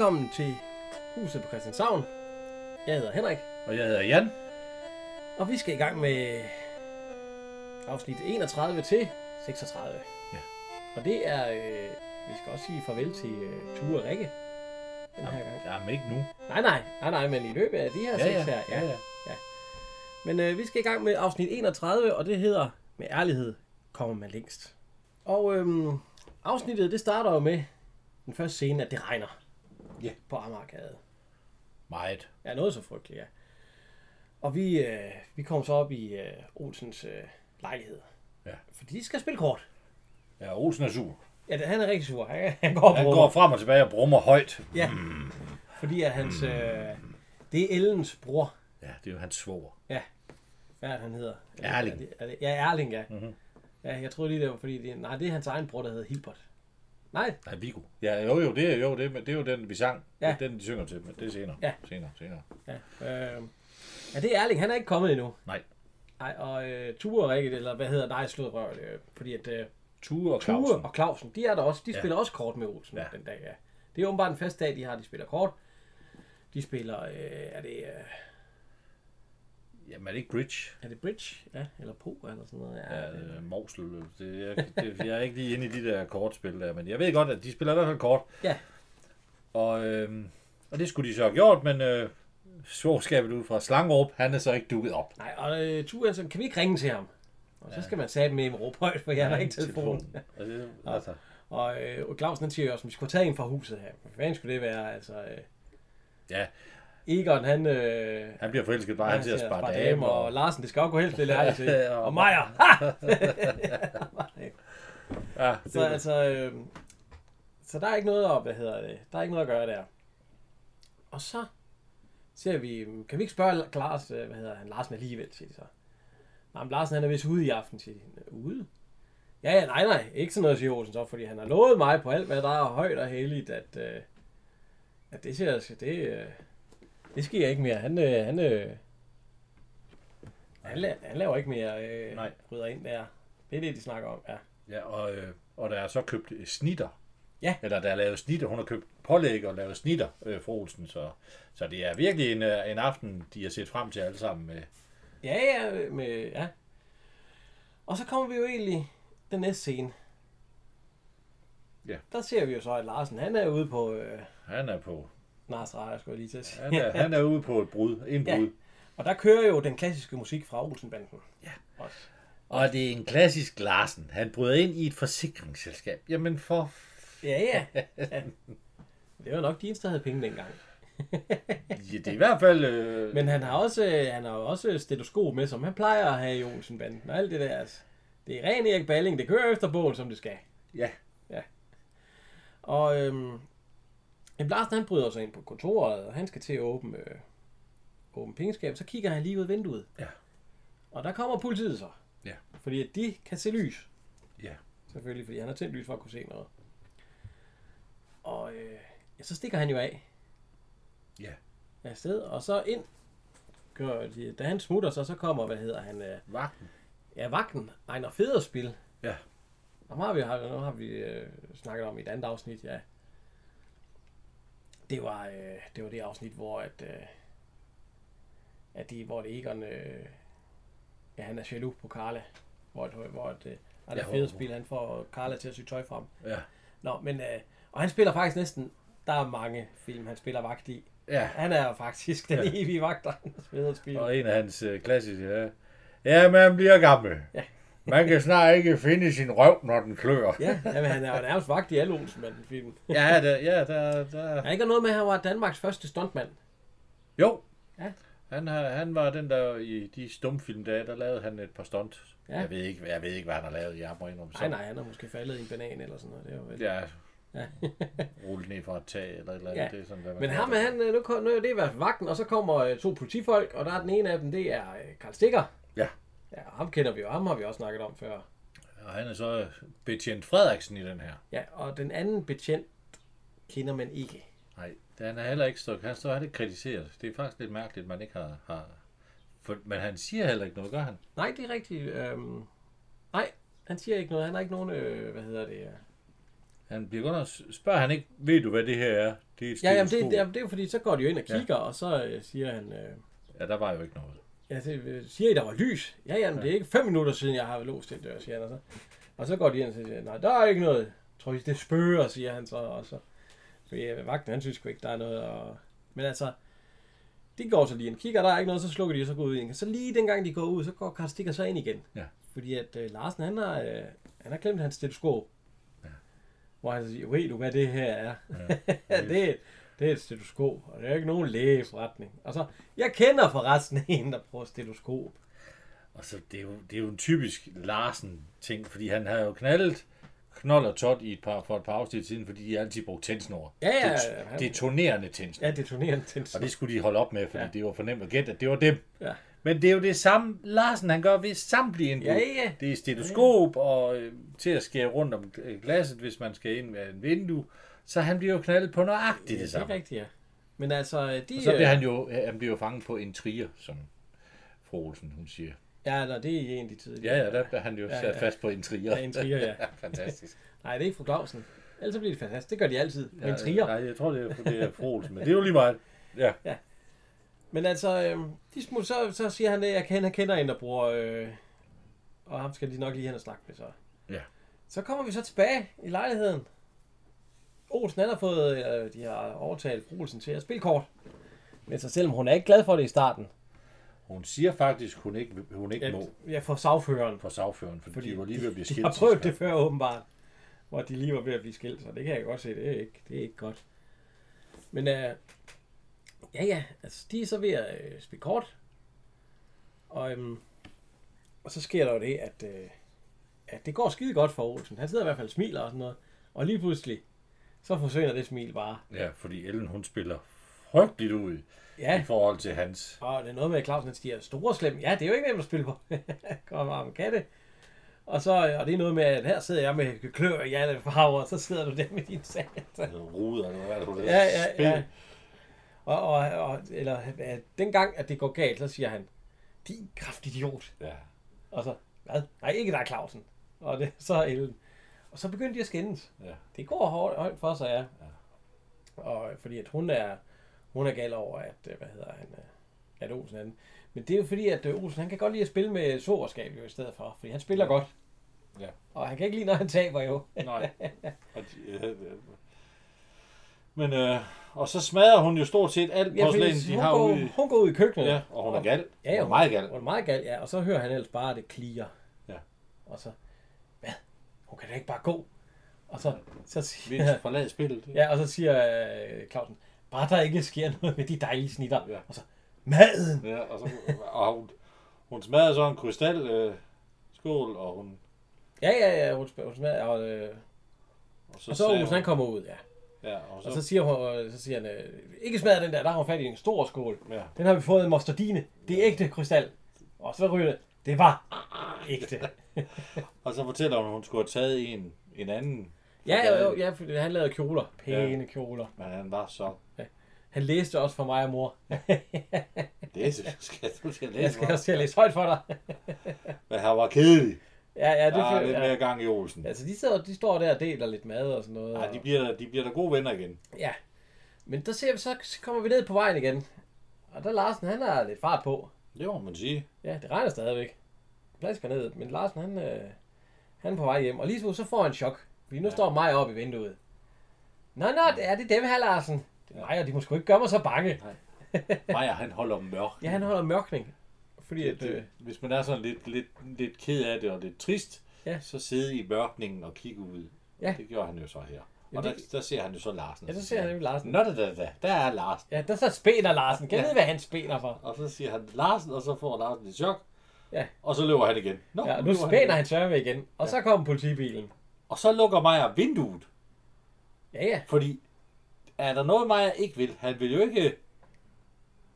Velkommen til Huset på Christianshavn. Jeg hedder Henrik, Og jeg hedder Jan. og vi skal i gang med afsnit 31 til 36. Ja. Og det er, øh, vi skal også sige farvel til øh, Ture og Rikke den her gang. Jamen ikke nu. Nej, nej, nej, nej, men i løbet af de her Ja, seks ja, her. ja, ja. Men øh, vi skal i gang med afsnit 31, og det hedder Med ærlighed kommer man længst. Og øhm, afsnittet, det starter jo med den første scene, at det regner. Ja. På Amagergade. Meget. Ja, noget så frygteligt, ja. Og vi, øh, vi kommer så op i øh, Olsens øh, lejlighed. Ja. Fordi de skal spille kort. Ja, Olsen er sur. Ja, det, han er rigtig sur. Han, han går Han går frem og tilbage og brummer højt. Ja. Fordi at hans... Øh, det er Ellens bror. Ja, det er jo hans svoger. Ja. Hvad er han hedder? Erling. Er det, er det, ja, Erling, ja. Mhm. Ja, jeg troede lige, det var fordi... Det, nej, det er hans egen bror, der hedder Hilbert. Nej, Nej, Viggo. Ja, jo, jo, det er jo det, men det er jo den, vi sang. Ja. Den, de synger til, men det er senere. Ja. Senere, senere. ja. Øh, ja, det er Erling. Han er ikke kommet endnu. Nej. Nej, og øh, Ture og Rikke, eller hvad hedder nej, slået rør, øh, fordi at øh, Ture og Ture Clausen. og Clausen, de er der også. De Ja. spiller også kort med Olsen. Ja. den dag, ja. Det er åbenbart en fast dag, de har, de spiller kort. De spiller, øh, er det, øh, Jamen er det ikke Bridge? er det bridge? Ja, eller poker eller sådan noget. Ja, Ja, det, øh, Morsel. Det, jeg, det, jeg er ikke lige inde i de der kortspil der, men jeg ved godt, at de spiller i hvert fald kort. Ja. Og, øh, og det skulle de så have gjort, men øh, svogskabet ud fra Slangrup, han er så ikke dukket op. Nej, og øh, Ture, altså, kan vi ikke ringe til ham? Og så skal man sætte med i råbe højt, for jeg har ikke telefon. Det, altså, Og øh, Clausen siger jo også, at vi skulle tage en fra huset her. Hvad skulle det være? Altså, øh, ja, Egon, han... Øh, han bliver forelsket bare han til at spare damer, damer. og Larsen, det skal også gå helt stille ærligt til. Og- og Maja! Ha! Ja, det, Så altså, øh, så der er ikke noget at, hvad hedder det, der er ikke noget at gøre der. Og så ser vi, kan vi ikke spørge Lars, øh, hvad hedder han, Larsen alligevel, siger de så. Nej, men Larsen han er vist ude i aften, siger de. Ude? Ja, ja, nej, nej, ikke sådan noget, siger Olsen så, fordi han har lovet mig på alt, hvad der er højt og heldigt, at, øh, at det siger, det, øh, det sker ikke mere. Han, øh, han, øh, han, la- han laver ikke mere øh, Nej. rydder ind der. Det er det, de snakker om, ja. ja, og, øh, og der er så købt øh, snitter. Ja. Eller der er lavet snitter. Hun har købt pålæg og lavet snitter øh, for Olsen. Så, så det er virkelig en, øh, en aften, de har set frem til alle sammen. Med, Ja, ja, med, ja. Og så kommer vi jo egentlig den næste scene. Ja. Der ser vi jo så, at Larsen, han er ude på øh, han er på Nars Rejer, skulle jeg lige til at sige. han er, han er ude på et brud, en Ja. brud. Og der kører jo den klassiske musik fra Olsenbanden. Ja. Også. Og det er en klassisk Larsen. Han bryder ind i et forsikringsselskab. Jamen for... Ja, ja. ja. Det var nok de eneste, der havde penge dengang. Ja, det er i hvert fald... Øh, Men han har også, øh, han har også stetoskop med, som han plejer at have i Olsenbanden. Og alt det der. Altså. Det er ren Erik Balling. Det kører efter bål, som det skal. Ja. Og øhm, jamen, Larsen han bryder sig ind på kontoret, og han skal til at åbne, øh, åbne pengeskab. Så kigger han lige ud af vinduet. Ja. Og der kommer politiet så. Ja. Fordi at de kan se lys. Ja. Selvfølgelig, fordi han har tændt lys for at kunne se noget. Og øh, ja, så stikker han jo af. Ja. Afsted, og så ind. Gør de, da han smutter så, så kommer, hvad hedder han, øh, Vagten. ja, vagten, Ejner Federspil. Ja. Ham har vi, har, nu har vi øh, snakket om i et andet afsnit, ja. Det var, øh, det var det afsnit, hvor at, øh, at de, hvor det Egon, øh, ja, han er jaloux på Carla. Hvor, hvor at, øh, han er hvor- spil, han får Carla til at sy tøj frem. Ja. Nå, men, øh, og han spiller faktisk næsten, der er mange film, han spiller vagt i. Ja. Han er jo faktisk den Ja. evige vagt, der spiller spil. Og en af hans øh, klassiske ja. Ja, man bliver gammel. Ja. Man kan snart ikke finde sin røv, når den klør. Ja, jamen, han er jo nærmest vagt i alle Olsenbanden film. Ja, der, ja, der, der. Er ikke noget med, at han var Danmarks første stuntmand? Jo. Ja. Han, har, han var den der i de stumfilm der, der lavede han et par stunt. Ja. Jeg, ved ikke, jeg ved ikke, hvad han har lavet. Må indrømme Nej, nej, han er måske faldet i en banan eller sådan noget. Det er jo vel... Ja, Ja. rullet ned fra et tag eller et eller andet. Ja. Det er sådan, hvad man Men ham er det. han, øh, nu, nu er det i hvert fald vagten, og så kommer øh, to politifolk, og der er den ene af dem, det er øh, Karl Stikker. Ja. Ja, ham kender vi jo, ham har vi også snakket om før. Og han er så betjent Frederiksen i den her. Ja, og den anden betjent kender man ikke. Nej, han er heller ikke stået, han står heller ikke kritiseret. Det er faktisk lidt mærkeligt, at man ikke har... har for, men han siger heller ikke noget, gør han? Nej, det er rigtigt. Øhm, nej, han siger ikke noget. Han har ikke nogen, øh, hvad hedder det? Øh, Han bliver godt nok, spørger han ikke, ved du hvad det her er? Det er et Ja, jamen det, det, er- det er jo fordi, så går de jo ind og kigger, ja. og så øh, siger han, øh, Ja, der var jo ikke noget. Ja, det, øh, siger I, der var lys? Ja, jamen, ja. det er ikke fem minutter siden, jeg har låst den dør, siger han. Og så, og så går de ind og siger, nej, der er ikke noget. Tror, det spørger, siger han så. Og så øh, vagten, han synes ikke, der er noget. Og, men altså, de går så lige ind kigger, der er ikke noget, så slukker de, og så går ud igen. Så lige dengang de går ud, så går Karl Stikker så ind igen. Ja. Fordi at øh, Larsen, han har, øh, han har glemt hans stetoskop. Ja. Hvor han siger, ved du, hvad det her er? Ja. det, er det er et stetoskop, og det er ikke nogen lægeforretning. Og så, jeg kender forresten en, der bruger stetoskop. Og så, det er jo, det er jo en typisk Larsen-ting, fordi han har jo knaldet knold og tot i et par, for et par afsnit siden, fordi de altid brugte tændsnor. Ja, ja, Det, han- detonerende tændsnor. Ja, detonerende Og tændsnor. det skulle de holde op med, fordi Ja. ja. det var for nemt at gætte, at det var dem. Ja. Men det er jo det samme, Larsen han gør ved samtlige indbrud. Ja, ja. Det er stetoskop og øh, til at skære rundt om glasset, hvis man skal ind med en vindue. Så han bliver jo knaldet på nøjagtigt Ja, det det er samme. rigtigt, ja. Men altså, de... Og så bliver øh, han jo, han bliver jo fanget på en trier, som fru Olsen, hun siger. Ja, nå, det er de tidligere. Ja, ja, der bliver han jo Ja, sat ja. fast på en trier. Ja, en trier, ja. Fantastisk. Nej, det er ikke fru Clausen. Ellers så bliver det fantastisk. Det gør de altid. Med en trier. Nej, jeg tror, det er, det er fru Olsen, men det er jo lige meget. Ja. Men altså, øh, de smut, så, så siger han, at jeg kender, kender en, der bruger... Øh, og ham skal de nok lige hen og snakke med så. Ja. Så kommer vi så tilbage i lejligheden. Olsen han har fået, øh, de har overtalt Olsen til at spille kort. Men så selvom hun er ikke glad for det i starten. Hun siger faktisk, hun ikke, hun ikke må jeg får sagføreren. for sagføren, fordi, Fordi de var lige ved at blive De skilt. har prøvet det før åbenbart. Hvor de lige var ved at blive skilt, så det kan jeg godt se, det er ikke, det er ikke godt. Men øh, ja ja, altså de er så ved at øh, spille kort. Og, øhm, og så sker der jo det, at, øh, at det går skide godt for Olsen. Han sidder i hvert fald og smiler og sådan noget. Og lige pludselig, så forsvinder det smil bare. Ja, fordi Ellen, hun spiller frygteligt ud Ja, i forhold til hans. og det er noget med, at Clausen han siger, store slem. Ja, det er jo ikke nemt at spille på. Kom om, kan det? Og, så, og det er noget med, at her sidder jeg med klør i alle farver, og så sidder du der med din sat. Ruder, eller hvad det, hun Ja, ja, ja. Og, og, og eller, at dengang, at det går galt, så siger han, din kraftig idiot. ja. Og så, hvad? Nej, ikke dig, Clausen. Og det så er Ellen. Og så begyndte de at skændes. Ja. Det går hårdt, højt for sig, ja. Og fordi at hun er, hun er gal over, at, øh, hvad hedder han, øh, at Olsen er den. Men det er jo fordi, at øh, Olsen, han kan godt lide at spille med soverskab jo i stedet for, fordi han spiller godt. Ja. Og han kan ikke lide, når han taber jo. Nej. Og de, ja, ja. Men, øh, og så smadrer hun jo stort set alt Ja, porcelæn, de hun, har går, ude i... hun går ud i køkkenet. Ja, og hun er gal. Ja, ja, hun er meget gal. Hun er meget gal, ja. Og så hører han ellers bare, at det klier. Ja. Og så? Hun kan da ikke bare gå. Og så, så siger, skal forlade spillet. ja, og så siger øh, Clausen, bare der ikke sker noget med de dejlige snitter. Ja. Og så, maden! Ja, og, så, og hun, hun smadrer så en krystal øh, skål, og hun... Ja, ja, ja, hun, hun smager, og, øh, og så sagde Olsen, han kommer ud, ja. Ja, og så, Og så siger, hun, øh, så siger han, øh, ikke smadre den der, der har hun fat i en stor skål. ja, Den har vi fået af Mostardine. Det er ægte krystal. Og så ryger det. Det var ægte. og så fortæller hun, at hun skulle have taget en, en anden. Ja, jo, ja, for han lavede kjoler. Pæne Ja. kjoler. Men han var så... Han læste også for mig og mor. Det skal du til at Jeg læse, skal også læse højt for dig. Men han var kedelig. Ja, ja, det Der er lidt jeg. mere gang i Olsen. Altså, de, sidder, de står der og deler lidt mad og sådan noget. Og- de bliver, de bliver da gode venner igen. Ja. Men der ser vi, så kommer vi ned på vejen igen. Og der Larsen, han har lidt fart på. Det må man sige. Ja, det regner stadigvæk. Plasker ned. Men Larsen, han, øh, han er på vej hjem. Og lige så så får han chok. Fordi nu ja. står mig oppe i vinduet. Nå, nå, det er det dem her, Larsen. Nej, og de må sgu ikke gøre mig så bange. Maja, han holder mørk. Ja, han holder mørkning. Fordi at, øh, det, hvis man er sådan lidt, lidt, lidt ked af det og lidt trist, Ja. så sidde i mørkningen og kigge ud. Ja. Det gjorde han jo så her. Ja, Og der, det- der ser han jo så Larsen. ja, så ser han jo Larsen. Nå, da, da, da, der er Larsen. Ja, der så spæner Larsen. Kan Ja. vide, hvad han spæner for? Og så siger han Larsen, og så får Larsen et chok. Ja. Og så løber han igen. Nå, Ja, og nu spænder han sørme igen. Og så kommer politibilen. Og så lukker Maja vinduet. Ja, ja. Fordi er der noget, Maja ikke vil? Han vil jo ikke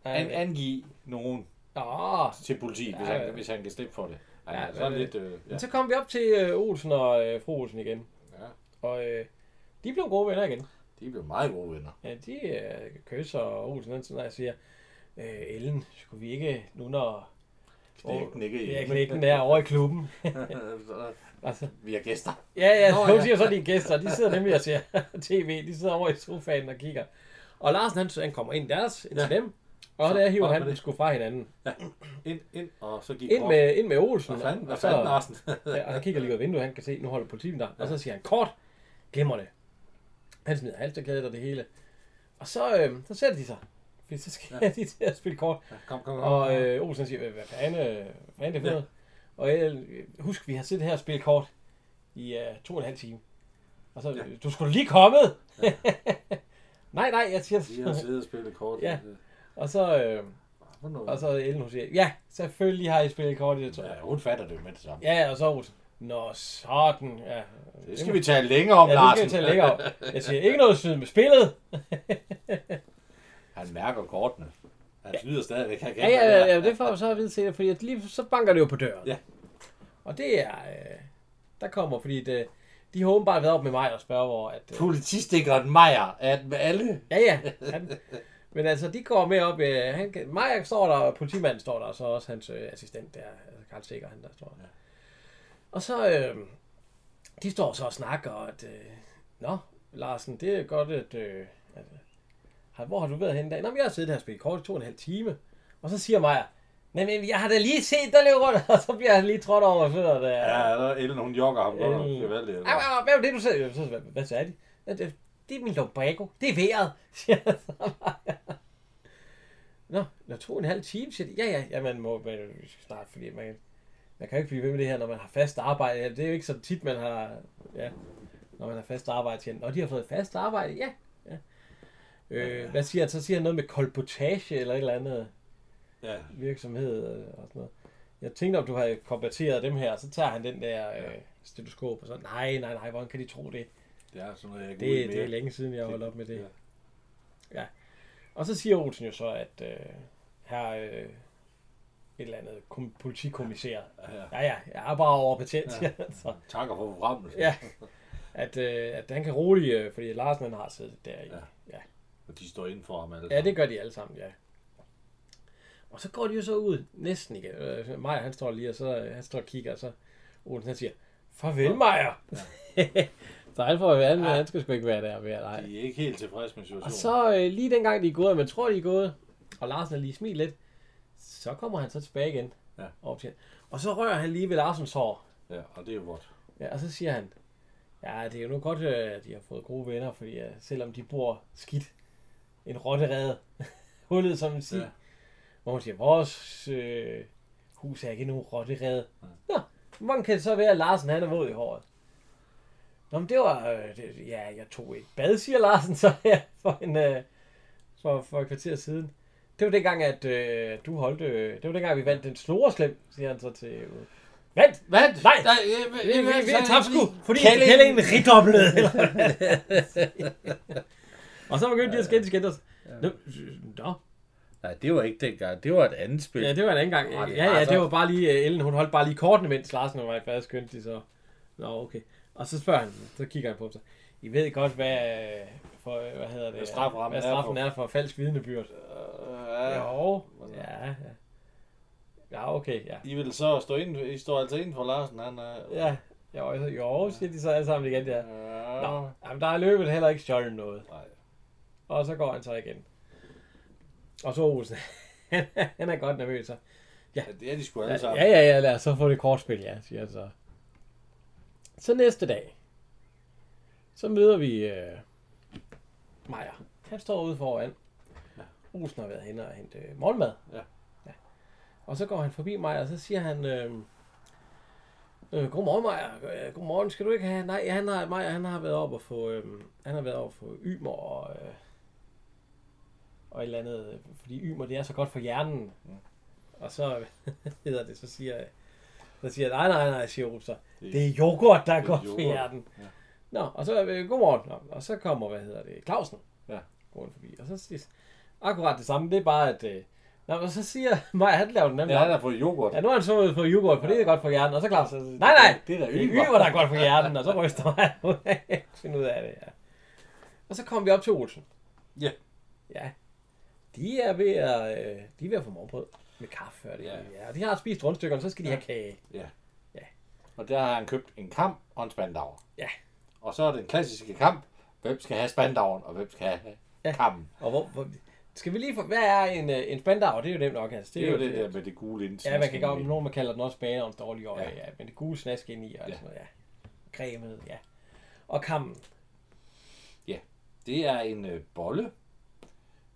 an- angive nogen Åh, til politiet, hvis, Ja, han, ja. hvis han kan slippe for det. Han Ja, er sådan lidt... Øh, ja. Men så kom vi op til øh, Olsen og øh, fru Olsen igen. ja, Og øh, de blev gode venner igen. de blev meget gode venner. Ja, de øh, kysser, og Olsen han sådan, og siger, øh, Ellen, skulle vi ikke, nu når Knækken ikke ja, knækken der over i klubben, Altså, Vi har gæster. ja, ja, Nå, hun ja. siger så, de er gæster. De sidder nemlig og ser tv. De sidder over i sofaen og kigger. Og Larsen, han, han kommer ind deres, ind til Ja. dem. Og Så der hiver han det. sgu fra hinanden. Ind, ind, og så gik Ind med, ind med Olsen. Hvad fanden, hvad fanden, Larsen? ja, og han kigger lige ud af vinduet, han kan se, nu holder politiet der. Og så siger han, kort, glemmer det. Han smider halsterkædet og det hele. Og så, øh, så sætter de sig. Fordi så skal ja. de til at spille kort. Kom, kom, kom. Og øh, Olsen siger, hvad, fanden, øh, hvad fanden er det for Ja. noget? Og jeg, husk, vi har siddet her og spillet kort i uh, to og en halv time. Og så, Ja. ja. du skulle lige kommet! nej, nej, jeg siger Vi har siddet og spillet kort. Ja. Og så, øh, og så Ellen, hun siger, ja, selvfølgelig har I spillet kort i det. Ja, hun fatter det med det samme. Ja, og så Olsen, nå sådan, ja. Det skal vi tale længere om, Ja, det Larsen. skal vi tale længere om. Jeg siger, ikke noget snyd med spillet. Han mærker kortene. Han snyder stadigvæk. Han kan Ja, ja, ja, ja, det får jeg så at vide til, fordi at lige så banker det jo på døren. Ja. Og det er, øh, der kommer, fordi det, de har åbenbart været op med mig og spørger, hvor at... Øh, Politistikkeren Meier er den med alle. ja, ja. Han, men altså, de går med op. Øh, han, kan- Maja står der, og politimanden står der, og så også hans øh, assistent der, altså Karl Sikker, han der står der. Ja. Og så, øh, de står så og snakker, og at, øh, nå, Larsen, det er godt, at, øh, at hvor har du været henne i dag? Nå, men jeg har siddet her og spillet kort i to og en halv time. Og så siger Maja, Nej, men jeg har da lige set dig løbe rundt, og så bliver han lige trådt over fødderne. Ja, der er Ellen, hun jogger ham godt nok. Gevaldigt. Hvad var det, du sagde? Hvad, hvad sagde de? Det, det er min lumbago. Det er vejret, siger jeg så bare. Nå, når to og en halv time, siger de. Ja, ja, ja, man må man, snart, fordi man, man kan jo ikke blive ved med det her, når man har fast arbejde. Det er jo ikke så tit, man har, ja, når man har fast arbejde. Siger, og de har fået fast arbejde, ja. Ja. Øh, hvad siger han? Så siger han noget med kolportage eller et eller andet Ja, virksomhed øh, og sådan noget. Jeg tænkte, om du havde konverteret dem her, så tager han den der øh, stetoskop og så, nej, nej, nej, hvordan kan de tro det? det er sådan noget, jeg Det, det er længe siden, jeg holdt op med det. Ja. Og så siger Olsen jo så, at øh, her øh, et eller andet kom, politikommissær, Ja, ja. ja, ja, jeg er bare overbetjent, Ja. ja. så, Takker for programmet. ja, at, øh, at han kan roligt, øh, fordi Larsen han har siddet der i. Ja. Ja. ja. Og de står inden for ham alle Ja, det gør de alle sammen, ja. Og så går de jo så ud, næsten igen. Øh, Maja, han står lige, og så øh, han står og kigger, og så Olsen, han siger, farvel, Maja. Ja. så han får han, Ja. han skal sgu ikke være der mere, nej. De er ikke helt tilfredse med situationen. Og så øh, lige dengang de er gået, man tror de er gået, og Larsen er lige smilet lidt, så kommer han så tilbage igen. Ja. Op til. Og så rører han lige ved Larsens hår. Ja, og det er jo godt. Ja, og så siger han, ja, det er jo nu godt, øh, at de har fået gode venner, fordi uh, selvom de bor skidt, en rotterede, hullet som man siger, Ja. hvor hun siger, vores øh, hus er ikke nogen rotterede. Ja. Nå, hvor mange kan det så være, at Larsen han er våd i håret? Nå, men det var, øh, det, ja, jeg tog et bad, siger Larsen så her for en, øh, for, for et kvarter siden. Det var dengang, at øh, du holdt, øh, det var dengang, vi vandt den store slem, siger han så til, øh, vandt! Hvad? Nej! Nej, øh, Vi, vi, vi, vi så- tabte sgu, fordi Kælling- Kællingen ridoblede. Og så begyndte de at skændes skændes. Nå, nå. Nej, det var ikke dengang. Det var et andet spil. Ja, det var en anden gang. Det Ja, ja, så- det var bare lige, øh, Ellen, hun holdt bare lige kortene, mens Larsen var i fast skønt de så. Nå, okay. Og så spørger han, så kigger han på sig. I ved godt, hvad, øh, for, øh, hvad hedder det? Hvad strafferammen hvad er straffen for- er for falsk vidnebyrd. Ja. Jo, ja, ja. Ja, okay, ja. I vil så stå inden, I står altså inden for Larsen, han er... Ja, jo, jo, siger de så alle sammen igen, ja. Ja. Nå, jamen, der er løbet heller ikke stjålet noget. Nej. Og så går han så igen. Og så Olsen, han er godt nervøs. Så. Ja, det er de sgu alle Ja, sammen. ja, ja, ja, lad os så få det kortspil, ja, siger han så. Så næste dag, så møder vi øh, Maja. Han står ude foran. Ja. Olsen har været hen og hentet øh, morgenmad. Ja. ja. Og så går han forbi mig, og så siger han, øh, øh, godmorgen Maja, øh, godmorgen, skal du ikke have? Nej, han har, Maja, han har været op og få, øh, han har været op og få ymer og, øh, og et eller andet, fordi ymer, det er så godt for hjernen. Mm. Og så hedder det, så siger jeg, så siger jeg, nej, nej, nej, siger Olsen så. Det- er yoghurt, der er er godt for yoghurt. hjernen. Ja. Nå, og så, øh, godmorgen. Nå, og så kommer, hvad hedder det, Clausen. Ja. Går forbi. Og så siger akkurat det samme, det er bare, at... Øh, Nå, og så siger Maja, han laver den nemlig Ja, han har fået yoghurt. Ja, nu har han så på yoghurt, for det er godt for hjernen. Og så Claus, nej, nej, det er da er ymer, der er godt for hjernen. Og så ryster mig ud af, ud af det, ja. Og så kommer vi op til Olsen. Ja. Ja. De er ved at, øh, de er ved at få morgenbrød med kaffe. Og det, Ja. ja. ja. og de har spist rundstykkerne, så skal de Ja. have kage. Ja. Ja. Og der har han købt en kamp og en spandauer. Ja. Og så er det den klassiske kamp. Hvem skal have spandaueren, og hvem skal have Ja. ja. kampen? Og hvor, hvor, skal vi lige få, hvad er en, øh, en spandau? Det er jo nemt nok, altså. Det er jo det der med det gule ind. Ja, man kan godt, nogen man kalder den også banerens dårlige øje, ja. Ja. ja. Men det gule snask ind i, og Ja. ja. sådan noget, ja. Cremet, ja. Og kammen. Det er en øh, bolle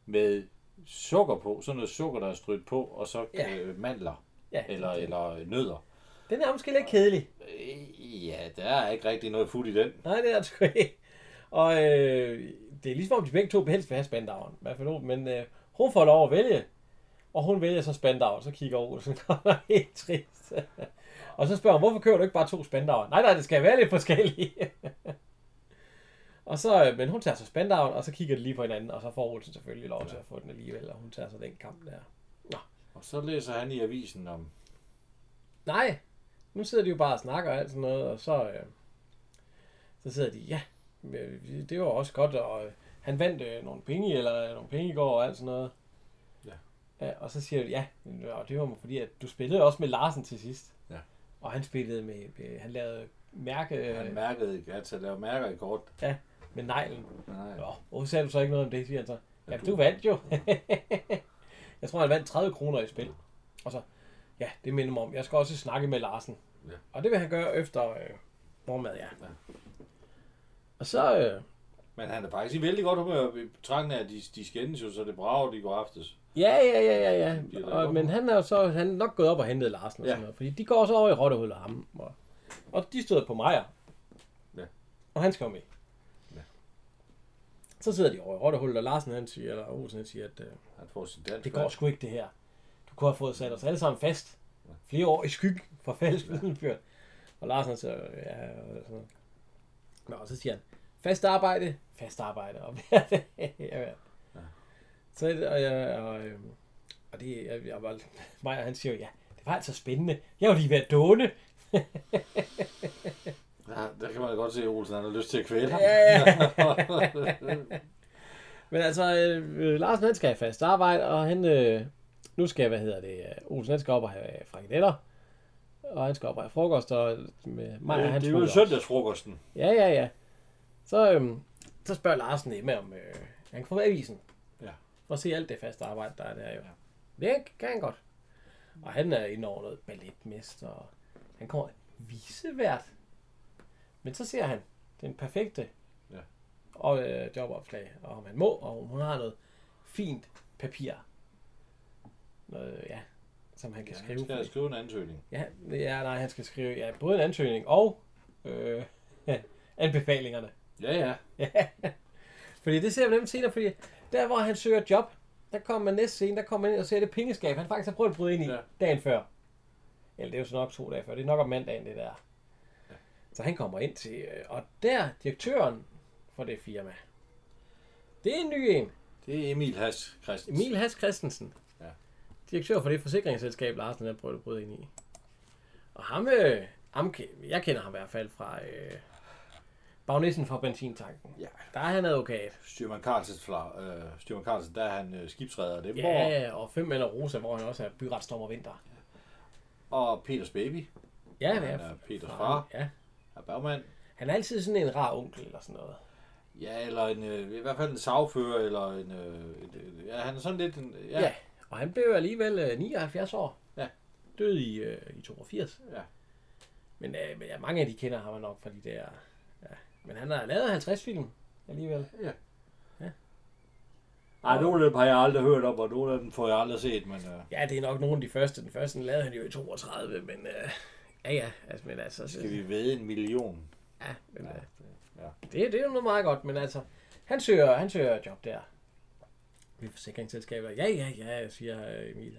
med sukker på. Sådan noget sukker, der er strødt på, og så Ja. øh, mandler. Ja, Eller, eller nødder. Den er måske lidt kedelig. Øh, Ja, der er ikke rigtig noget fod i den. Nej, det er det sgu ikke. Og øh, det er ligesom om de begge to helst vil have spandaueren. I hvert fald hun, men øh, hun får lov at vælge. Og hun vælger så spandauer, så kigger Olsen, og er helt trist. og så spørger hun, hvorfor kører du ikke bare to spandauer? Nej, nej, det skal være lidt forskellige. og så, øh, men hun tager så spandaueren, og så kigger de lige på hinanden, og så får Olsen selvfølgelig lov til at få den alligevel, og hun tager så den kamp der. Og så læser han i avisen om... Nej, nu sidder de jo bare og snakker og alt sådan noget, og så, øh, så sidder de, ja, øh, det var også godt, og øh, han vandt øh, nogle penge, eller nogle penge i går og alt sådan noget. Ja. ja og så siger de, ja, og det var fordi, at du spillede også med Larsen til sidst. Ja. Og han spillede med, med han lavede mærke øh, Han mærkede at han laver mærker i kort. Med neglen. Nej. Nå, hvorfor sagde du så ikke noget om det, siger han så. Ja, Ja, du- vandt jo. jeg tror, han vandt 30 kroner i spil. Og så, ja, det minder mig om, jeg skal også snakke med Larsen. Ja. Og det vil han gøre efter øh, morgenmad, ja. Ja. Og så, øh, Men han er faktisk i vældig godt humør i betragtning af, at de, de skændes jo, så det brager de går aftes. ja, ja, ja, ja, ja. Er Og, men han er jo så, han er nok gået op og hentet Larsen og Ja. sådan noget. Fordi de går så over i Rottehul og ham. Og, og de støder på Majer. Ja. Og han skal jo med. Så sidder de over i Rottehul, og Larsen han siger, eller Olsen han siger, at øh, Han får sin dansk. Det går sgu ikke, det her. Du kunne have fået sat os alle sammen fast. Flere år i skyggen for fælles ja. Og Larsen så, ja, og sådan noget. Nå, og så siger han, fast arbejde, fast arbejde. Og, ja, ja. Så, og, jeg, og, øhm, og det, jeg, jeg var, og han siger jo, ja, det var altså spændende. Jeg var lige ved at dåne. Ja, der kan man godt se, at Olsen han har lyst til at kvæle ham. Ja, ja. Men altså, øh, Larsen han skal have fast arbejde, og han, øh, nu skal, hvad hedder det, øh, Olsen han skal op og have frikadeller, og han skal op og have frokost, og med mig og han det er jo søndagsfrokosten. Ja, ja, ja. Så, øhm, så spørger Larsen Emma, om øh, han kan få avisen. Ja. For at se alt det faste arbejde, der er der jo. Det kan han godt. Og han er inde over noget balletmester, og han kommer visevært. Men så ser han den perfekte Ja. og, øh, jobopslag, og om han må, og hun har noget fint papir. Noget, ja, som han kan Ja, skrive. han skal skrive en ansøgning. Ja, ja, nej, han skal skrive ja, både en ansøgning og øh, anbefalingerne. Ja, ja. Ja. fordi det ser vi nemlig senere, fordi der hvor han søger job, der kommer man næste scene, der kommer man ind og ser det pengeskab, han faktisk har prøvet at bryde ind i ja. dagen før. Eller det er jo så nok to dage før, det er nok om mandagen det der. Ja. Så han kommer ind til, øh, og der, direktøren for det firma, det er en ny en. Det er Emil Has Christensen. Emil Has Christensen. Ja. Direktør for det forsikringsselskab, Larsen har prøvet at bryde ind i. Og ham, øh, ham jeg kender ham i hvert fald fra øh, bagnissen fra benzintanken. Ja. Der er han advokat. Styrman Carlsen, fra, øh, Styrman Carlsen, der er han øh, skibsredder. Det Ja, og fem eller Rosa, hvor han også er byretsdommer vinter. Og Peters baby. Ja, han er. er Peters far. Ja. Er bagmand. Han er altid sådan en rar onkel eller sådan noget. Ja, eller en, øh, i hvert fald en sagfører, eller en... Øh, et, ja, han er sådan lidt en... Ja, Ja. ja. Og han blev alligevel øh, 79 år. Ja. Død i, øh, i 82. Ja. Men øh, men ja, mange af de kender ham nok fra de der... Ja. Men han har lavet 50 film alligevel. Ej, nogle af dem har jeg aldrig hørt om, og nogle af dem får jeg aldrig set, men... Øh, Ja, det er nok nogle af de første. Den første den lavede han jo i 32, men øh, ja, ja. Altså, men altså, skal vi ved en million? Ja, men, Ja, ja. ja. Det, det er jo noget meget godt, men altså, han søger, han søger job der. Ved forsikringsselskaber. Ja, ja, ja, siger øh, Emil.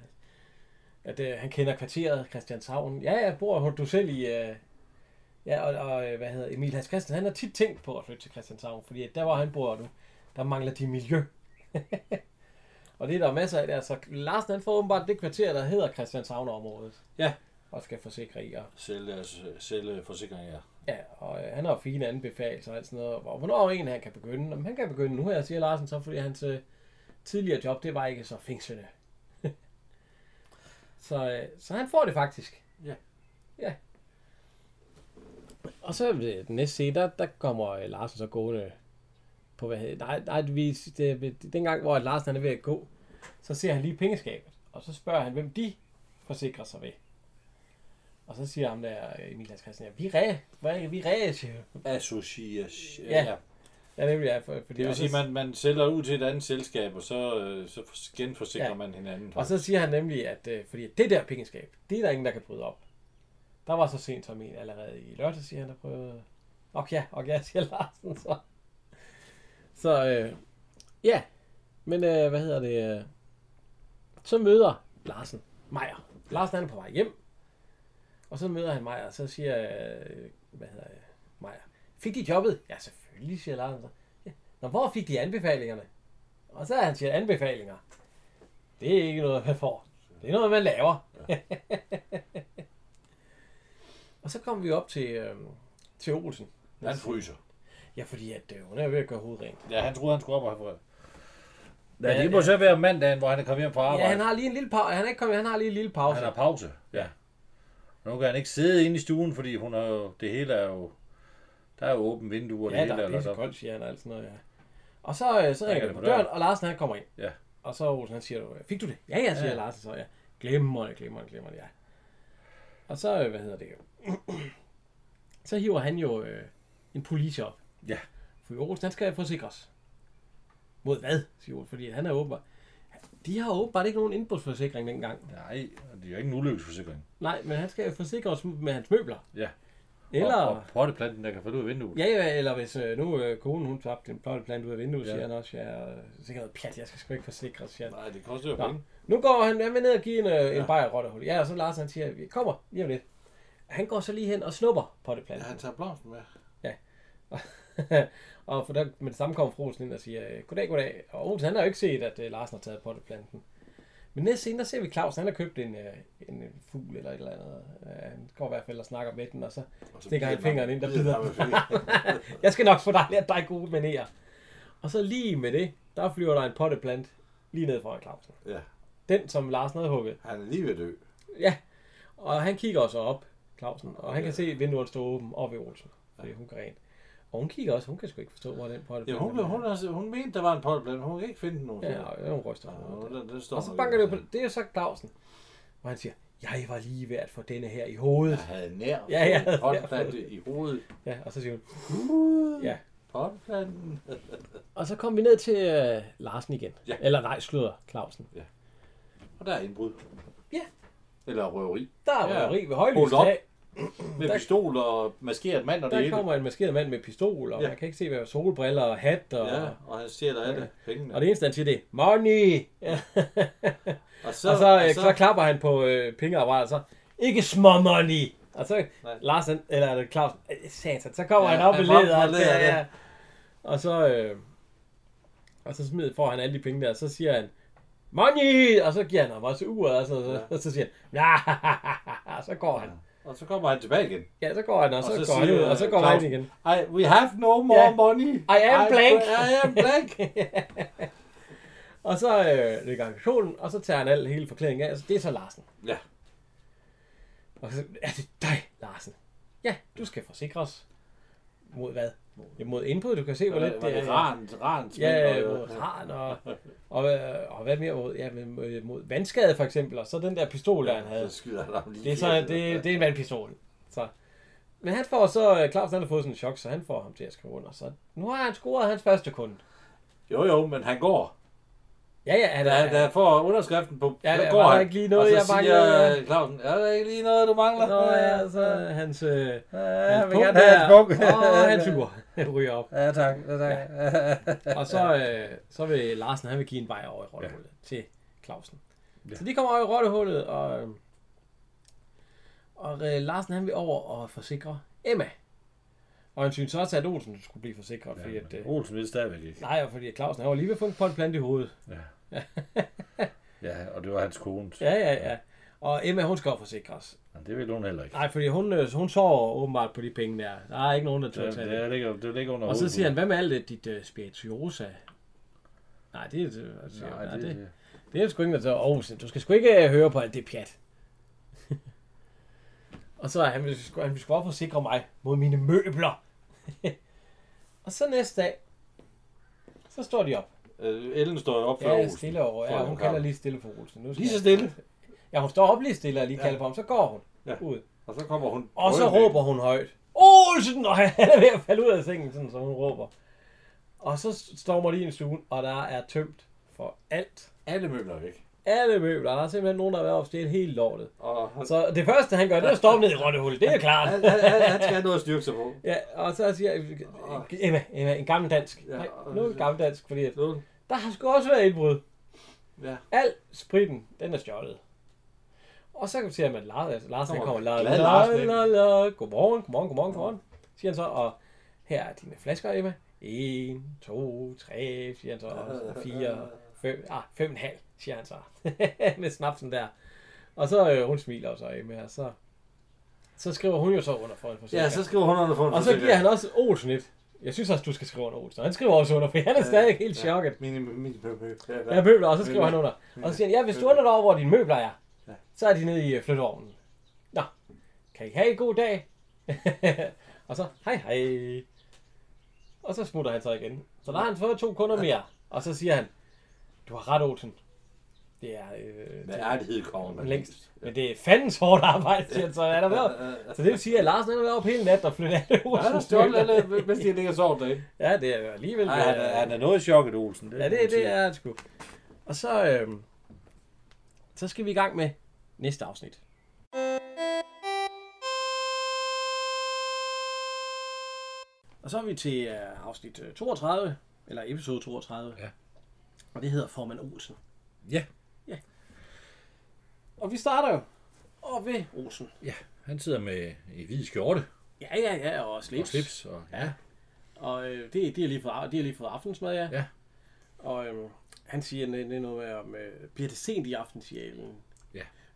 At øh, han kender kvarteret Christianshavn. Ja, jeg bor du selv i... Øh, ja, og, og øh, hvad hedder Emil Hans Christian, han har tit tænkt på at flytte til Christianshavn, fordi at der hvor han bor nu, der mangler de miljø. og det er der masser af der. Så Larsen han får åbenbart det kvarter, der hedder Christianshavn-området. Ja. Og skal forsikre i. Og Sælge, sælge forsikringer, ja. Ja, og øh, han har fine anbefalinger og alt sådan noget. Og hvornår en han kan begynde? Jamen, han kan begynde nu her, siger Larsen, så fordi hans øh, tidligere job, det var ikke så fængslende. så, øh, så han får det faktisk. Ja. Ja. Og så ved den næste scene, der, der kommer øh, Larsen så gående på, hvad hedder Nej, nej, vi, det, det, dengang, hvor Larsen han er ved at gå, så ser han lige pengeskabet, og så spørger han, hvem de forsikrer sig ved. Og så siger ham der, øh, Emil Hans Christian, ja, vi er hvad, vi han. Association. Ja. Ja, det vil jeg, for, fordi Det vil sige, at man, man sælger ud til et andet selskab, og så, øh, så genforsikrer Ja. ja. man hinanden. Og så siger han nemlig, at øh, fordi det der pengeskab, det er der ingen, der kan bryde op. Der var så sent som en allerede i lørdag, siger han, der prøvede. Og ja, og ja, siger Larsen så. Så øh, ja, men øh, hvad hedder det? Øh, så møder Larsen Meier. Larsen han er på vej hjem, og så møder han Meier, og så siger, øh, hvad hedder det, Meier, fik de jobbet? Ja, selvfølgelig, siger Larsen så. Ja. Nå, hvor fik de anbefalingerne? Og så er han siger anbefalinger. Det er ikke noget, man får. Det er noget, man laver. og så kommer vi op til, øh, til Olsen. Han fryser. Ja, fordi at, øh, hun er ved at gøre hovedet rent. Ja, han troede, han skulle op og have Ja, Ja, det må så være mandagen, hvor han er kommet hjem fra arbejde. Ja, han har lige en lille pause. Han er ikke kommet, han har lige en lille pause. han har pause. Ja. Nu kan han ikke sidde inde i stuen, fordi hun er jo, det hele er jo... Der er jo åbent vindue, og ja, det hele der er op. koldt, siger han og alt sådan noget, ja. Og så, øh, så ringer det på døren, og Larsen han kommer ind. Ja. Og så Olsen han siger, fik du det? Ja, ja, siger Ja. ja. Larsen så, ja. Glimrende, glimrende, glimrende, ja. Og så, øh, hvad hedder det så hiver han jo øh, en police op. Ja. For Olsen, han skal forsikres. Mod hvad, siger Olsen, fordi han er åbenbart... De har åbenbart ikke nogen indbrudsforsikring dengang. Nej, det er jo ikke en ulykkesforsikring. Nej, men han skal jo forsikres med hans møbler. Ja. Eller... Og, og potteplanten, der kan falde ud af vinduet. Ja, ja, eller hvis øh, nu øh, konen hun tabte en plotteplante ud af vinduet, Ja. siger han også, ja, øh, sikkert noget pjat, jeg skal sgu ikke forsikres, siger. Nej, det koster jo Nå. penge. Nu går han, han vil ned og give en, øh, en Ja. bajer rottehul. Ja, og så Lars han siger, vi kommer lige om lidt. Han går så lige hen og snupper Ja, potteplanten. han tager blomsten med. og for der, med det samme kommer fru Olsen ind og siger, øh, goddag, goddag. Og Olsen, han har jo ikke set, at øh, Larsen har taget potteplanten. Men næste scene, der ser vi Claus, han har købt en, øh, en fugl eller et eller andet. Øh, han går i hvert fald og snakker med den, og så Og så stikker han fingeren ind, der bider jeg skal nok få dig lært dig gode manerer. Og så lige med det, der flyver der en potteplant lige ned foran Clausen. Ja, Den, som Larsen havde hugget. han er lige ved at dø. Ja, og han kigger også op, Clausen, og han kan se vinduet stå åben op ved Olsen, fordi hun kan rent. Og hun kigger også, hun kan sgu ikke forstå, hvor den potteplant Ja, hun, hun, hun, hun mente, der var en potteplant, hun kan ikke finde nogen. Ja, og hun ryster. Ja, den, den står Og så banker det på, det er så Clausen, hvor han siger, jeg var lige ved at få denne her i hovedet. Jeg havde nær Ja, jeg havde potteplante i hovedet. Ja, og så siger hun, ja. Potteplanten. Og så kom vi ned til øh, Larsen igen. Ja. Eller nej, sludder Clausen. Og der er indbrud. Ja. Eller røveri. Der er Ja. røveri ved Hold højlys dag. Med Der- pistol og maskeret mand og det Der kommer en maskeret mand med pistol, og Ja. man kan ikke se, hvad solbriller og hat. Og, Ja, og han siger, der er Ja. det. Pengene. og det eneste, han siger, det er, money! Ja. og Så, og så, så, så klapper han på øh, pengeapparatet, så, ikke små money! Og så, Nej. Larsen, eller er det Claus, øh, satan, så kommer Ja, han op han i ledet, og, ja, og så, øh, og så smider, får han alle de penge der, og så siger han, money! Og så giver han ham også uret, og så, så, Ja. og så siger han, ja, og så går han. Og så kommer han tilbage igen. Ja, så går han, og så, Og så går han ud, og så går han Claus, igen. I, we have no more Ja. money. I am blank. I am blank. Og så øh, ligger han i solen, og så tager han al hele forklædningen af, altså det er så Larsen. Ja. Og så er det dig, Larsen. Ja, du skal forsikres. Mod hvad? Ja, mod indbrud, du kan se, hvor lidt det, er. ran, ran, Ja, mod ran og, og, øh, og hvad mere mod, ja, mod, mod vandskade for eksempel, og så den der pistol, der han havde. Så skyder han lige. Det er, så, det, det er en vandpistol. Så. Men han får så, øh, Claus han har fået sådan en chok, så han får ham til at skrive under. Så nu har han scoret hans første kunde. Jo, jo, men han går. Ja, ja, han Da, da får underskriften på, Ja, der går han. ikke lige noget, og så jeg siger øh, Clausen, er der ikke lige noget, du mangler? Nå ja, så hans, øh, Ja, hans jeg have der, et smuk. og hans ur ryger op. Ja, tak. Ja, tak. Og så, øh, så vil Larsen, han vil give en vej over i rottehullet ja. til Clausen. Ja. Ja. Så de kommer over i rottehullet, og, og øh, Larsen han vil over og forsikre Emma. Og han synes også, at Olsen skulle blive forsikret, ja, fordi at, øh, Olsen vil stadigvæk ikke. nej, og fordi Clausen han var lige ved at få en potteplant i hovedet. Ja, og det var hans kone. Ja, ja, ja. Og Emma, hun skal forsikres. Men det vil hun heller ikke. Nej, fordi hun, øh, hun sover åbenbart på de penge der. Der er ikke nogen, der tør Det, tage det. det, ligger, det ligger under Og så siger han, hvad med alt det, dit uh, spirituosa? Nej, det er det, altså, Nej, nej, det, det, det, det er sgu ikke noget. Åh, du skal sgu ikke øh, høre på alt det pjat. Og så er han, han vil sgu op og sikre mig mod mine møbler. og så næste dag, så står de op. Øh, Ellen står op for Ja, Olsen. stille over. Ja, hun kalder lige stille for Olsen. Nu skal Lige så jeg- stille? Ja, hun står op lige stille og lige Ja. kalder på ham. Så går hun Ja. ud. Og så kommer hun... Og så råber hun højt. Olsen! Og han er ved at falde ud af sengen, sådan som hun råber. Og så stormer de ind i stuen, og der er tømt for alt. Alle møbler er væk. Alle møbler. Der er simpelthen nogen, der har været oppe stjæle helt lortet. Og han, Så det første, han gør, det er at stoppe ned i rottehullet. Det er klart. han, han, han, skal have noget at styrke sig på. Ja, og så siger jeg, Emma, Emma, en gammel dansk. Ja, Nej, nu er gammel dansk, fordi at der har sgu også været indbrud. Ja. Al spritten, den er stjålet. Og så kan vi se, at Lars, altså Lars han Kommer la, la, la, la, godmorgen, godmorgen, godmorgen, godmorgen, siger han så, og her er dine flasker, Emma. 1, 2, 3, siger han så, og 4, 5, ah, 5 halv, siger han så, med snapsen der. Og så øh, hun smiler så Emma, og så, så skriver hun jo så under for en forsikring. Ja, så skriver hun under for en og så giver han også Olsen et. Jeg synes også, du skal skrive under Olsen. Og han skriver også under, for han er stadig helt chokket. Mini, mini, mini, Ja, møbler, og så skriver han under. Og så siger han, ja, hvis du undrer dig over, hvor dine møbler er. Så er de nede i øh, flytteovnen. Nå, kan I have en god dag? og så, hej hej. Og så smutter han så igen. Så der har han fået to kunder mere. Og så siger han, du har ret, Olsen. Det er øh, Med ærlighed kommer man længst. Men det er fandens hårdt arbejde, siger han så. Han er været. Så det vil sige, at Larsen han har været op hele natten og flyttet alle Ja, han har stjålet alle, mens de ligger og sover derinde. Ja, det er alligevel... Nej, han, er, han er noget chokket, Olsen. Ja, det, det er det sgu. Og så, øhm, så skal vi i gang med næste afsnit. Og så er vi til øh, afsnit øh, 32, eller episode 32. Ja. Og det hedder Formand Olsen. Ja. Og vi starter jo og ved Olsen. ja, han sidder med i hvid skjorte Ja, ja, ja, og slips. og slips. Og, ja. Og øh, det, de, har lige fået, de har lige fået aftensmad, ja. Ja. Og øh, han siger det, det er noget med, om, øh, bliver det sent i aften, siger Ellen.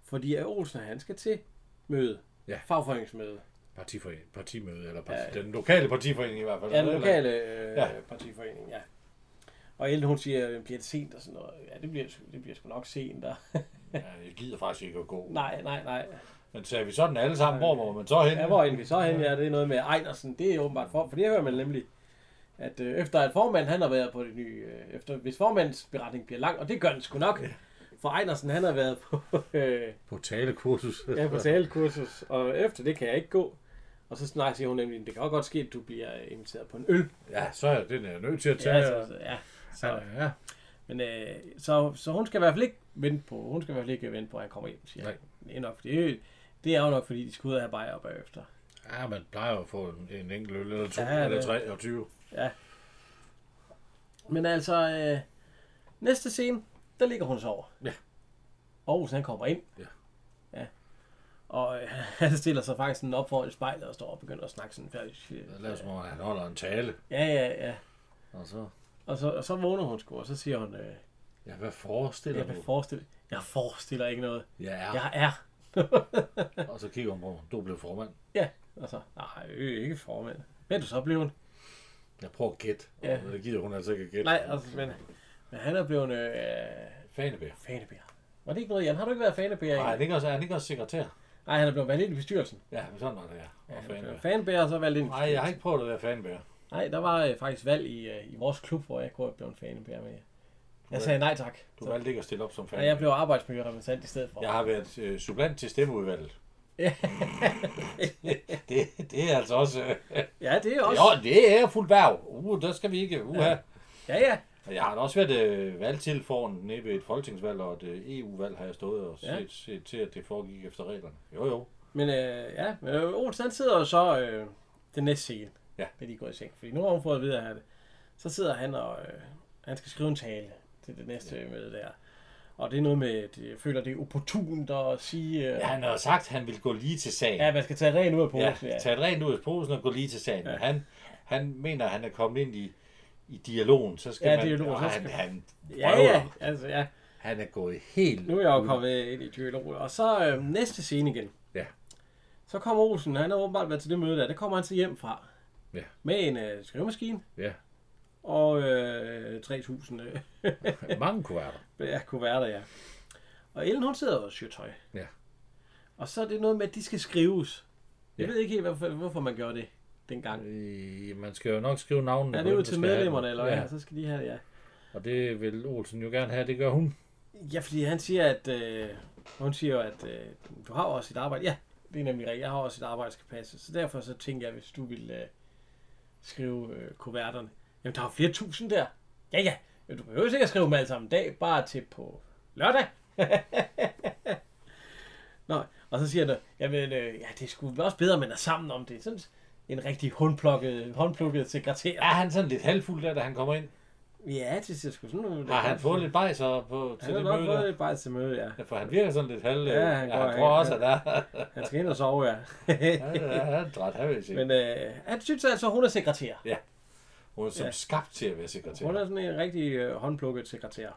Ja. Fordi at Olsen, han skal til møde. Ja. Fagforeningsmøde. Partifore- partimøde, eller parti, Ja. den lokale partiforening i hvert fald. Ja, den lokale øh, Ja. ja. partiforening, ja. Og Ellen, hun siger, bliver det sent og sådan noget. Ja, det bliver, det bliver sgu nok sent. Der. Ja, jeg gider faktisk ikke at gå. nej, nej, nej. Men sagde vi sådan alle sammen, hvor må man så hen? Ja, hvor er vi så hen? Ja, det er noget med Ejnersen. Det er åbenbart for, for det hører man nemlig, at øh, efter at formanden han har været på det nye, øh, efter, hvis formandens beretning bliver lang, og det gør den sgu nok, for Ejnersen han har været på, øh, På talekursus. ja, på talekursus, og efter det kan jeg ikke gå. Og så snart siger hun nemlig, det kan også godt ske, at du bliver inviteret på en øl. Ja, så er den er nødt til at tage. Ja, så, ja. Så, ja. men, øh, så, så hun skal i hvert fald ikke vente på, hun skal i hvert fald ikke vente på, at han kommer hjem, siger Nej. Det er nok, det er, det er jo nok, fordi de skal ud og have bajer bagefter. ja, man plejer jo at få en, en enkelt øl, eller to, Ja, eller tre, og 20. Ja. Men altså, øh, næste scene, der ligger hun og sover. Ja. Og han kommer ind. Ja. Ja. Og øh, han stiller sig faktisk sådan op foran spejlet og står og begynder at snakke sådan færdig. Det lader som om, han holder en tale. Ja, ja, ja. Og så, Og så, og så vågner hun sgu, og så siger hun, øh, ja, hvad forestiller jeg du? vil forestille, jeg forestiller ikke noget. Ja, ja. Jeg er. Og så kigger hun på, du blev formand. Ja, og så, nej, øh, ikke formand. Men er du så blevet? Jeg prøver at gætte. Ja. Og det gider hun altså ikke at gætte. Nej, altså, men, men han er blevet øh, Fanebær. fanebær. Var det ikke noget, Jan? Har du ikke været fanebær? Nej, er han ikke også, er han ikke også sekretær? Nej, han er blevet valgt ind i bestyrelsen. Ja, men sådan var det, ja. Ja, Og er blevet fanebær, og så valgt ind i Nej, jeg har ikke prøvet at være fanebær. Nej, der var øh, faktisk valg i, øh, i vores klub, hvor jeg kunne have blevet en fanebær med. Jeg sagde nej tak. Du Så, valgte ikke at stille op som ja, fanebær. jeg blev arbejdsmiljørepræsentant i stedet for. Jeg har været øh, supplant til stemmeudvalget. Ja. det, det er altså også... Øh, ja, det er også... jo, det er fuldt værv. Uh, der skal vi ikke... Uh, ja. Ja, ja. Og Jeg har da også været øh, valgtilforordnet nede ved et folketingsvalg og et øh, EU-valg, har jeg stået og set, Ja. ja. set til, at det foregik efter reglerne. Jo, jo. Men øh, ja, men øh, Olsen sidder jo så øh, den næste scene, Ja. da de går i seng. Fordi nu har hun fået at vide, at så sidder han og øh, han skal skrive en tale til det næste ja. møde der. Og det er noget med, at jeg føler, det er opportunt at sige, øh, Ja, han har sagt, at han vil gå lige til sagen. ja, man skal tage ren ud af ja, posen. Ja, tage det rent ud af posen og gå lige til sagen. Ja. Ja. Han, han mener, at han er kommet ind i, i dialogen. Så skal Ja, man, dialogen, og så han, skal- han, ja, prøver. ja, altså ja. han er gået helt... Nu er jeg jo kommet ind i dialog. Og så øh, næste scene igen. Ja. Så kommer Olsen, han har åbenbart været til det møde der. Det kommer han så hjem fra. Ja. Med en øh, skrivemaskine Ja, og øh, 3.000 øh, mange kuverter. Ja, kuverter, ja. Og Ellen, hun sidder og syr tøj. Ja. Og så er det noget med, at de skal skrives. Jeg Ja. ved ikke helt, hvorfor, hvorfor man gjorde det dengang. Øh, man skal jo nok skrive navnene. Er på det ud der til medlemmerne, eller hvad? Ja, Ja. Så skal de have ja. og det vil Olsen jo gerne have, det gør hun. Ja, fordi han siger, at... Øh, hun siger jo, at øh, du har jo også et arbejde. Ja, det er nemlig rigtigt. Jeg har også et arbejde, der skal passe. Så derfor så tænker jeg, hvis du vil øh, skrive øh, kuverterne. Jamen, der er jo flere tusind der. Ja, ja. Men du behøver ikke at skrive dem alle sammen en dag. Bare til på lørdag. Nå, og så siger han, jamen, øh, ja, det skulle også bedre, at man er sammen om det. Sådan en rigtig håndplukket, håndplukket sekretær. Er han sådan lidt halvfuld der, da han kommer ind? Ja, det ser sgu sådan noget. Har han fået lidt bajser på, til Han det har nok møde? fået et bare til møde, ja. Ja, for han virker sådan lidt halv... Ja, Ja, han han, går- jeg tror han- også, at der Han skal ind og sove, ja. ja, ja, han er dræt, han vil sige. Men øh, han synes altså, hun er sekretær. Hun er som ja. skabt til at være sekretær. Hun er sådan en rigtig øh, håndplukket sekretær.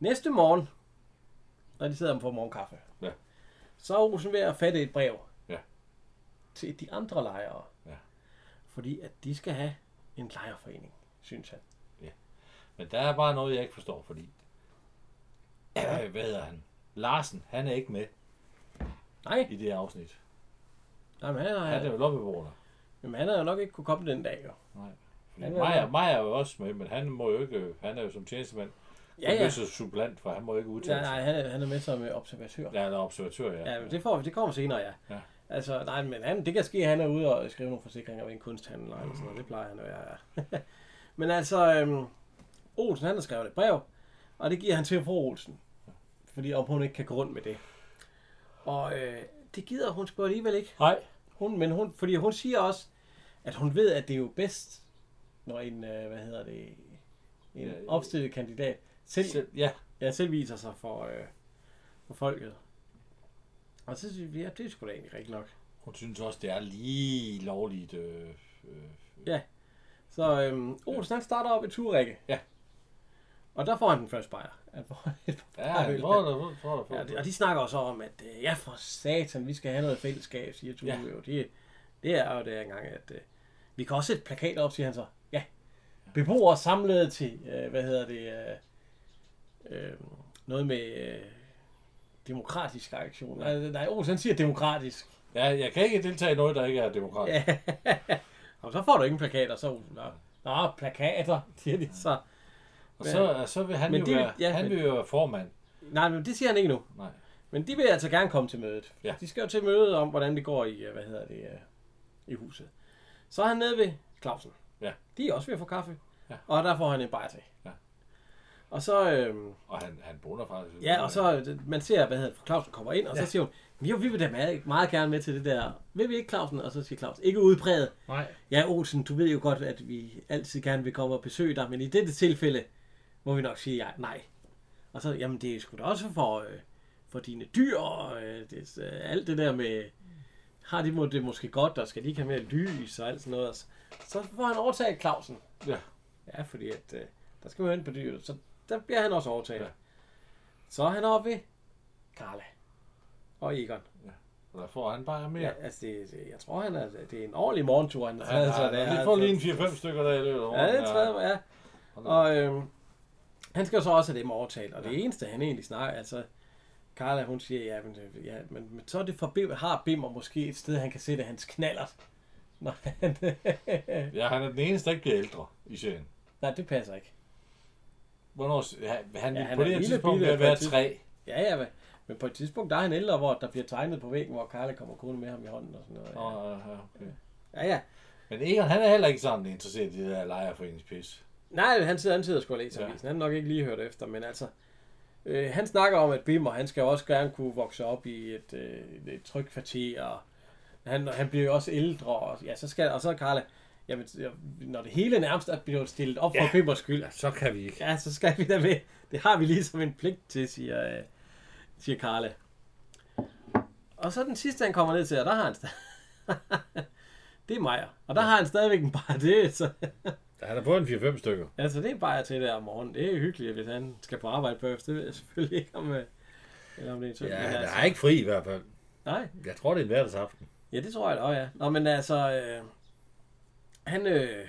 Næste morgen, når de sidder og får morgenkaffe, Ja. så er at fatte et brev Ja. Til de andre lejere. Ja. Fordi at de skal have en lejerforening, synes han. Men der er bare noget, jeg ikke forstår, fordi... Ja. Hvad hedder han? Larsen, han er ikke med Nej, i det afsnit. nej men han, Han er er, jo loppebruger. jamen, han har jo nok ikke kunne komme den dag, jo. Nej. Han er- Maja, Maja er jo også med, men han må jo ikke... Han er jo som tjenestemand. Ja, ja. Så supplant, for han må ikke udtale sig. nej, han er, han er med som øh, observatør. Ja, han er observatør, ja. Ja, men det, får, vi- det kommer senere, ja. Ja. Altså, nej, men han, det kan ske, at han er ude og skrive nogle forsikringer ved en kunsthandel eller sådan noget. Det plejer han at være, ja. men altså, øhm, Olsen, han har skrevet et brev, og det giver han til fru Olsen. Fordi om hun ikke kan gå rundt med det. Og øh, det gider hun sgu alligevel ikke. Nej. Hun, men hun, fordi hun siger også, at hun ved, at det er jo bedst, når en, øh, hvad hedder det, en opstillet kandidat selv, Selv, ja, ja, selv viser sig for, øh, for folket. Og så synes vi, ja, det er sgu da egentlig rigtigt nok. hun synes også, det er lige lovligt. Øh, øh, Ja. Så øhm, Olsen, han starter op i Turrikke. Ja. Og der får han den første bajer. Han får et ja, bajer. jeg tror, der, tror, der, Ja, det- og de snakker også om, at øh, ja, for satan, vi skal have noget fællesskab, siger Tue Ja. jo. Det, det er jo det engang, at øh, vi kan også sætte plakater op, siger han så. Ja. Beboere samlet til, øh, hvad hedder det, øh, øh, noget med øh, demokratisk aktion. Nej, nej, Olsen han siger demokratisk. Ja, jeg kan ikke deltage i noget, der ikke er demokratisk. Ja. Og så får du ingen plakater, så Olsen. Nå, Nå plakater, siger de så. Og så, så vil han, Men jo det- være, ja, han vil jo være formand. Nej, men det siger han ikke nu. Nej. Men de vil altså gerne komme til mødet. Ja. De skal jo til møde om, hvordan det går i, øh, hvad hedder det, øh, i huset. Så er han nede ved Clausen. Ja. De er også ved at få kaffe. Ja. Og der får han en bajer til. Og så, øh, Og han, han bunder faktisk. ja, og så, øh, man ser, hvad hedder Clausen kommer ind, og ja. Så siger hun, jo, vi vil da meget, meget gerne med til det der. Vil vi ikke, Clausen? Og så siger Clausen, ikke udpræget. Nej. Ja, Olsen, du ved jo godt, at vi altid gerne vil komme og besøge dig, men i dette tilfælde må vi nok sige ja, nej. Og så, jamen det er sgu da også for, øh, for dine dyr, og øh, det, øh, alt det der med, har de må, det måske godt, og skal de ikke have mere lys og alt sådan noget. Og Så, så får han overtaget Clausen. Ja. Ja, fordi at, øh, der skal man hen på dyret, så der bliver han også overtaget. Ja. Ja. Så er han oppe ved Karla og Egon. Og der får han bare mere. Ja, altså det, det, jeg tror, han er, det er en ordentlig morgentur, han har taget sig han, der. han får altså. lige en 4-5 stykker der i løbet af Ja, det tror jeg, ja. Og, øhm, han skal jo så også have dem overtalt, og det eneste, han egentlig snakker, altså, Carla, hun siger, ja, men, øh, ja, men, men så er det for Bim, har Bimmer måske et sted, han kan sætte hans knallert. Når han, ja, han er den eneste, der ikke bliver ældre i serien. nej, det passer ikke. Hvornår, han, Ja, han på det her tidspunkt på være tre. Ja, ja, men- men på et tidspunkt, der er han ældre, hvor der bliver tegnet på væggen, hvor Carla kommer kun med ham i hånden og sådan noget. Ja, ja, okay. Ja, ja. Men Egon, han er heller ikke sådan interesseret i det der lejerforeningspis. Nej, han sidder, han sidder sgu og læser Ja. avisen. Han har nok ikke lige hørt efter, men altså... Øh, han snakker om, at Bimmer, han skal også gerne kunne vokse op i et, øh, et trygt kvarter, og han, han bliver jo også ældre, og, ja, så skal, og så er Karla, jamen, ja, når det hele nærmest er blevet stillet op for Ja. Bimmers skyld, Så kan vi ikke. ja, så skal vi da med. Det har vi ligesom en pligt til, siger, øh, siger Karla. Og så den sidste, han kommer ned til, og der har han stadig... det er Majer. Og der har han stadigvæk en bare det, så... Han har fået en 4-5 stykker. Altså, det er bare til der om morgenen. Det er hyggeligt, hvis han skal på arbejde på efter. Det ved jeg selvfølgelig ikke, om, øh, eller om det er søndag. Ja, han altså, er ikke fri i hvert fald. Nej, Jeg tror, det er en hverdagsaften. ja, det tror jeg da ja. Nå, men altså, øh, han, øh,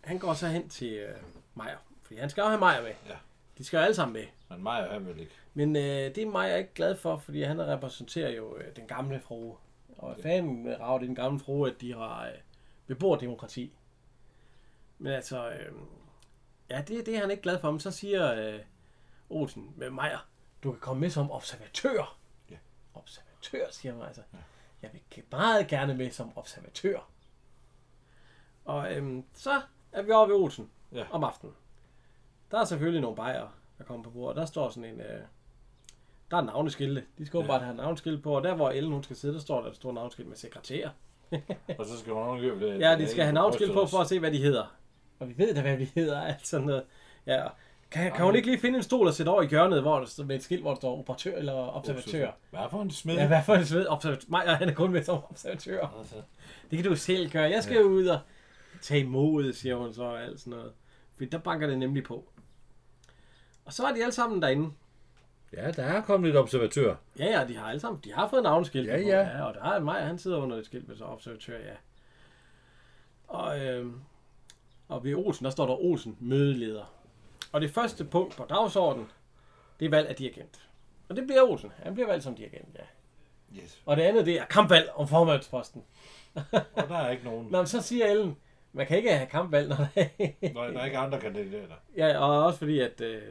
han går så hen til øh, Majer. Fordi han skal jo have Majer med. Ja. De skal jo alle sammen med. Men mig han vil ikke. Men øh, det er Majer ikke glad for, fordi han repræsenterer jo øh, den gamle frue. Og fanden rager den gamle frue, at de har øh, beboerdemokrati. Men altså, øh, ja, det, det er han ikke glad for. Men så siger øh, Olsen med Meier, du kan komme med som observatør. Ja. Observatør, siger man altså. Jeg vil meget gerne med som observatør. Og øhm, så er vi oppe ved Olsen Ja. om aftenen. Der er selvfølgelig nogle bajer, der kommer på bordet. Der står sådan en... Øh, der er navneskilte. De skal åbenbart have navneskilte på, og der hvor Ellen hun skal sidde, der står der et stort navneskilt med sekretær. Og så skal man ovenikøbet det. Ja, de skal have navneskilt på for at se, hvad de hedder. Og vi ved da, hvad vi hedder, alt sådan noget. Ja, kan, kan hun ikke lige finde en stol og sætte over i hjørnet, hvor der med et skilt, hvor der står operatør eller observatør? Hvad for en smed? Ja, hvad for en sved? Observatør. Nej, han er kun med som observatør. Altså, Det kan du selv gøre. Jeg skal ja. ud og tage imod, siger hun så, og alt sådan noget. For der banker det nemlig på. Og så er de alle sammen derinde. Ja, der er kommet lidt observatør. Ja, ja, de har alle sammen. De har fået navneskilt. Ja, på. ja. ja. Og der er mig, han sidder under et skilt med så observatør, ja. Og, øhm, og ved Olsen, der står der Olsen, mødeleder. Og det første punkt på dagsordenen, det er valg af dirigent. Og det bliver Olsen. Han bliver valgt som dirigent, ja. Yes. Og det andet, det er kampvalg om formandsposten. Og der er ikke nogen. Nå, men så siger Ellen, man kan ikke have kampvalg, når der Nej, der er ikke andre kandidater. Ja, og også fordi, at øh,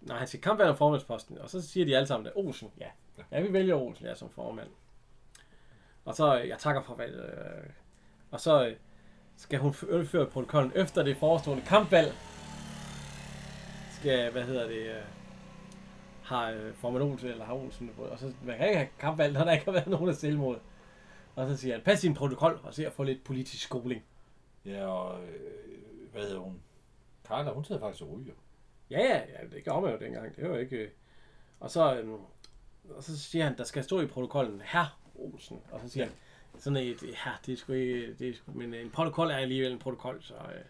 når han siger kampvalg om formandsposten, og så siger de alle sammen, at Olsen, ja. Ja, vi vælger Olsen, ja, som formand. Og så, øh, jeg takker for valget. Øh, og så øh, skal hun føre protokollen efter det forestående kampvalg. Skal, hvad hedder det, øh, har øh, formand Olsen, eller har Olsen, og så, man kan ikke have kampvalg, når der ikke har været nogen at stille mod. Og så siger han, pas din protokol, og se at få lidt politisk skoling. Ja, og øh, hvad hedder hun? Carla, hun sidder faktisk og ryger. Ja, ja, ja, det gjorde man jo dengang. Det var jo ikke... øh. Og så, øhm, og så siger han, der skal stå i protokollen, herr Olsen. Og så siger han, sådan et, her, det er sgu ikke, det er sgu, men en protokol er alligevel en protokol, så øh,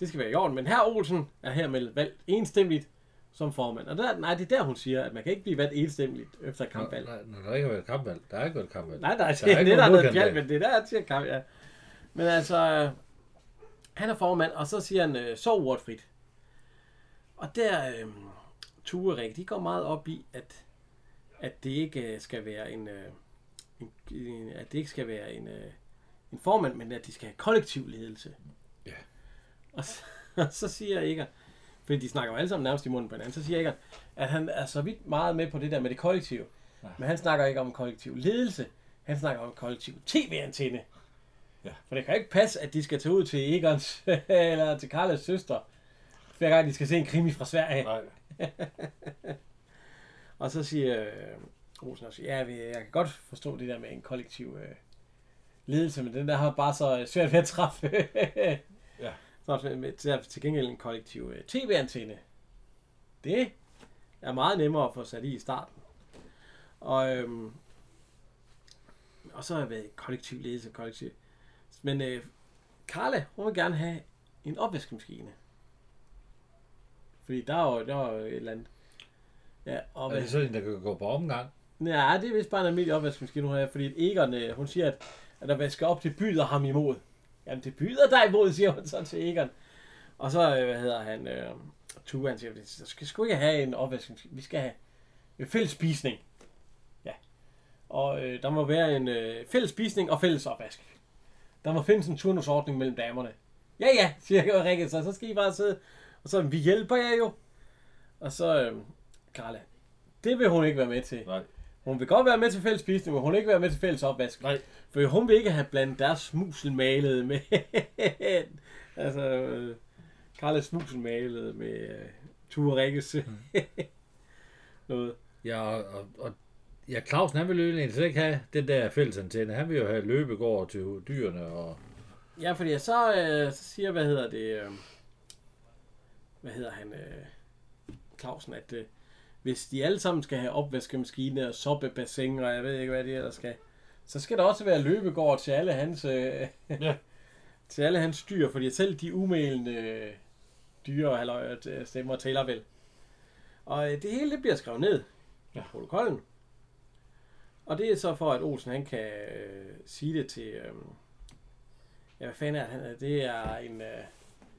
det skal være i orden. Men herr Olsen er hermed valgt enstemmigt som formand. Og der, nej, det er der, hun siger, at man kan ikke blive valgt enstemmigt efter et kampvalg. Nej, når der ikke har været kampvalg. Der har ikke været kampvalg. Nej, nej, det, Der er er ikke det, der er nogen noget pjat, men det er der, jeg siger kamp, ja. Men altså, øh, han er formand, og så siger han, øh, sov ordfrit. Og der, øh, og Rikke, de går meget op i, at, at det ikke øh, skal være en, øh, en, en at det ikke skal være en, øh, en formand, men at de skal have kollektiv ledelse. Ja. Og så, og så siger Eger, fordi de snakker jo alle sammen nærmest i munden på hinanden, så siger Eger, at han er så vidt meget med på det der med det kollektive. Ja. Men han snakker ikke om kollektiv ledelse. Han snakker om kollektiv tv-antenne. Ja. For det kan ikke passe, at de skal tage ud til Egons eller til Karlas søster, hver gang de skal se en krimi fra Sverige. Nej. Og så siger øh, Rosen også, ja, jeg kan godt forstå det der med en kollektiv øh, ledelse, men den der har bare så svært ved at træffe. Ja. Så med, til, til gengæld en kollektiv øh, tv-antenne. Det er meget nemmere at få sat i i starten. Og, øhm, og så er det kollektiv ledelse, kollektiv. Men øh, Carla, hun vil gerne have en opvaskemaskine. Fordi der er jo, der er jo et eller andet. Ja, og Er det sådan der kan gå på omgang? Nej, det er vist bare en almindelig opvaskemaskine, hun har, fordi Egon, øh, hun siger, at, at der vasker op, det byder ham imod. Jamen, det byder dig imod, siger hun så til Egon. Og så, øh, hvad hedder han, øh, Tue, han siger, vi skal sgu ikke have en opvaskemaskine, vi skal have en fælles spisning. Ja. Og øh, der må være en øh, fælles spisning og fælles opvask. Der må findes en turnusordning mellem damerne. Ja, ja, siger Rikke, så, så skal I bare sidde. Og så, vi hjælper jer jo. Og så, øh, Carla, det vil hun ikke være med til. Nej. Hun vil godt være med til fælles spisning, men hun vil ikke være med til fælles opvask. Nej. For hun vil ikke have blandt deres smuselmalede med... altså, øh, Karla smuselmalede med øh, Ture Rikkes noget. Ja, og, og, og ja, Clausen, han vil jo egentlig slet ikke have den der fællesantenne. Han vil jo have løbegård til dyrene og... Ja, fordi så, øh, så siger, hvad hedder det... Øh, hvad hedder han? Øh, Clausen, at øh, hvis de alle sammen skal have opvaskemaskine og soppebassiner, og jeg ved ikke, hvad de ellers skal, så skal der også være løbegård til alle hans, øh, Ja. til alle hans dyr, fordi selv de umælende øh, dyre og halløj, stemmer tæller vel. Og øh, det hele det bliver skrevet ned i Ja. protokollen. Og det er så for, at Olsen han kan øh, sige det til... Øh, ja, hvad fanden er han? Det er en... Øh,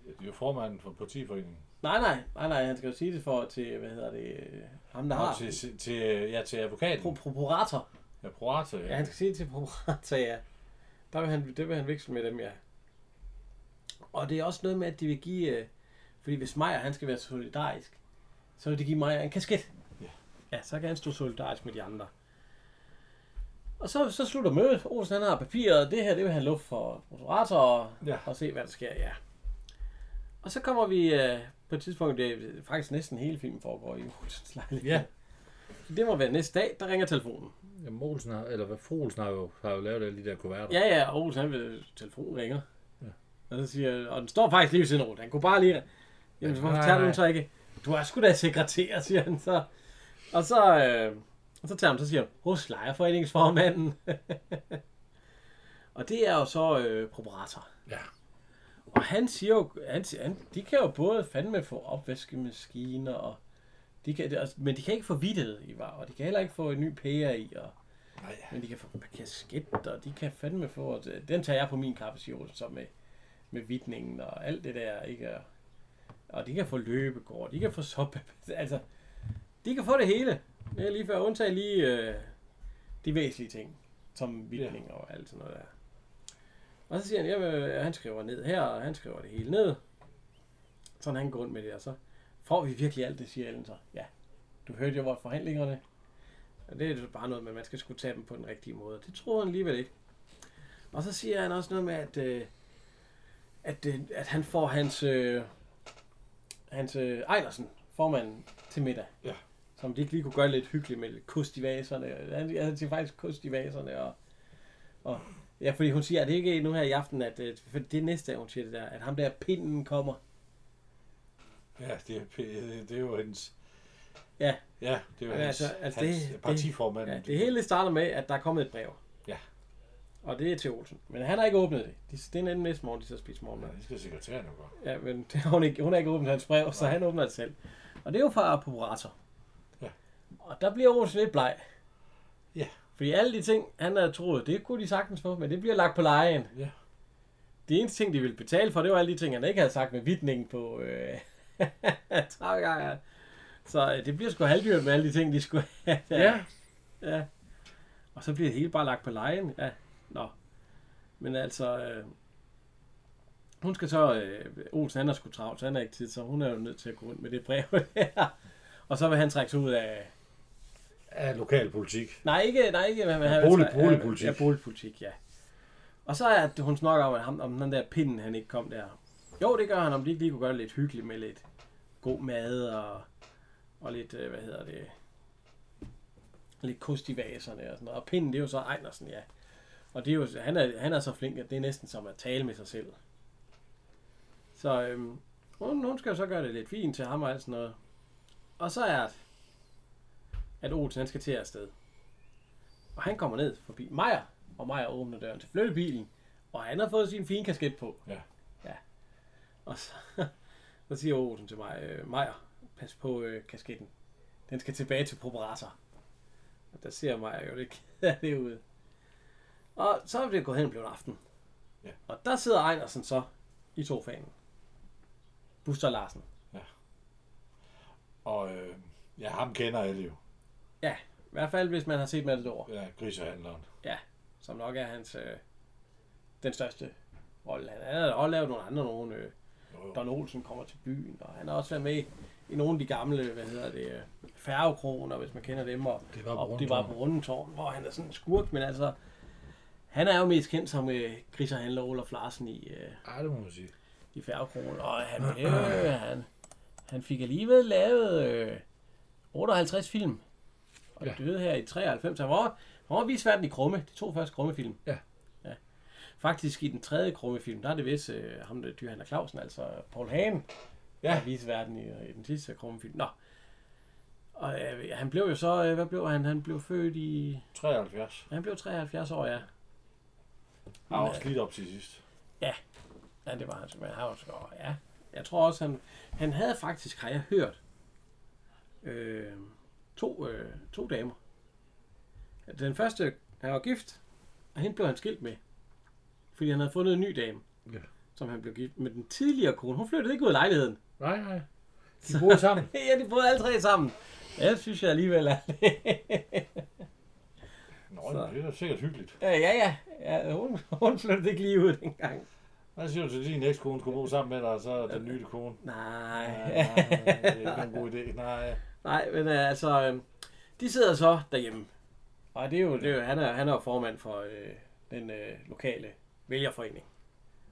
Det er jo formanden for partiforeningen. nej, nej, nej, nej, han skal jo sige det for til, hvad hedder det, øh, ham der Nå, har... til, til, ja, til advokaten. Pro- Prokurator. Ja, Prorata, ja. Ja, han skal sige det til Prorata, ja. Der vil han, det vil han veksle med dem, ja. Og det er også noget med, at de vil give... Øh, fordi hvis Maja, han skal være solidarisk, så vil de give Maja en kasket. Ja. Ja, så kan han stå solidarisk med de andre. Og så, så slutter mødet. Olsen han har papiret, det her, det vil han luft for moderator og, Ja. og se, hvad der sker, ja. Og så kommer vi øh, på et tidspunkt, det er faktisk næsten hele filmen foregår i Olsens lejlighed. Ja. Så det må være næste dag, der ringer telefonen. Jamen, Olsen har, eller hvad, fru Olsen har jo, har jo lavet alle de der kuverter. Ja, ja, og Olsen, han vil, telefonen ringer. Ja. Og så siger, og den står faktisk lige ved siden af kunne bare lige, jamen, Ja, hvorfor tager du den så ikke? Du er sgu da sekretær, siger han så. Og så, øh, og så tager han, så siger hos lejerforeningsformanden. og det er jo så øh, preparator. Ja. Og han siger jo, han, han, de kan jo både fandme få opvaskemaskiner, og de kan, altså, men de kan ikke få vidtet i var, og de kan heller ikke få en ny pære i, og Nej, men de kan få kasket, og de kan fandme få... Den tager jeg på min kappe, siger så med, med vidningen og alt det der, ikke? Og- Og de kan få løbegård, de kan få soppe... Altså, de kan få det hele. Det er lige før undtage lige øh, de væsentlige ting, som vidning og alt sådan noget der. Og så siger han, jamen, han skriver ned her, og han skriver det hele ned. Sådan han går rundt med det, og så får vi virkelig alt det, siger Ellen så. Ja, du hørte jo, hvor forhandlingerne og det er bare noget med, at man skal skulle tage dem på den rigtige måde. Det tror han alligevel ikke. Og så siger han også noget med, at, øh, at, øh, at han får hans, øh, hans øh, Ejlersen, formanden, til middag. Ja. Som de ikke lige kunne gøre lidt hyggeligt med kost i vaserne. Han siger faktisk kost i vaserne. Og, og, ja, fordi hun siger, at det ikke er nu her i aften, at øh, for det er næste hun siger det der, at ham der pinden kommer. Ja, det er, det er jo hendes... Ja. Ja, det er jo hans, altså- altså hans det- partiformand. Ja, det hele starter med, at der er kommet et brev. Ja. Og det er til Olsen. Men han har ikke åbnet det. De, det er den næste morgen, de så spiser morgenmad. Ja, det skal sekretæren jo gøre. Ja, men det hun, ikke, hun har ikke åbnet hans brev, så Nej. han åbner det selv. Og det er jo fra Poperator. Og der bliver Olsen lidt bleg. Ja. Fordi alle de ting, han havde troet, det kunne de sagtens få, men det bliver lagt på lejen. Ja. De eneste ting, de ville betale for, det var alle de ting, han ikke havde sagt med vidningen på øh, 30 gange. Så øh, det bliver sgu halvdyrt med alle de ting, de skulle have. Ja. Ja. Og så bliver det hele bare lagt på lejen. Ja, nå. Men altså, øh, hun skal så, øh, Olsen han er sgu travlt, så han har ikke tid, så hun er jo nødt til at gå rundt med det brev der. Og så vil han trække sig ud af, Af lokalpolitik. nej ikke, nej ikke, hvad han Bolig- boligpolitik. Ja, boligpolitik, ja. Og så er det, hun snakker om, at ham, om den der pinden, han ikke kom der. Jo, det gør han, om de ikke lige kunne gøre det lidt hyggeligt med lidt god mad og, og lidt, øh, hvad hedder det, lidt kost i vaserne og sådan noget. Og pinden, det er jo så Ejnersen, ja. Og det er jo, han, er, han er så flink, at det er næsten som at tale med sig selv. Så øhm, hun, hun skal jo så gøre det lidt fint til ham og alt sådan noget. Og så er at Olsen han skal til afsted. Og han kommer ned forbi Majer, og Majer åbner døren til flyttebilen, og han har fået sin fine kasket på. Ja. Ja. Og så, så siger Olsen til mig, øh, pas på øh, kasketten. Den skal tilbage til preparator. Og der ser Majer jo lidt af det ud. Og så er det gået hen og blevet aften. Ja. Og der sidder Ejnersen så i sofaen. Buster Larsen. Og øh, ja, ham kender alle jo. I hvert fald, hvis man har set Matador. Ja, grisehandleren. som nok er hans øh, den største rolle. Han har også lavet nogle andre, nogle øh. Don Olsen kommer til byen, og han har også været med i, i nogle af de gamle, hvad hedder det, øh, færgekroner, hvis man kender dem, og, Det var på og de var Rundetårn. på Rundetårn, hvor han er sådan en skurk, men altså, han er jo mest kendt som øh, griserhandler Olaf Larsen i, øh, Ej, det må man sige. i færgekronen, og han, øh, han, han fik alligevel lavet øh, 58 film, og Ja. ja. døde her i 93. Han var, han var vist verden i Krumme, de to første Krumme-film. Ja. ja. Faktisk i den tredje Krumme-film, der er det vist øh, ham, der Dyrhandler Clausen, altså Paul Hagen, Ja. der viste verden i, i den sidste Krumme-film. Nå. Og øh, han blev jo så, øh, hvad blev han? Han blev født i, 73. han blev 73 år, ja. Han har også lidt op til sidst. Ja, det var han simpelthen. Han var sgu, ja. Jeg tror også, han, han havde faktisk, har jeg hørt, øh, to, øh, to damer. Den første, han var gift, og hende blev han skilt med. Fordi han havde fundet en ny dame, Ja. som han blev gift med. Den tidligere kone, hun flyttede ikke ud af lejligheden. Nej, nej. De bor sammen. ja, de boede alle tre sammen. Ja, det synes jeg alligevel er. Nå Så. det er da sikkert hyggeligt. Ja, ja, ja. hun, hun flyttede ikke lige ud dengang. Hvad siger du til din ekskone skulle bo sammen med dig, og så den nye kone? Nej. Nej, nej, det er ikke en god idé. Nej. Nej, men øh, altså, øh, de sidder så derhjemme. Og det er jo, det er jo han, er, han er jo formand for øh, den øh, lokale vælgerforening.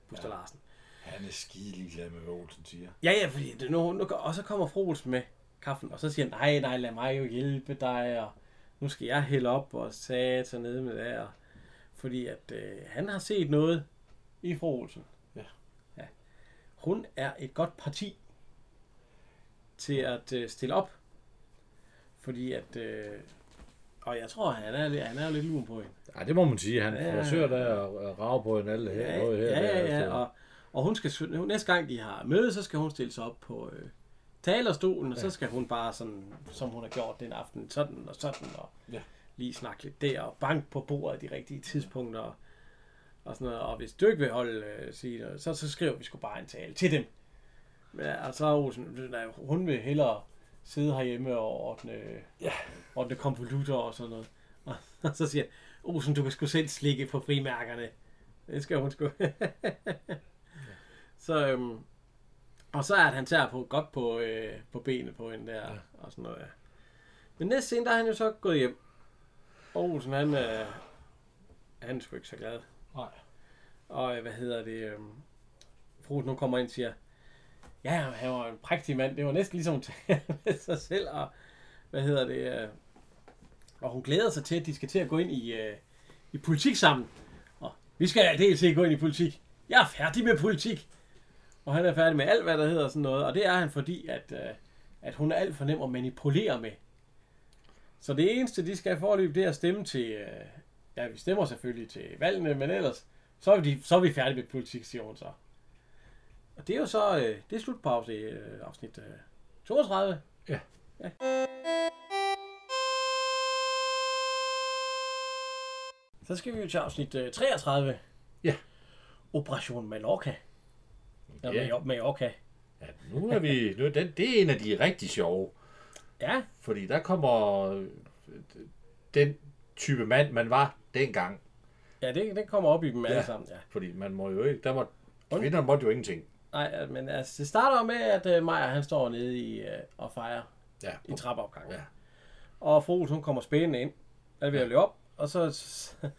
Buster ja. Larsen. Han er skide ligeglad med, hvad Olsen siger. Ja, ja, fordi det, nu, nu, og så kommer fru Olsen med kaffen, og så siger han, nej, nej, lad mig jo hjælpe dig, og nu skal jeg hælde op og sat sig ned med det, og, fordi at øh, han har set noget i fru Olsen. Ja. ja. Hun er et godt parti til at øh, stille op, fordi at, øh, og jeg tror, han er, han er jo lidt lun på hende. Ja, det må man sige. Han Ja. forsøger da at rave på en alle her. Ja, både her ja, og der, ja, ja, så- og, og hun skal, næste gang de har møde, så skal hun stille sig op på øh, talerstolen, og så skal hun bare sådan, som hun har gjort den aften, sådan og sådan, og Ja. lige snakke lidt der, og banke på bordet de rigtige tidspunkter, og, og sådan noget. Og hvis du ikke vil holde, øh, sige noget, så, så skriver vi sgu bare en tale til dem. Ja, og så er Olsen, hun vil hellere sidde herhjemme og ordne, Ja. ordne konvolutter og sådan noget. Og, og så siger han, Olsen, du kan sgu selv slikke på frimærkerne. Det skal hun sgu. så, øhm, og så er at han tager på, godt på, øh, på benet på hende der, ja. og sådan noget, ja. Men næste scene, der er han jo så gået hjem. Og Olsen, han, øh, han er sgu ikke så glad. Nej. Og øh, hvad hedder det, øh, fru nu kommer ind og siger, ja, han var en prægtig mand, det var næsten ligesom at tale med sig selv, og hvad hedder det, øh, og hun glæder sig til, at de skal til at gå ind i, øh, i politik sammen. Og vi skal dels ikke gå ind i politik. Jeg er færdig med politik. Og han er færdig med alt, hvad der hedder sådan noget. Og det er han, fordi at, øh, at hun er alt for nem at manipulere med. Så det eneste, de skal forløbe, det er at stemme til... Øh, ja, vi stemmer selvfølgelig til valgene, men ellers, så er vi, så er vi færdige med politik, siger hun så. Og det er jo så... Øh, det er slut på afsnit, øh, afsnit øh, 32. Ja. ja. Så skal vi jo til afsnit øh, 33. Ja. Operation Mallorca. Ja. Major- Mallorca. Ja, nu er vi... Nu den, det er en af de rigtig sjove. Ja, Fordi der kommer øh, den type mand, man var dengang. ja det, det kommer op i dem alle Ja. sammen, ja. Fordi man må jo ikke... Der må, kvinderne måtte jo ingenting. Nej, men altså, det starter med, at øh, Maja, han står nede i, øh, og fejrer Ja, i trappeopgangen. Ja. Og fru hun kommer spændende ind, er ved at løbe op, og så,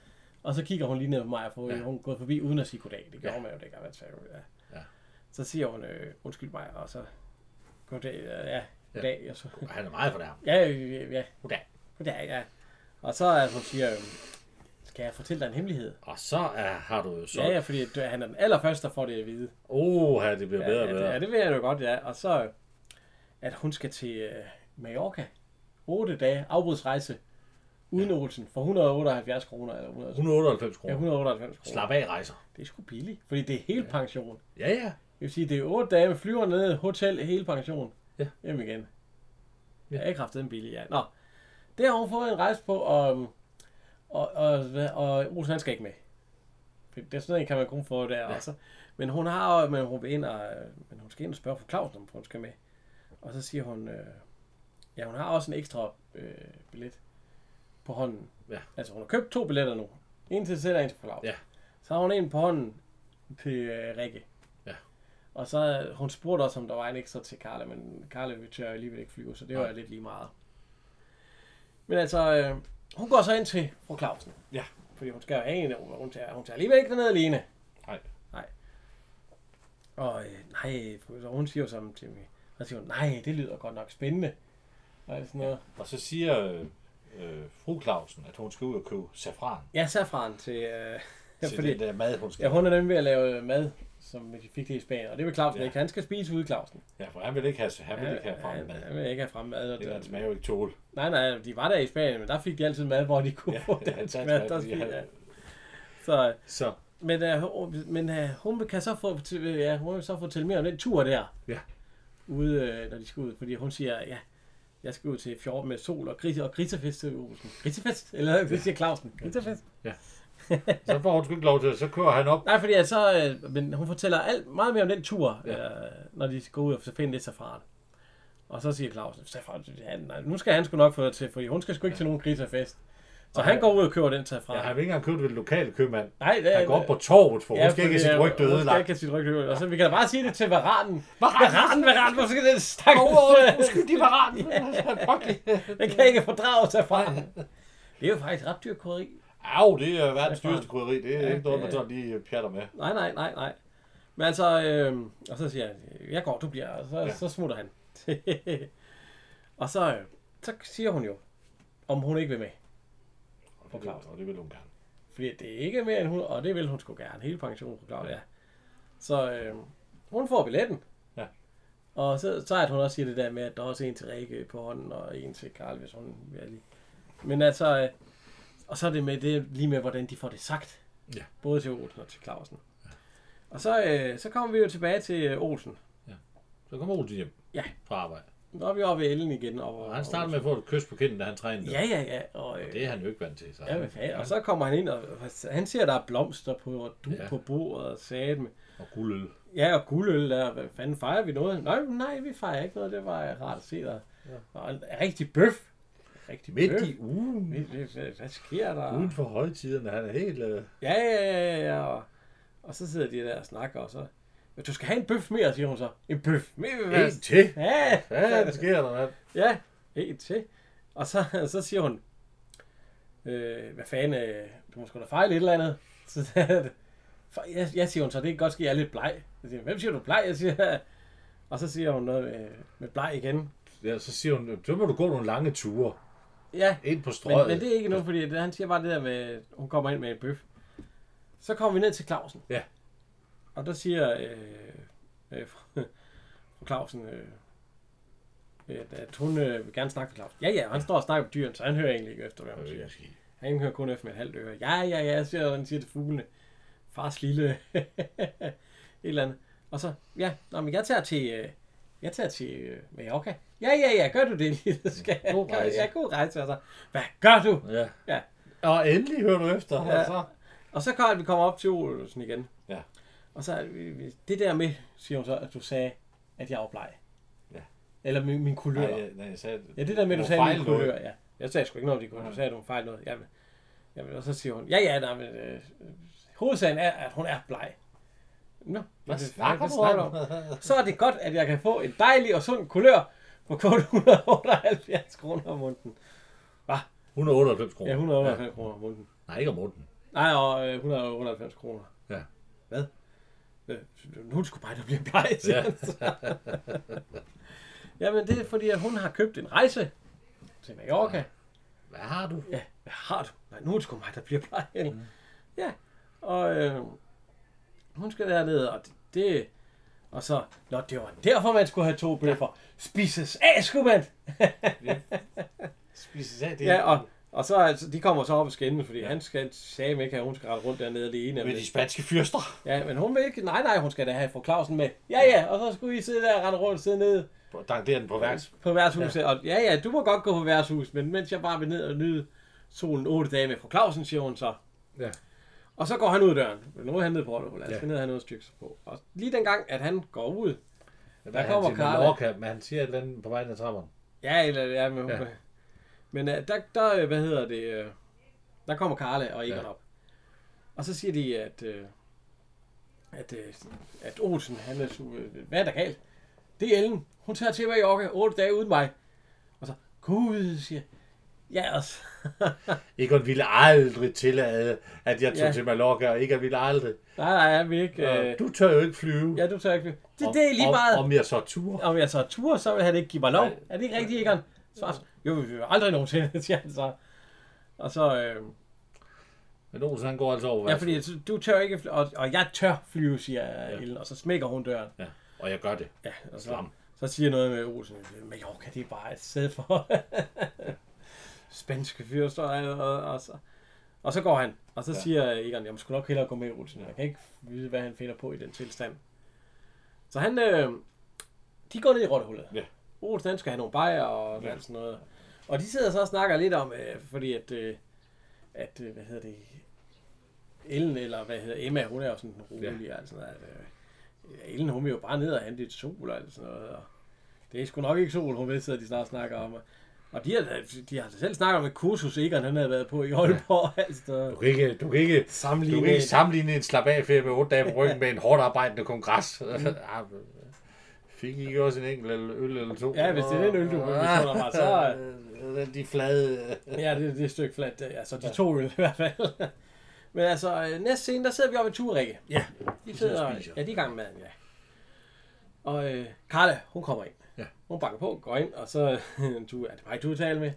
og så kigger hun lige ned på mig, for Ja. ja. hun er gået forbi uden at sige goddag. Det gjorde Ja. man jo dengang, man sagde, ja. Ja. Så siger hun, øh, undskyld mig, og så goddag, ja, goddag, og så, Han er meget for det ja, øh, ja, Goddag. goddag, ja. Og så er hun siger, øh, skal jeg fortælle dig en hemmelighed? Og så er, har du jo så... Ja, ja, fordi du- han er den allerførste, der får det at vide. Åh, ja, det bliver bedre ja, og ja, bedre. det, ja, det ved jeg jo godt, ja. Og så, at hun skal til øh, Mallorca. 8 dage afbudsrejse uden Olsen for 178 kroner. Eller 100, 198 ja, kroner. 198 kroner. Slap af rejser. Det er sgu billigt, fordi det er hele pension. Ja, ja. Det vil sige, det er 8 dage med flyver ned, hotel, hele pension. Ja. Hjem igen. Ja. Ja. Jeg har ikke haft den billig, ja. Nå, det har hun fået en rejse på, og, og, og, og, Olsen han skal ikke med. Det er sådan en, kan man kun få der Ja. også. Men hun har men hun vil ind og, men hun skal ind og spørge for Clausen, om hun skal med. Og så siger hun, øh, ja, hun har også en ekstra øh, billet på hånden. Ja. Altså, hun har købt to billetter nu. En til selv og en til Claus. Ja. Så har hun en på hånden til øh, Rikke. Ja. Og så øh, hun spurgte også, om der var en ekstra til Karla, men Karla vil tør alligevel ikke flyve, så det var Nej. lidt lige meget. Men altså, øh, hun går så ind til fru Clausen. Ja. Fordi hun skal jo have en, og hun tager, hun tager alligevel ikke derned alene. Nej. Nej. Og øh, nej, så hun siger jo sammen til mig, og siger hun, nej, det lyder godt nok spændende. Og sådan noget. Og så siger øh, øh, fru Clausen, at hun skal ud og købe safran Ja, safran til, øh, til fordi, den der mad, hun skal. ja, hun er nemlig ved at lave mad, som de fik det i Spanien. Og det vil Clausen Ja. ja. ikke. Han skal spise ude Clausen. Ja, for han vil ikke have, han vil ikke have frem han, vil ikke have frem mad. Og Det kan hans mave ikke tåle. nej, nej, de var der i Spanien, men der fik de altid mad, hvor de kunne Ja, få ja, dansk dansk mad. Der han- ja. Så, Så. men, uh, men uh, hun kan så få, til- ja, hun vil så fortælle mere om den tur der. Ja. Ude, uh, når de skal ud. Fordi hun siger, ja, jeg skal ud til fjord med sol og, gris, og grisefest til Olsen. Grisefest? Eller det siger Clausen. Grisefest? Så får hun sgu ikke lov til. Så kører han op. Nej, fordi så, øh, men hun fortæller alt, meget mere om den tur, Ja. ja. øh, når de skal ud og finde det safran. Og så siger Clausen, safran, han, nej, nu skal han sgu nok få det til, fordi hun skal sgu ikke ja. til nogen grisefest. Så han går ud og køber den til fra. Ja, han vil ikke engang købe det ved den lokale købmand. Nej, det er Han går op på torvet, for hun skal ikke have sit rygte Hun skal ødelagt. ikke have sit rygte ødelagt. Og så vi kan da bare sige det til varanen. Varanen! Varanen, varanen, hvorfor skal den stakke Uskyldig varan! Den kan ikke fordrage sig fra. Det er jo faktisk ret dyr krydderi. Au, det er verdens dyreste krydderi. Det er Ja, ikke noget, man sådan lige pjatter med. Nej, nej, nej, nej. Men altså, øh, og så siger han, jeg går, du bliver, og så, ja. Ja. så smutter han. og så, øh, så siger hun jo, om hun ikke vil med. Og det, og det vil hun gerne. Fordi det er ikke mere end hun, og det vil hun sgu gerne. Hele pensionen, Claudia. Så øh, hun får billetten. Ja. Og så, så at hun også siger det der med, at der er også en til Rikke på hånden, og en til Karl, hvis hun vil lige. Men altså, øh, og så er det med det lige med, hvordan de får det sagt. Ja. Både til Olsen og til Clausen. Ja. Og så, øh, så kommer vi jo tilbage til øh, Olsen. Så kommer Olsen hjem Ja. fra arbejde. Nu er vi oppe ved Ellen igen. Og, Og han starter med at få et kys på kinden, da han træner. Ja, ja, ja. Og, øh, Det er han jo ikke vant til. Så. Ja, fanden. Og så kommer han ind, og han ser, der er blomster på, og du ja. Ja. på bordet, og sagde med. Og guldøl. Ja, og guldøl der. Hvad fanden fejrer vi noget? Nej, nej, vi fejrer ikke noget. Det var rart at se dig. Ja. Og en rigtig bøf. Rigtig Midt i ugen. Hvad, sker der? Uden for højtiderne. Han er helt... Øh... Ja, ja, ja, ja. Og, og så sidder de der og snakker, og så... "Men Du skal have en bøf mere, siger hun så. En bøf mere? En til. Ja, Hvad ja, sker der, mand? Ja, en til. Og så, så siger hun, øh, hvad fanden, øh, du må sgu da fejle et eller andet. Så jeg, jeg siger hun så, det kan godt ske, jeg er lidt bleg. Jeg siger, hvem siger du bleg? Jeg siger, og så siger hun noget med, med bleg igen. Ja, så siger hun, så må du gå nogle lange ture. Ja, Ind på men, strøget. men det er ikke noget, fordi det, han siger bare det der med, hun kommer ind med en bøf. Så kommer vi ned til Clausen. Ja. Og der siger øh, øh, fru Clausen, øh, at, at hun øh, vil gerne snakke med Clausen. Ja, ja, han står og snakker med dyrene, så han hører egentlig ikke efter, hvad hun er siger. Han hører kun efter med et halvt øre. Ja, ja, ja, siger han siger til fuglene. Fars lille et eller andet. Og så, ja, nå, men jeg tager til, øh, jeg tager til øh, Mallorca. Ja, ja, ja, gør du det lige? Det skal jeg. God rejse. Ja, god rejse. Altså. Hvad gør du? Ja. Ja. Og endelig hører du efter. Ja. Og så... Og så kan vi komme op til Olsen igen. Ja. Og så det- der med, siger hun så, at du sagde, at jeg var bleg. Ja. Eller min, min kulør. Nej, jeg, nej, jeg sagde, Ja, det der med, at du sagde min kulør, ja. Jeg sagde sgu ikke noget om de kulør. Du sagde, at du fejl noget. Jamen, jamen, og så siger hun, ja, ja, nej, men øh, hovedsagen er, at hun er bleg. Nå, Hvad det- snakker hvad du om? Så er det godt, at jeg kan få en dejlig og sund kulør på kun 178 kroner om måneden. 198 kroner. Ja, 198 kroner om måneden. Nej, ikke om måneden. Nej, og øh, 198 kroner. Ja. Hvad? Øh, Nu sgu bare, der bliver siger Ja. han så. Jamen, det er fordi, at hun har købt en rejse til Mallorca. Hvad har du? Ja, hvad har du? Nej, nu er det sgu mig, der bliver plejehjælp. Mm. Ja, og øh, hun skal derned, og det, det... Og så, nå, det var derfor, man skulle have to bøffer. Spises af, skulle man! Spises af det. Ja, og, og så, altså, de kommer så op og skændes, fordi ja. han skal sige ikke, at hun skal rette rundt dernede alene. Med de spanske fyrster. Ja, men hun vil ikke. Nej, nej, hun skal da have fru Clausen med. Ja, ja, og så skulle I sidde der og rende rundt, sidde nede Der er den på værts. på værtshuset. Ja. Og ja, ja, du må godt gå på værtshus, men mens jeg bare vil ned og nyde solen otte dage med fru Clausen, siger hun så. Ja. Og så går han ud af døren. Nu er han nede på Rotterdam. Han Ja. skal ned og have noget stykke på. Og lige den gang, at han går ud. Der kommer Karla. Mallorca, men han siger et eller andet på vejen af trapperne. Ja, eller ja, men, Ja. ja. men uh, der, der, øh, hvad hedder det, uh, der kommer Karla og Egon Ja. ja. op. Og så siger de, at, uh, at, uh, at Olsen, han er, su- hvad er der galt? Det er Ellen. Hun tager til Mallorca otte dage uden mig. Og så, gud, siger ja, også. Egon ville aldrig tillade, at jeg tog Ja. til Mallorca, og Egon ville aldrig. nej, nej, jeg vil ikke. Øh, du tør jo ikke flyve. ja, du tager ikke. Det, Om- det er lige om, meget. Om jeg så tur. Om jeg så tur, så vil han ikke give mig lov. Nej. Er det ikke rigtigt, Egon? Så. Jo, jo, jo, aldrig nogensinde, siger han så. Og så, øh, Men Olsen, han går altså over Ja, fordi du tør ikke, fly- og, og jeg tør flyve, siger ja. Ellen, og så smækker hun døren. Ja, og jeg gør det. Ja, og så, Slam. så siger noget med Olsen, Mallorca, det er bare et sted for spanske fyrster, og, og, og, så, og så går han, og så Ja. siger Egon, jeg sgu nok hellere gå med Olsen, jeg kan ikke vide, hvad han finder på i den tilstand. Så han, øh, de går ned i rottehullet. Ja. Olsen, han skal have nogle bajer og Ja. sådan noget. Og de sidder så og snakker lidt om, øh, fordi at, øh, at, øh, hvad hedder det, Ellen, eller hvad hedder Emma, hun er jo sådan rolig, ja. altså, at, øh, Ellen, hun vil jo bare ned og hente et sol, og sådan noget, og det er sgu nok ikke sol, hun ved, sidder de snart snakker om. Og de har, de har selv snakket om et kursus, Egon han havde været på i Aalborg. Ja. Altså, Du kan ikke, du kan ikke, sammenligne. du kan ikke sammenligne en slap af ferie med 8 dage på ryggen med en hårdt arbejdende kongres. Mm. Fik I ikke også en enkelt eller- øl eller to? Ja, hvis det er den øl, du misunder mig, så- så... De flade... Ja, det, det er et stykke fladt. det- Altså, de to øl i hvert fald. Men altså, øh, næste scene, der sidder vi oppe i Turrikke. Ja, De sidder sidder, og spiser. ja, de er i gang med maden, ja. Og øh, Karla, hun kommer ind. Ja. Hun banker på, går ind, og så, du, er det mig, du vil tale med?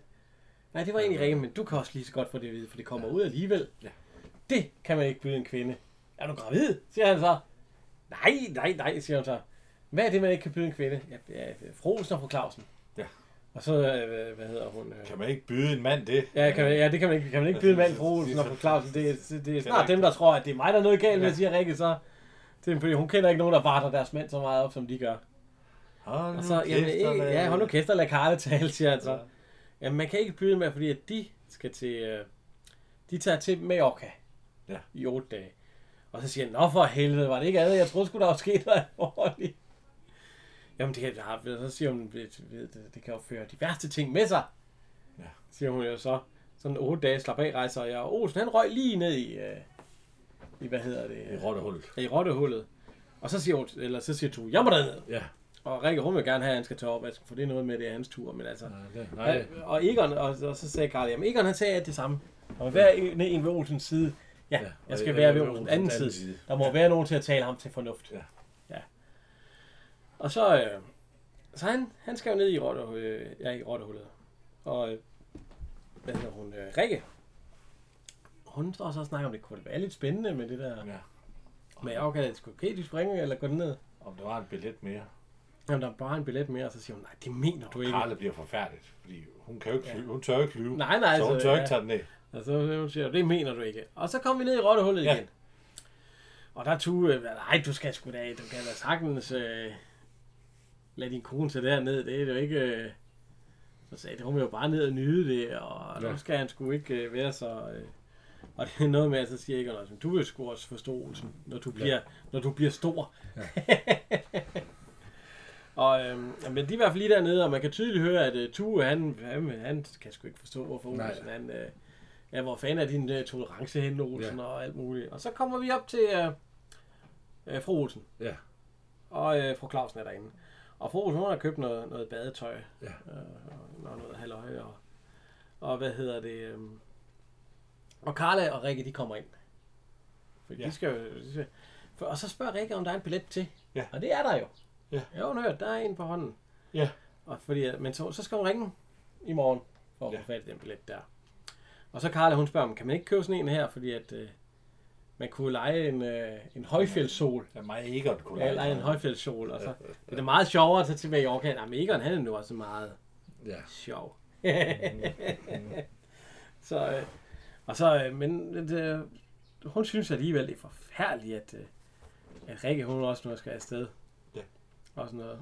Nej, det var egentlig Rikke, men du kan også lige så godt få det at vide, for det kommer ud alligevel. Ja. Det kan man ikke byde en kvinde. Er du gravid? siger han så. Nej, nej, nej, siger hun så. Hvad er det, man ikke kan byde en kvinde? Ja, ja fru Olsen og fru Clausen. Ja. Og så, øh, hvad- hedder hun? Øh, Kan man ikke byde en mand det? Ja, kan man, ja, det kan man ikke, kan man ikke byde en mand fru Olsen og fru Clausen. Det, det, det er snart dem, der tror, at det er mig, der er noget galt med, Ja. siger Rikke så. Det er, fordi hun kender ikke nogen, der varter deres mænd så meget op, som de gør. Hold Og så, jamen, ikke, ja, hold nu kæft og lad Karle tale, siger han så. Jamen, man kan ikke byde med, fordi at de skal til, øh, de tager til Mallorca Ja. i otte dage. Og så siger han, nå for helvede, var det ikke andet? Jeg troede sgu, der var sket noget alvorligt. Jamen, det, kan, så siger hun, det, det kan jo føre de værste ting med sig. Ja. Siger hun jo så. Sådan otte dage slap af rejser, og jeg, og Olsen, han røg lige ned i, øh, i hvad hedder det? I rottehullet. I rottehullet. Og så siger, hun, eller så siger du, jeg må derned. Ja. Og Rikke, hun vil gerne have, at han skal tage opvasken, for det er noget med, det er hans tur. Men altså, Nej, det- Nej, og Egon, og, og så sagde Karl, jamen Egon han sagde alt det samme. Der må være en, en ved Olsens side. Ja, Ja, jeg skal være ved Olsens anden side. side. Der må være nogen til at tale ham til fornuft. Ja. ja. Og så, øh, så han, han skal jo ned i, rotte, øh, ja, i rottehullet. Og, øh, hvad hedder hun, øh, Rikke. Hun står så og snakker om, det kunne være lidt spændende med det der. Ja. Okay, det skulle okay, de springer, eller gå ned. Om der var en billet mere. Jamen, der er bare en billet mere, og så siger hun, nej, det mener du ikke. Karle bliver forfærdigt, fordi hun, kan jo ikke flyve. hun tør ikke flyve. Nej, nej, så hun altså, tør ja. ikke tage den ned. Og så hun siger, det mener du ikke. Og så kom vi ned i rottehullet Ja. igen. Og der tog, øh, nej, du skal sgu da, du kan da sagtens øh, lade din kone tage derned. Det er jo ikke... Øh, så sagde hun jo bare ned og nyde det, og ja. nu skal han sgu ikke øh, være så... Øh, og det er noget med, at så siger ikke du vil sgu også forstå, når du bliver, når du bliver stor. Ja. og, øhm, men de er i hvert fald lige dernede, og man kan tydeligt høre, at uh, Tue, han, han, han kan sgu ikke forstå, hvorfor. Olsen, han, øh, ja, hvor fanden er din uh, tolerance hen, Olsen, ja. Og alt muligt. Og så kommer vi op til uh, uh, fru Olsen, Ja. og uh, fru Clausen er derinde. Og fru Olsen, hun har købt noget, noget badetøj, Ja. øh, og noget halvøje, og, og hvad hedder det, øhm, og Karla og Rikke, de kommer ind. For. Ja. de skal jo, de skal, for, og så spørger Rikke, om der er en billet til. Ja. Og det er der jo. Ja. Ja, hun hørt, der er en på hånden. Ja. Og fordi, men så, så skal hun ringe i morgen, for at Ja. få fat i den billet der. Og så Karla, hun spørger, om kan man ikke købe sådan en her, fordi at øh, man kunne lege en, øh, en højfjeldssol. Ja, mig ikke kunne Ja, lege en højfjeldssol, og så det er det meget sjovere at tage til Mallorca. Jamen, Egon, han er nu også meget Ja. sjov. så, øh, og så, øh, men det, hun synes alligevel, det er forfærdeligt, at, øh, at Rikke, hun også nu skal afsted. Og sådan noget.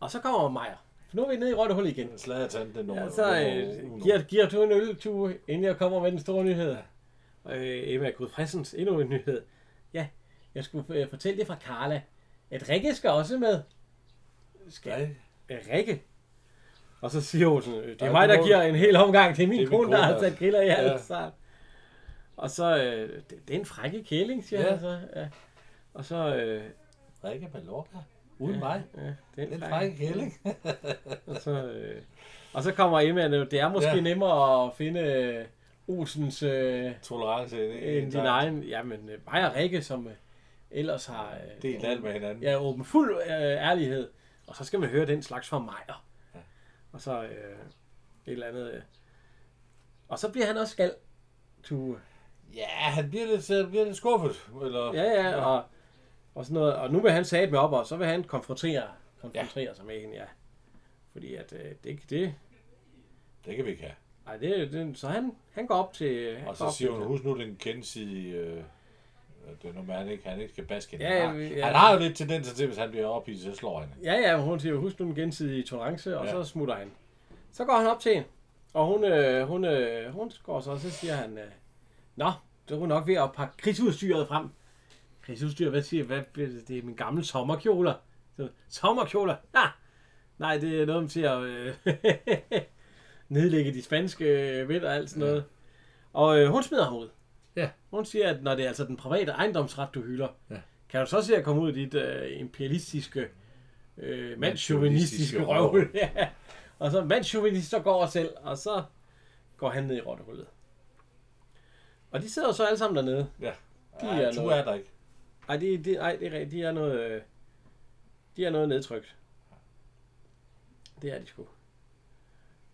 Og så kommer Maja. For nu er vi nede i Rottehul igen. Den slagetand, den Ja, så øh, giver, giver du en øl, inden jeg kommer med den store nyhed. Og øh, Emma Gudfredsens endnu en nyhed. Ja, jeg skulle øh, fortælle det fra Karla, at Rikke skal også med. Skal øh, Rikke? Og så siger hun sådan, øh, det er mig, der giver en hel omgang. Det er min Det er min kone, der har der- sat griller i Ja. alt ja. Og så, øh, det, det er en frække kæling, siger Ja. han så. Ja. Og så, øh, Rikke Mallorca. Uden ja, mig. Ja, det er en frække kælling. Og så, øh, og så kommer Emma, det er måske ja. Ja. nemmere at finde øh, Olsens øh, Tolerance. end din egen, jamen øh, mig og Rikke, som øh, ellers har øh, Delt alt med hinanden. ja, åben fuld øh, ærlighed. Og så skal man høre den slags fra mig. Ja. Og så øh, et eller andet. Øh. Og så bliver han også skal. Tue. Ja, han bliver lidt, øh, bliver lidt skuffet. Eller, Ja, ja, og, og sådan noget. Og nu vil han sige med op, og så vil han konfrontere, konfrontere ja. sig med hende, ja. Fordi at øh, det, det, Det kan vi ikke have. ej, det, det, så han, han går op til... han Og så siger hun, husk nu den gensidige... Øh, det er noget han ikke, han ikke skal baske hende. Ja, han, ja, har, ja. han har jo lidt tendenser til, hvis han bliver ophidset, så slår han. Ja, ja, hun siger, husk nu den gensidige tolerance, og ja. Ja. så smutter han. Så går han op til hende, og hun, øh, hun, øh, hun går så, og så siger han, øh, Nå, så er hun nok ved at pakke krigsudstyret frem. Krigsudstyr, hvad siger hvad, Det er min gamle sommerkjoler. Så, sommerkjoler, ja, Nej, det er noget med til at øh, nedlægge de spanske vind og alt sådan noget. Og øh, hun smider ham ud. Ja. Hun siger, at når det er altså den private ejendomsret, du hylder, Ja. kan du så se at komme ud af dit øh, imperialistiske, øh, mandschauvinistiske røv. ja. Og så mandschauvinister går selv, og så går han ned i rottehullet. Og de sidder så alle sammen dernede. Ja. De Ej, er noget- er der ikke. Ej, det, det, ej, det er rigtigt. De er noget, øh, de er noget nedtrykt. Det er de sgu.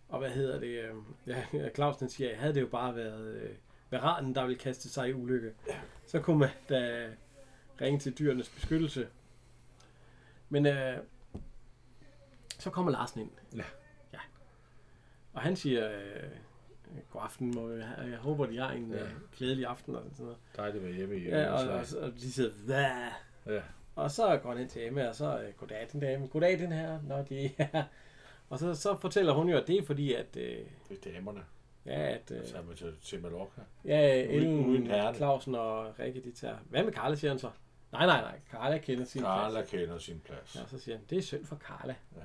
Og hvad hedder det? Øh, ja, Clausen siger, havde det jo bare været øh, veranen, der ville kaste sig i ulykke. Så kunne man da ringe til dyrenes beskyttelse. Men øh, så kommer Larsen ind. Ja. ja. Og han siger, øh, god aften, må have, jeg håber, de har en Ja. øh, glædelig aften og sådan noget. Dejligt at være hjemme i Ja, og, og, og de sidder, hvad? Ja. Og så går han ind til Emma, og så, øh, goddag den dame, goddag den her, når de er. Og så, så fortæller hun jo, at det er fordi, at, øh, Det er damerne. ja, at øh, Så er man til, til Mallorca. ja, uden Ellen, herrerne. Clausen og Rikke, de tager. Hvad med Karla, siger han så? Nej, nej, nej, Karla kender sin Carla plads. kender sin plads. Ja, så siger han, det er synd for Karla. Ja.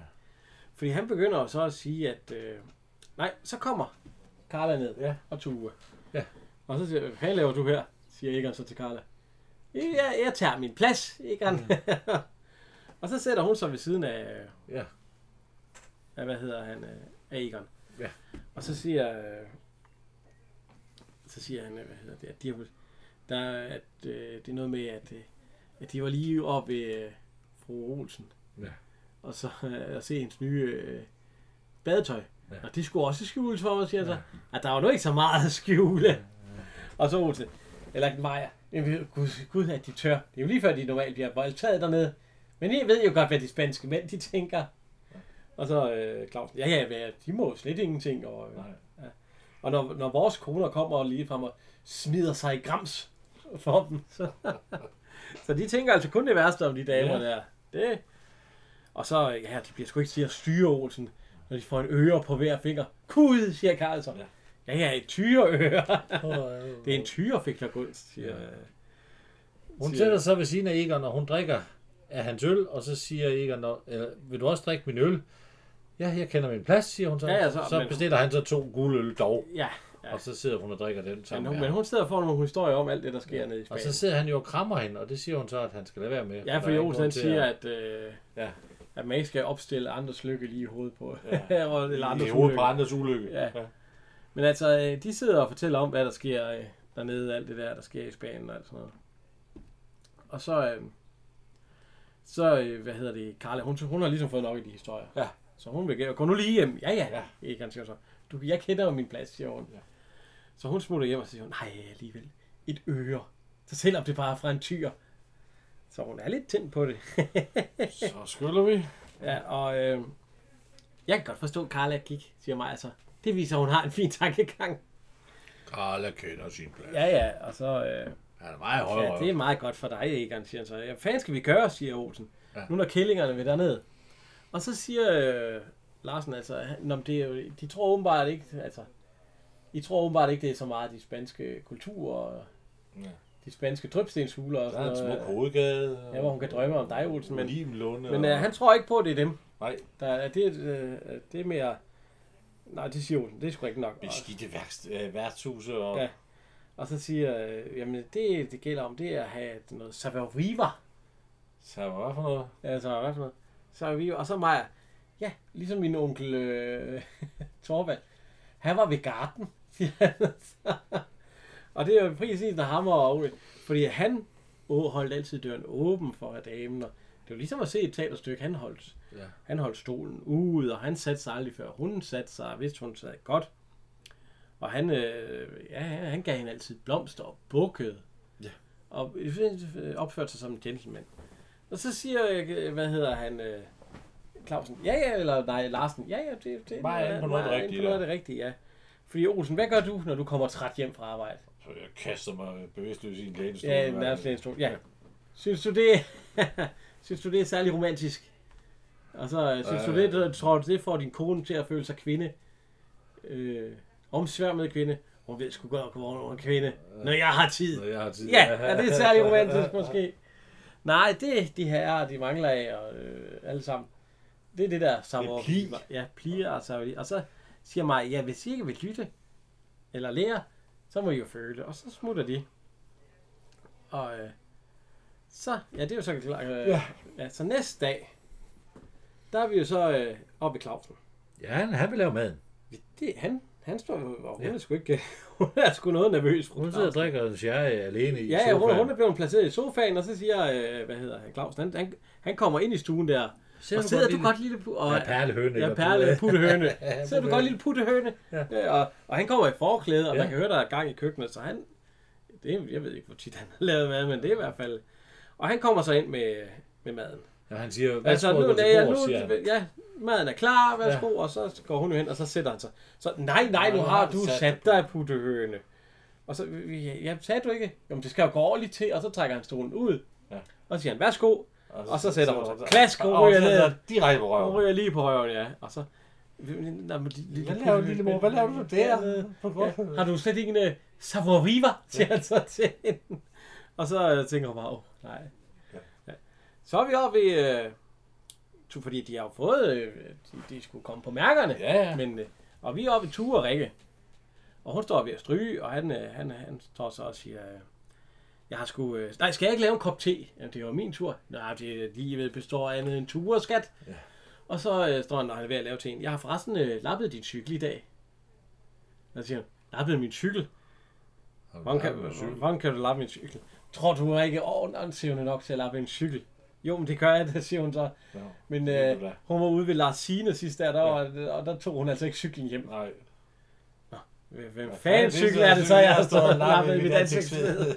Fordi han begynder jo så at sige, at øh, nej, så kommer Karla ned Ja. og Tue. Ja. Og så siger jeg, hvad laver du her? Siger Egon så til Karla. Jeg, jeg tager min plads, Egon. Mm. og så sætter hun sig ved siden af, Ja. af hvad hedder han, øh, af Egon. Ja. Og så siger, øh, så siger han, øh, hvad hedder det, at, de har, der, er- at øh, det er noget med, at, øh, at de var lige oppe ved øh, fru Olsen. Ja. Og så øh, at se hendes nye øh, badetøj. Ja. Og det skulle også skjules for mig, siger han så. At der var nu ikke så meget at skjule. Og så Olsen, eller Maja, gud, gud, at de tør. Det er jo lige før, de normalt bliver voldtaget dernede. Men I ved jo godt, hvad de spanske mænd, de tænker. Og så øh, Clausen, ja, ja, hvad, de må jo slet ingenting. Og, øh, Nej. og når, når vores koner kommer lige frem og smider sig i grams for dem, så, så de tænker altså kun det værste om de damer Ja. der. Det. Og så, ja, de bliver sgu ikke til at styre Olsen, når de får en øre på hver finger. Gud, siger Karl så. Ja. Ja, ja, et tyreøre. det er en tyre, fik der gunst, siger, Ja. siger- Hun sætter sig ved siden af Egon, og hun drikker af hans øl, og så siger Egon, "Nå, eller, vil du også drikke min øl? Ja, jeg kender min plads, siger hun så. Ja, ja, så- så men- bestiller han så to guldøl dog, Ja, ja. og så sidder hun og drikker den Men sammen hun, med men hun sidder og får nogle historier om alt det, der sker nede i Og Spanien. så sidder han jo og krammer hende, og det siger hun så, at han skal lade være med. Ja, for ingen han siger, at- at, øh, Ja. At man ikke skal opstille andres lykke lige i hovedet på. Ja. eller andres I hovedet på andres ulykke. Ja. Men altså, øh, de sidder og fortæller om, hvad der sker øh, dernede, alt det der, der sker i Spanien og alt sådan noget. Og så, øh, så hvad hedder det, Carla, hun, hun har ligesom fået nok i de historier. Ja. Så hun vil gerne, gå nu lige hjem. Ja, ja, Ja. ja. Ikke, han siger så. Du, jeg kender jo min plads, siger hun. Ja. Så hun smutter hjem og siger, nej, alligevel, et øre. Så selvom det bare er fra en tyr. Så hun er lidt tændt på det. Så skylder vi. ja, og øh, jeg kan godt forstå, at Carla gik, siger mig altså. Det viser, at hun har en fin tankegang. Carla kender sin plads. Ja, ja, og så... Øh, Han er meget højere. ja, det er meget godt for dig, Egon, siger han så. Ja, fanden skal vi gøre, siger Olsen. Ja. Nu når kællingerne vil derned. Og så siger øh, Larsen altså, Nå, det er jo, de tror åbenbart ikke, altså, I tror åbenbart ikke, det er så meget de spanske kultur og Ja. De spanske drøbstenshuler og Der er en smuk noget. hovedgade. Ja, hvor hun kan drømme om dig, Olsen. Men, Olivenlunde. men øh, og- han tror ikke på, at det er dem. Nej, Der, er- det, øh, det er mere... Nej, det siger Olsen. Det er sgu ikke nok. Og, beskidte værkst, øh, værtshuse og... Ja. og så siger øh, jamen det, det gælder om, det er at have noget savoir vivre. Så hvad for noget? Altså, hvad for noget? Vi, og så mig, ja, ligesom min onkel øh, Torvald. Han var ved garden. siger han. Og det er jo præcis når ham og Ole, fordi han holdt altid døren åben for damen. Og det var ligesom at se et teaterstykke, han holdt. Ja. Han holdt stolen ud, og han satte sig aldrig før. Hun satte sig, hvis hun sad godt. Og han, øh, ja, han han gav hende altid blomster og bukkede. Ja. Og øh, opførte sig som en gentleman. Og så siger, øh, hvad hedder han, øh, Clausen, ja ja, eller nej, Larsen, ja ja, det, det Meget inde på noget af det meget rigtige på noget af der. det rigtige, ja. Fordi Olsen, hvad gør du, når du kommer træt hjem fra arbejde? Så jeg kaster mig bevidstløs i en lænestol. Ja, nærmest en stol. Ja. Synes du det, synes du det er særlig romantisk? Og så øh, synes du Øh. det, du tror du det får din kone til at føle sig kvinde? Øh, omsværmet kvinde? Hun ved sgu godt, hvor er en kvinde, når jeg har tid. Når jeg har tid. Ja, er det særlig romantisk måske? Nej, det de her, de mangler af, og, øh, alle sammen. Det er det der vivre. Ja, pli og savoir Og så siger mig, ja, hvis I ikke vil lytte, eller lære, så må I jo føle. Og så smutter de. Og øh, så, ja, det er jo så klart. Øh, ja. ja. Så næste dag, der er vi jo så øh, oppe i Clausen. Ja, han, han vil lave maden. Det, han, han står jo, og hun Ja. er sgu ikke, hun er sgu noget nervøs. Hun sidder og Clausen. drikker en sherry alene i Ja, ja hun, sofaen. hun er blevet placeret i sofaen, og så siger, øh, hvad hedder han, Clausen, han, han, han kommer ind i stuen der, Sidder og sidder du godt lille pu- og, Ja, perlehøne. Ja, perle, puttehøne. Ja, Så er du godt lille puttehøne. Ja. Ja. Og, og han kommer i forklæde, og Ja. man kan høre, der er gang i køkkenet, så han... Det, er- jeg ved ikke, hvor tit han har lavet mad, men det er i hvert fald... Og han kommer så ind med, med maden. Ja, han siger, Altså, nu, til ja, nu, siger han. ja, maden er klar, værsgo, ja. og så går hun jo hen, og så sætter han sig. Så, nej, nej, nu har du du sat sat dig, puttehøne. Og så, ja, sagde du ikke? Jamen, det skal jo gå ordentligt til, og så trækker han stolen ud. Ja. Og så siger han, værsgo, og så sætter hun sig. så- Klask, hun og ryger så ned. Direkte på Hun røven. ryger lige på røven, ja. Og så... Nå, men lille, Hvad laver du, lille mor? Hvad laver du der? På gulvet? Har du slet ikke en uh, savoir vivre, siger han så til hende. Og så uh, tænker hun bare, åh, nej. Ja. Så er vi oppe i... Uh, to, fordi de har jo fået... Uh, de, de skulle komme på mærkerne. Ja, ja. Men, uh, og vi er oppe i Ture og Rikke. Og hun står ved at stryge, og han, uh, han, han står så og siger... Uh, jeg har sgu... Uh, nej, skal jeg ikke lave en kop te? Jamen, det var min tur. Nej, det livet består af andet end ture, skat. Ja. Og så uh, står han, når han er ved at lave teen. Jeg har forresten uh, lappet din cykel i dag. Og så siger han, lappet min cykel? Hvordan kan, hvordan kan du lappe min cykel? Tror du ikke, oh, hun nok til at lappe en cykel. Jo, men det gør jeg, det siger hun så. Ja. Men øh, hun var ude ved Lars Signe sidste der, der var, og der tog hun altså ikke cyklen hjem. Nej. Hvem fanden, cykel er det så, jeg har stået og lappet i mit ansigtsved?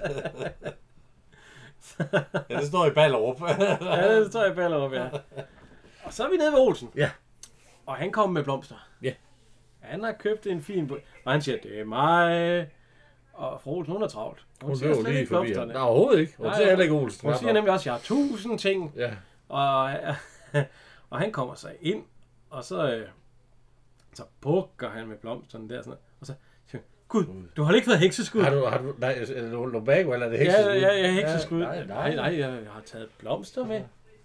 Ja, det står i Ballerup. ja, det står i Ballerup, ja. Og så er vi nede ved Olsen. Ja. Og han kommer med blomster. Ja. Han har købt en fin... Og han siger, det er mig. Og fru Olsen, hun er travlt. Hun, Hun løber slet lige ikke forbi blomsterne. Nej, overhovedet ikke. Hun Nej, ser heller ikke Olsen. Hun siger nemlig også, jeg har tusind ting. Ja. Og, og han kommer så ind, og så, øh, så bukker han med blomsterne der. Sådan. Og så Gud, du har ikke fået hekseskud. Har du, har du, nej, er det lumbago, eller er det Ja, hekseskud? ja, ja, hekseskud. Ja, nej, nej, nej, jeg har taget blomster med.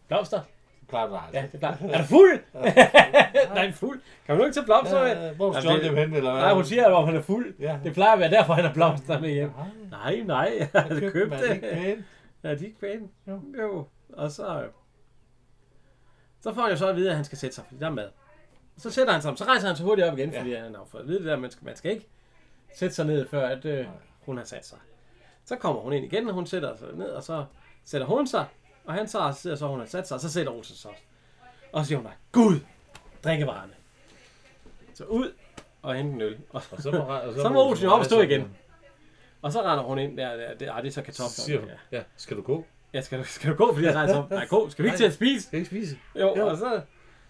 Blomster? Klart, nej. Ja, det er klart. Er du fuld? nej, fuld. Kan du ikke tage blomster med? Ja, Hvor stjålet det- hen, eller hvad? Nej, hun siger, at han er fuld. Ja. Det plejer at være derfor, han har blomster med hjem. Nej, Nej, nej, jeg har købte købt dem, er de ikke det. pæne? Ja, de er ikke pæne. Jo. Jo. Og så... øh, Så får jo så at vide, at han skal sætte sig, fordi der er mad. Så sætter han sig, så rejser han så hurtigt op igen, fordi han har fået at vide det der, man skal, man skal ikke sætte sig ned, før at, øh, hun har sat sig. Så kommer hun ind igen, og hun sætter sig ned, og så sætter hun sig, og han så sidder så, hun har sat sig, og så sætter Olsen sig også. Og så siger hun bare, Gud, drikkevarerne. Så ud og hente en øl. Og, Og så må, og så må Olsen jo op og stå igen. Og så render hun ind der, der det, ej, det er så Så kartofler. siger hun, ja, skal du gå? Ja, skal du, skal du gå, fordi jeg rejser op? Nej, gå. Skal vi ikke til at spise? Skal ikke spise? Jo, Jo. og så,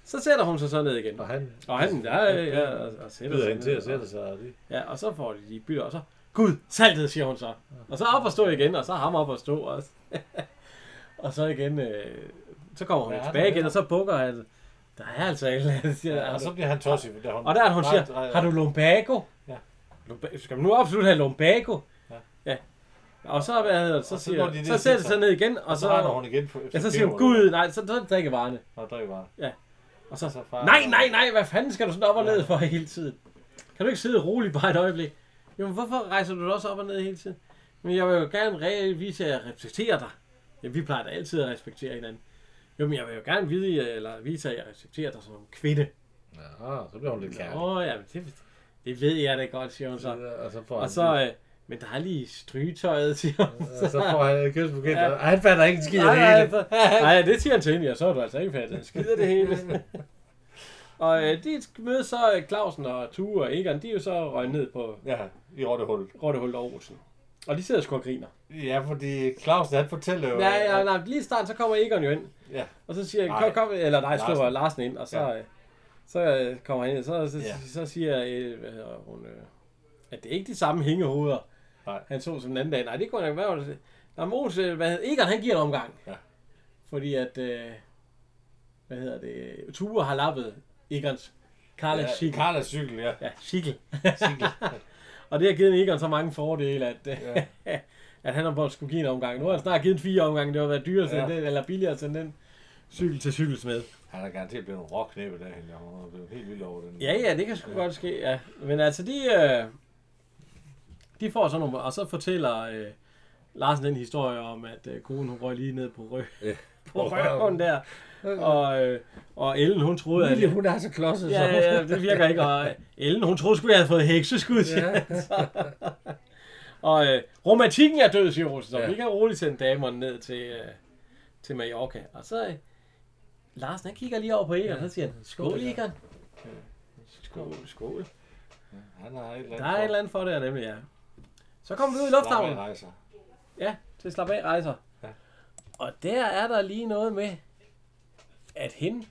så sætter hun sig så ned igen. Og han Og han, ja, ja, ja, og, og sætter byder sig hende til ned, at sætte sig. og Ja, og så får de de bytter, og så, Gud, saltet, siger hun så. Og så op og stå igen, og så ham op og stå også. og så igen, øh, så kommer hun Ja, tilbage igen, og så bukker han. Der er altså et eller andet, siger Ja, og så bliver han tosset. da hun- Og der er hun siger, har du lumbago? Ja. Skal man nu absolut have lumbago? Ja. Ja. Og så, hvad hedder det, så, så siger, de ned så sætter sætter sig ned igen, og Og så så, igen. på- ja, så siger hun, Gud, nej, så drikker varerne. Og drikker bare. Og så, Så far- nej, nej, nej, hvad fanden skal du sådan op og ned for hele tiden? Kan du ikke sidde roligt bare et øjeblik? Jamen, hvorfor rejser du også op og ned hele tiden? Men jeg vil jo gerne re- vise, at jeg respekterer dig. Ja, vi plejer da altid at respektere hinanden. Jo, men jeg vil jo gerne vide, eller vise, at jeg respekterer dig som en kvinde. Ja, så bliver hun lidt kærlig. Åh, ja, men det, det ved jeg da godt, siger hun så. Og så får Og så, øh, men der er lige strygetøjet, siger hun. og så får han et kys på kinden. Ja. og Han fatter ikke skid af Nej, det nej, hele. så- nej, det siger han til hende, ja, så er du altså ikke fattig. Skider det hele. og øh, de møder så øh, Clausen og Tue og Egon, de er jo så røget ned på Ja, i rottehullet. Rottehul og Olsen. Og de sidder sgu og griner. Ja, fordi Clausen han fortæller jo... Ja, ja, nej, lige i starten, så kommer Egon jo ind. Ja. Og så siger Nej. kom, kom, eller nej, skriver Larsen. Larsen ind, og så, Ja. ja. så øh, kommer han ind, og så, så, Ja. så, så siger, øh, hvad hedder hun, øh, at det er ikke de samme hængehoveder, Nej. han så som den anden dag. Nej, det kunne han ikke være. det? Nå, Mås, øh, hvad hedder, Egon, han giver en omgang. Ja. Fordi at, øh, hvad hedder det, Ture har lappet Egons Karla Ja, Schickel. Karlas cykel, ja. Ja, Schickel. Cykel. Og det har givet Egon så mange fordele, at, Ja. at han har bare skulle give en omgang. Nu har han snart givet en fire omgang, det var været dyrere Ja. ja. den, eller billigere til den. cykel til cykelsmed. Han er garanteret blevet en råknæppe derhen. Jeg er blevet helt vild over den. Ja, ja, det kan sgu godt ske, ja. Men altså, de, øh, de får sådan nogle, og så fortæller øh, Larsen den historie om, at øh, konen hun røg lige ned på, rø, Ja. på røven der. Og, øh, og Ellen, hun troede, at... Lille, hun er så klodset. Ja, ja, ja, det virker ikke. Og Ellen, hun troede sgu, jeg havde fået hekseskud. Ja. og øh, romantikken er død, siger. Så Ja. vi kan roligt sende damerne ned til, øh, til Mallorca. Og så øh, Larsen, han kigger lige over på Egon, og så siger han, skål, Egon. Skål, skål. Han har et eller andet Der er et eller andet for det nemlig, ja. Så kommer vi ud i lufthavnen. rejser. Ja, til slap af rejser. Ja. Og der er der lige noget med, at hende,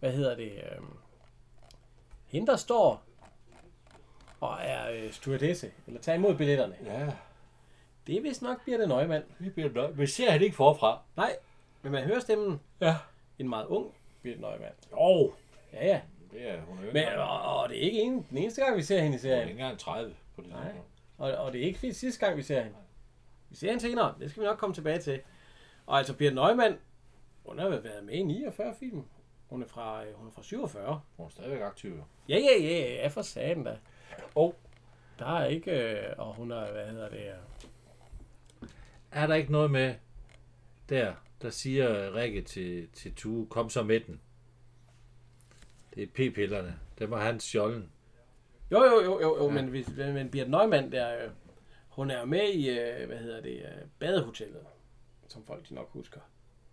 hvad hedder det, øh, hende der står og er øh, stewardesse, eller tager imod billetterne, Ja, det er vist nok Birte Nøgman. vi bliver nødt. Vi ser han ikke forfra. Nej, men man hører stemmen Ja. en meget ung Birte Nøgman. Jo. Ja, ja. Det er hun er jo Men, og, og, det er ikke en, den eneste gang, vi ser hende i hun er serien. ikke engang 30 på det Nej. tidspunkt. Og, og det er ikke sidste gang, vi ser hende. Vi ser hende senere. Det skal vi nok komme tilbage til. Og altså, Birte Neumann, hun har været med i 49 film. Hun er fra, øh, hun er fra 47. Hun er stadigvæk aktiv. Ja, ja, ja, ja, for satan da. Og Der er ikke, øh, og hun er, hvad hedder det, øh, er der ikke noget med der, der siger Rikke til, til Tue, kom så med den. Det er p-pillerne. Dem var hans stjålen. Jo, jo, jo, jo, jo Ja. ja. men, hvis, men Birte Neumann, der, øh, hun er jo med i, øh, hvad hedder det, øh, badehotellet, som folk de nok husker.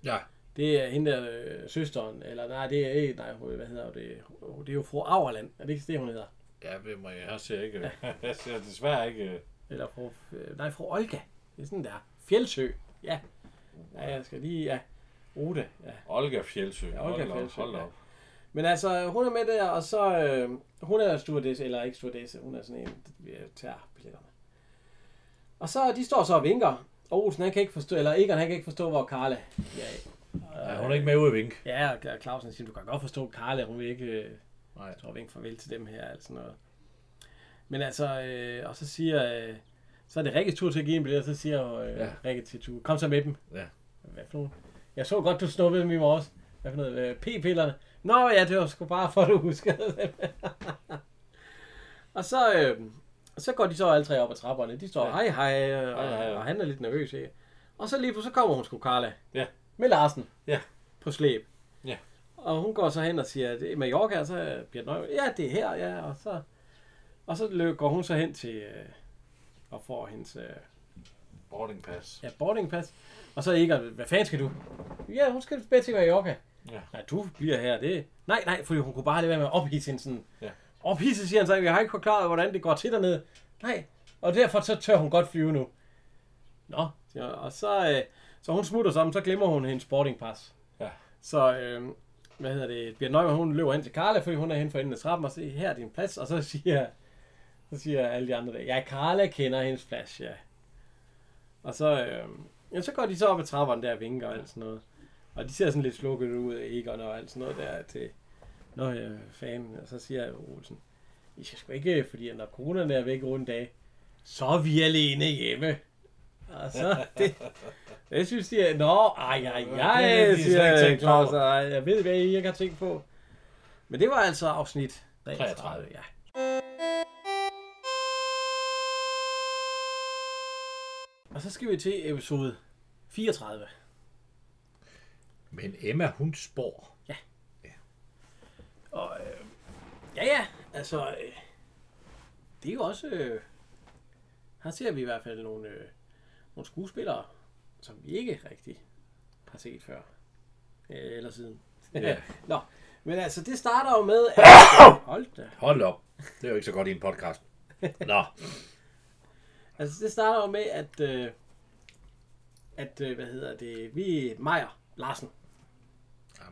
Ja. Det er hende der øh, søsteren, eller nej, det er ikke, nej, hvad hedder det, det er jo fru Auerland, er det ikke det, hun hedder? Ja, hvem må jeg? Jeg ser ikke. Jeg ser desværre ikke. Eller fru, nej, fru Olga. Det er sådan der. Fjeldsø. Ja. Ja, jeg skal lige, ja. Rute, ja. Olga Fjeldsø. Ja, Olga op, Fjeldsø, Hold da ja. Men altså, hun er med der, og så, øh, hun er stewardesse, eller ikke stewardesse, hun er sådan en, der tager billetterne. Og så, de står så og vinker, og Olsen, han kan ikke forstå, eller Egon, han kan ikke forstå, hvor Karla ja, Ja, hun er ikke med ude at vinke. Ja, og Clausen siger, du kan godt forstå, Karla, hun vil ikke, øh, Nej. tror, vinke farvel til dem her, altså noget. Men altså, øh, og så siger, øh, så er det Rikkes tur til at give en billet, og så siger øh, Ja. Rikke til Tue, kom så med dem. Ja. Hvad for nogle? Jeg så godt, du snuppede dem i morges. Hvad for noget? Øh, P-pillerne. Nå ja, det var sgu bare for, at du huskede dem. og så, øh, så går de så alle tre op ad trapperne. De står, Ja. hej hej, og, Hej, hej. og han er lidt nervøs. Ikke? Og så lige på, så kommer hun sgu Carla. Ja. Med Larsen. Ja. På slæb. Ja. Og hun går så hen og siger, det er Mallorca, og så bliver Nøje, ja, det er her, ja, og så, og så går hun så hen til, øh, og får hendes øh, Boarding pass. ja, boardingpass. Og så Egon, hvad fanden skal du? Ja, hun skal tilbage til Mallorca. Ja. Nej, du bliver her, det Nej, nej, for hun kunne bare lade være med at ophisse hende sådan. Ja. Ophisse, siger han så, jeg har ikke forklaret, hvordan det går til dernede. Nej, og derfor så tør hun godt flyve nu. Nå, siger og så, øh, så hun smutter sammen, så glemmer hun hendes boardingpass. Ja. Så, øh, hvad hedder det, Bjørn Nøgman, hun løber hen til Carla, fordi hun er hen for enden af trappen, og siger, her er din plads, og så siger, så siger alle de andre der, ja, Carla kender hendes plads, ja. Og så, øh, ja, så går de så op ad trapperne der og vinker og alt sådan noget. Og de ser sådan lidt slukket ud af Egon og alt sådan noget der til, Nå ja, fan. Og så siger jeg Olsen, I skal sgu ikke, fordi når konerne er væk rundt dag, så er vi alene hjemme. Og så, det, det synes de, nå, ej, ej, ej, er siger Claus, ej, jeg ved, hvad I ikke har tænkt på. Men det var altså afsnit 33, 33. ja. Og så skal vi til episode 34. Men Emma, hun spår. Og øh, ja, ja, altså, øh, det er jo også, øh, her ser vi i hvert fald nogle, øh, nogle skuespillere, som vi ikke rigtig har set før. Øh, eller siden. Ja. Nå, men altså, det starter jo med, at, hold da, Hold op. Det er jo ikke så godt i en podcast. Nå. altså det starter jo med, at, øh, at, øh, hvad hedder det, vi, Majer Larsen, Ja,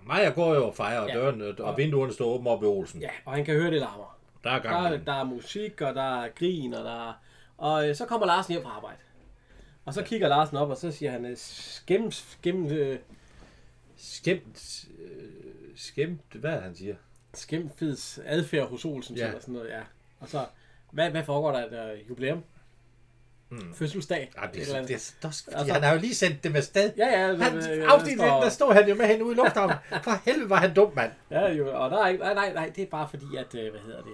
Maja går jo og fejrer, og Ja. døren øh, og vinduerne står åbne op ved Olsen. ja, og han kan høre det larmer. Der er Der, gang. er- der er musik, og der er grin, og der er... Og øh, så kommer Larsen hjem fra arbejde. Og så kigger Larsen op, og så siger han, øh, skem, skem, øh, Skæmt. Øh, skæmt. Hvad han siger? skemfeds adfærd hos Olsen, Ja. eller sådan noget, ja. Og så, hvad, hvad foregår der? Der er jubilæum? Mm. fødselsdag. Ja, det, et eller det, det, det, det, Altså- han har jo lige sendt dem afsted. Ja, ja. Han, det- afsnit der står- der stod han jo med hende ude i lufthavnen. For helvede var han dum, mand. Ja, jo, og der er ikke, nej, nej, nej, det er bare fordi, at, øh, hvad hedder det,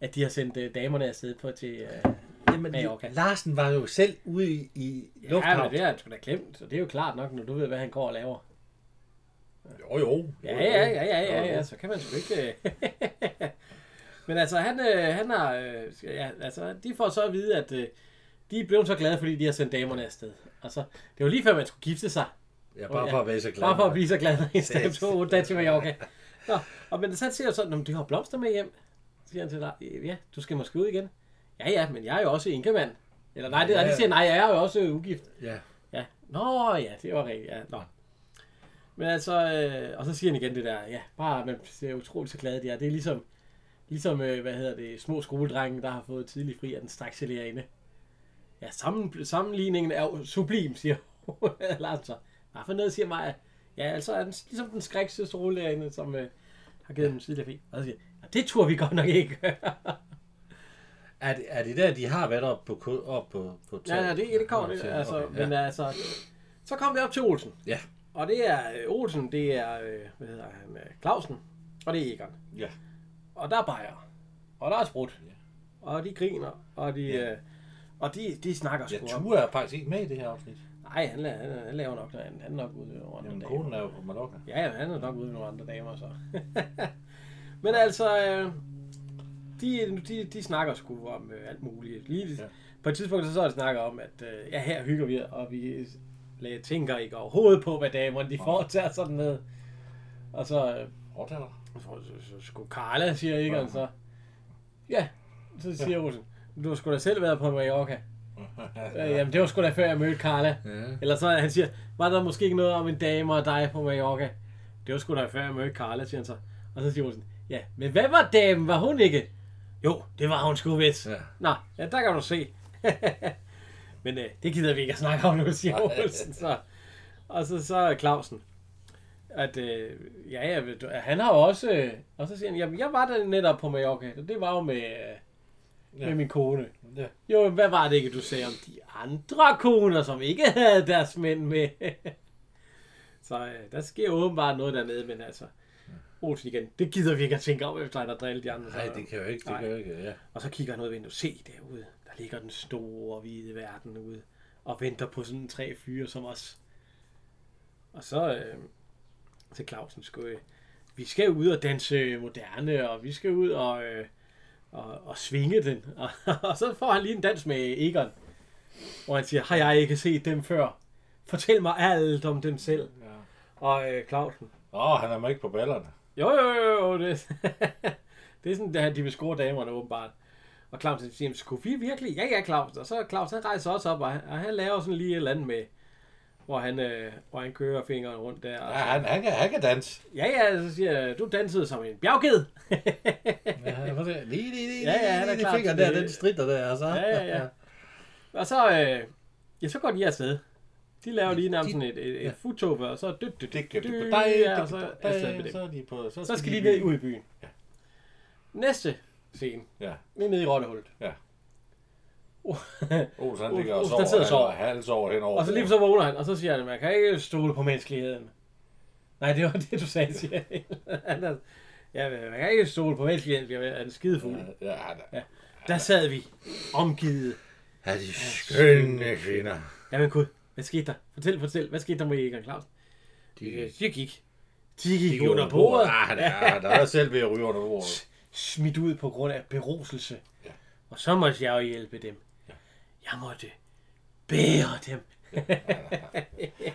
at de har sendt øh, damerne afsted på til øh, Jamen, Mallorca. Larsen var jo selv ude i, i Ja, lufthavnen. men det er sgu da glemt, og det er jo klart nok, når du ved, hvad han går og laver. Jo, jo. Ja, ja, ja, ja, ja, ja, så kan man sgu ikke... øh. men altså, han, øh, han har... Øh, ja, altså, de får så at vide, at øh, de er blevet så glade, fordi de har sendt damerne afsted. Altså, det var lige før, man skulle gifte sig. Ja, bare for at være så glad. Bare for at blive så glad, når en Sæt. sted to dag til Mallorca. Nå, og men så siger jeg sådan, de har blomster med hjem. Så siger han til dig, ja, du skal måske ud igen. Ja, ja, men jeg er jo også enkemand. Eller nej, det, Ja, ja, de siger, nej, jeg er jo også ugift. Ja. Ja. Nå, ja, det var rigtigt. Ja, nå. Men altså, øh, og så siger han igen det der, ja, bare, man ser utroligt så glade de er. Det er ligesom, ligesom øh, hvad hedder det, små skoledrenge, der har fået tidlig fri af den strakse lærerinde. Ja, sammen, sammenligningen er jo sublim, siger Lars. Hvad for noget, siger Maja? Ja, altså er den ligesom den skrækste skoleærinde, som øh, har givet dem tidlig fri. Og så siger ja, det tror vi godt nok ikke. Er det, er det der, de har været oppe på, op på, på Ja, ja, det, det kommer det. Altså, okay, Men altså, så kom vi op til Olsen. Ja. Og det er øh, Olsen, det er, øh, hvad hedder han, øh, Clausen, og det er Egon. Ja. Og der er bajer, og der er sprut, og de griner, og de, Ja. øh, og de, de snakker Ja, sgu om. Ture er faktisk ikke med i det her afsnit. Nej, han, han, han, laver nok noget andet. Han er nok ude nogle andre Jamen, damer. konen er jo på Mallorca. Ja, ja, han er nok ude nogle andre damer, så. Men altså, øh, de, de, de snakker sgu om øh, alt muligt. Lige Ja. ja. På et tidspunkt så er det snakker om, at øh, ja, her hygger vi, og vi lagde, tænker ikke overhovedet på, hvad damerne de foretager sådan noget. Og så, øh, Fortæller. så, så, så skulle Carla, siger Egon så. Ja, så siger Olsen, du har sgu da selv været på Mallorca. Ja, jamen, det var sgu da før jeg mødte Carla. Ja. Eller så han siger, var der måske ikke noget om en dame og dig på Mallorca? Det var sgu da før jeg mødte Carla, siger han så. Og så siger Olsen, ja, men hvad var damen? Var hun ikke? Jo, det var hun sgu vist. Ja. Nå, ja, der kan du se. men øh, det gider vi ikke at snakke om nu, siger. Olsen så. Og så, så Clausen. At, øh, ja, ja, han har også, øh, og så siger han, jamen, jeg var der netop på Mallorca, og det var jo med, øh, Ja. med min kone. Ja. Jo, hvad var det ikke, du sagde om de andre koner, som ikke havde deres mænd med? så øh, der sker åbenbart noget dernede, men altså, Olsen igen, det gider vi ikke at tænke om, efter han har drillet de andre. Nej, det kan jo ikke. Det Nej. kan jo ikke, ja. Og så kigger han ud af vinduet, se derude, der ligger den store, hvide verden ude, og venter på sådan tre fyre som os. Og så øh, til Clausen skulle øh, vi skal ud og danse moderne, og vi skal ud og, øh, og, og svinge den. Og, og så får han lige en dans med Egon, hvor han siger, har jeg ikke set dem før? Fortæl mig alt om dem selv. ja. Og øh, Clausen, Åh, han er med ikke på ballerne. jo, jo, jo, jo, det, det er sådan, det, de vil score damerne åbenbart. Og Claus siger, "Jamen, skulle vi virkelig? Ja, ja, Claus. Og så Claus, han rejser også op, og han, og han laver sådan lige et eller andet med, hvor han, øh, hvor han kører fingeren rundt der. Ja, han, han, kan, han kan danse. ja, ja, så siger jeg, du dansede som en bjergged. Ja, han. Lige, lige, lige, Ja, ja, han er lige, fingeren der, den stritter der, og så. Ja, ja, ja. og så, øh, ja, så går de afsted. De laver lige nærmest sådan et, et, et futtog, og så dyt, dyt, dyt, dyt, og så afsted med så de på. Så, Så skal de ned ud i byen. Næste scene. Ja. Vi er nede i Rottehullet. Ja. Olsen, han ligger og Olsen, han sover. sover. Hals over henover. Og så lige så vågner han, og så siger han, man kan ikke stole på menneskeligheden. Nej, det var det, du sagde, siger han. er- Ja, men man kan ikke stole på menneskeligheden, bliver han skidefuld. Ja, han er. Der sad vi, omgivet. Ja, de skønne kvinder. Jamen gud, hvad skete der? Fortæl, fortæl, hvad skete der med Egon Clausen? De, De gik. De gik, de under bordet. Ja, han er, han er selv ved at ryge under bordet. Smidt ud på grund af beruselse. Ja. Og så måtte jeg jo hjælpe dem. Jeg måtte bære dem.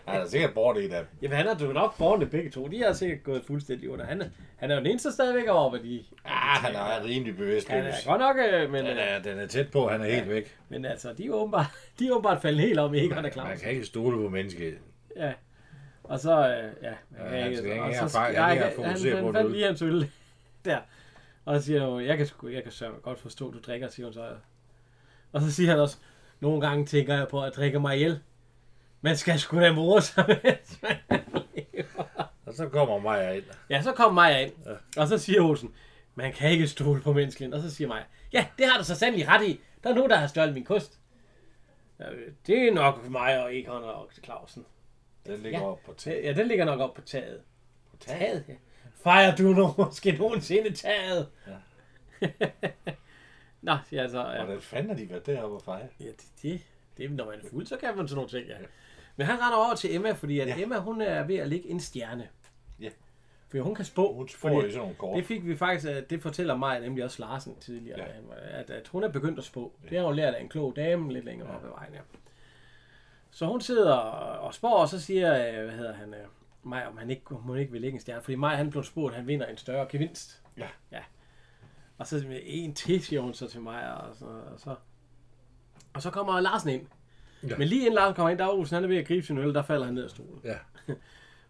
Han er sikkert bort i dem. Jamen han er jo nok borgerne begge to. De har sikkert gået fuldstændig under. Han han er jo den eneste stadigvæk over, hvad de... Ja, han er rimelig bevidst. Han er godt nok, øh, men, Den øh, er, den er tæt på, han er helt væk. men altså, de er åbenbart, de er åbenbart faldet helt om, ikke? Han er Man klar. kan ikke stole på mennesket. Ja. Og så, øh, ja. Ja, kan han skal ikke have så fejl, han han, han det fandt lige hans øl der. Og så siger hun, jeg kan, jeg kan godt forstå, du drikker, siger hun så. Og så siger han også, nogle gange tænker jeg på at drikke mig ihjel. Man skal sgu da more sig, mens man lever." Og så kommer Maja ind. Ja, så kommer Maja ind, og så siger Olsen, man kan ikke stole på menneskeligheden. Og så siger Maja, ja, det har du så sandelig ret i. Der er nogen, der har stjålet min kost. Ja, det er nok mig og Egon og Clausen. Den ligger Ja. ja. op på taget. Ja, den ligger nok op på taget. På taget? Taget, ja. Fejrer du nu måske nogensinde taget? Ja. Nå, ja, så... Ja. Hvordan fanden har de været deroppe og fejre? Ja, det, det, det når man er fuld, så kan man sådan nogle ting, ja. Men han render over til Emma, fordi at ja. Ja. Emma, hun er ved at lægge en stjerne. Ja. Fordi hun kan spå. Hun får fordi sådan nogle kort. det fik vi faktisk, øh, det fortæller mig nemlig også Larsen tidligere, ja. Ja. at, at hun er begyndt at spå. Det har hun lært af en klog dame lidt længere ja. op ad vejen, ja. Så hun sidder og spår, og så siger, øh, hvad hedder han, øh, mig, om han ikke, om hun ikke vil lægge en stjerne. Fordi mig, han blev spurgt, at han vinder en større gevinst. Ja. ja. Og så med en til, siger hun så til mig, og så, og så, og så kommer Larsen ind. Ja. Men lige inden Larsen kommer ind, der er Olsen, han er ved at gribe sin øl, der falder han ned af stolen. Ja.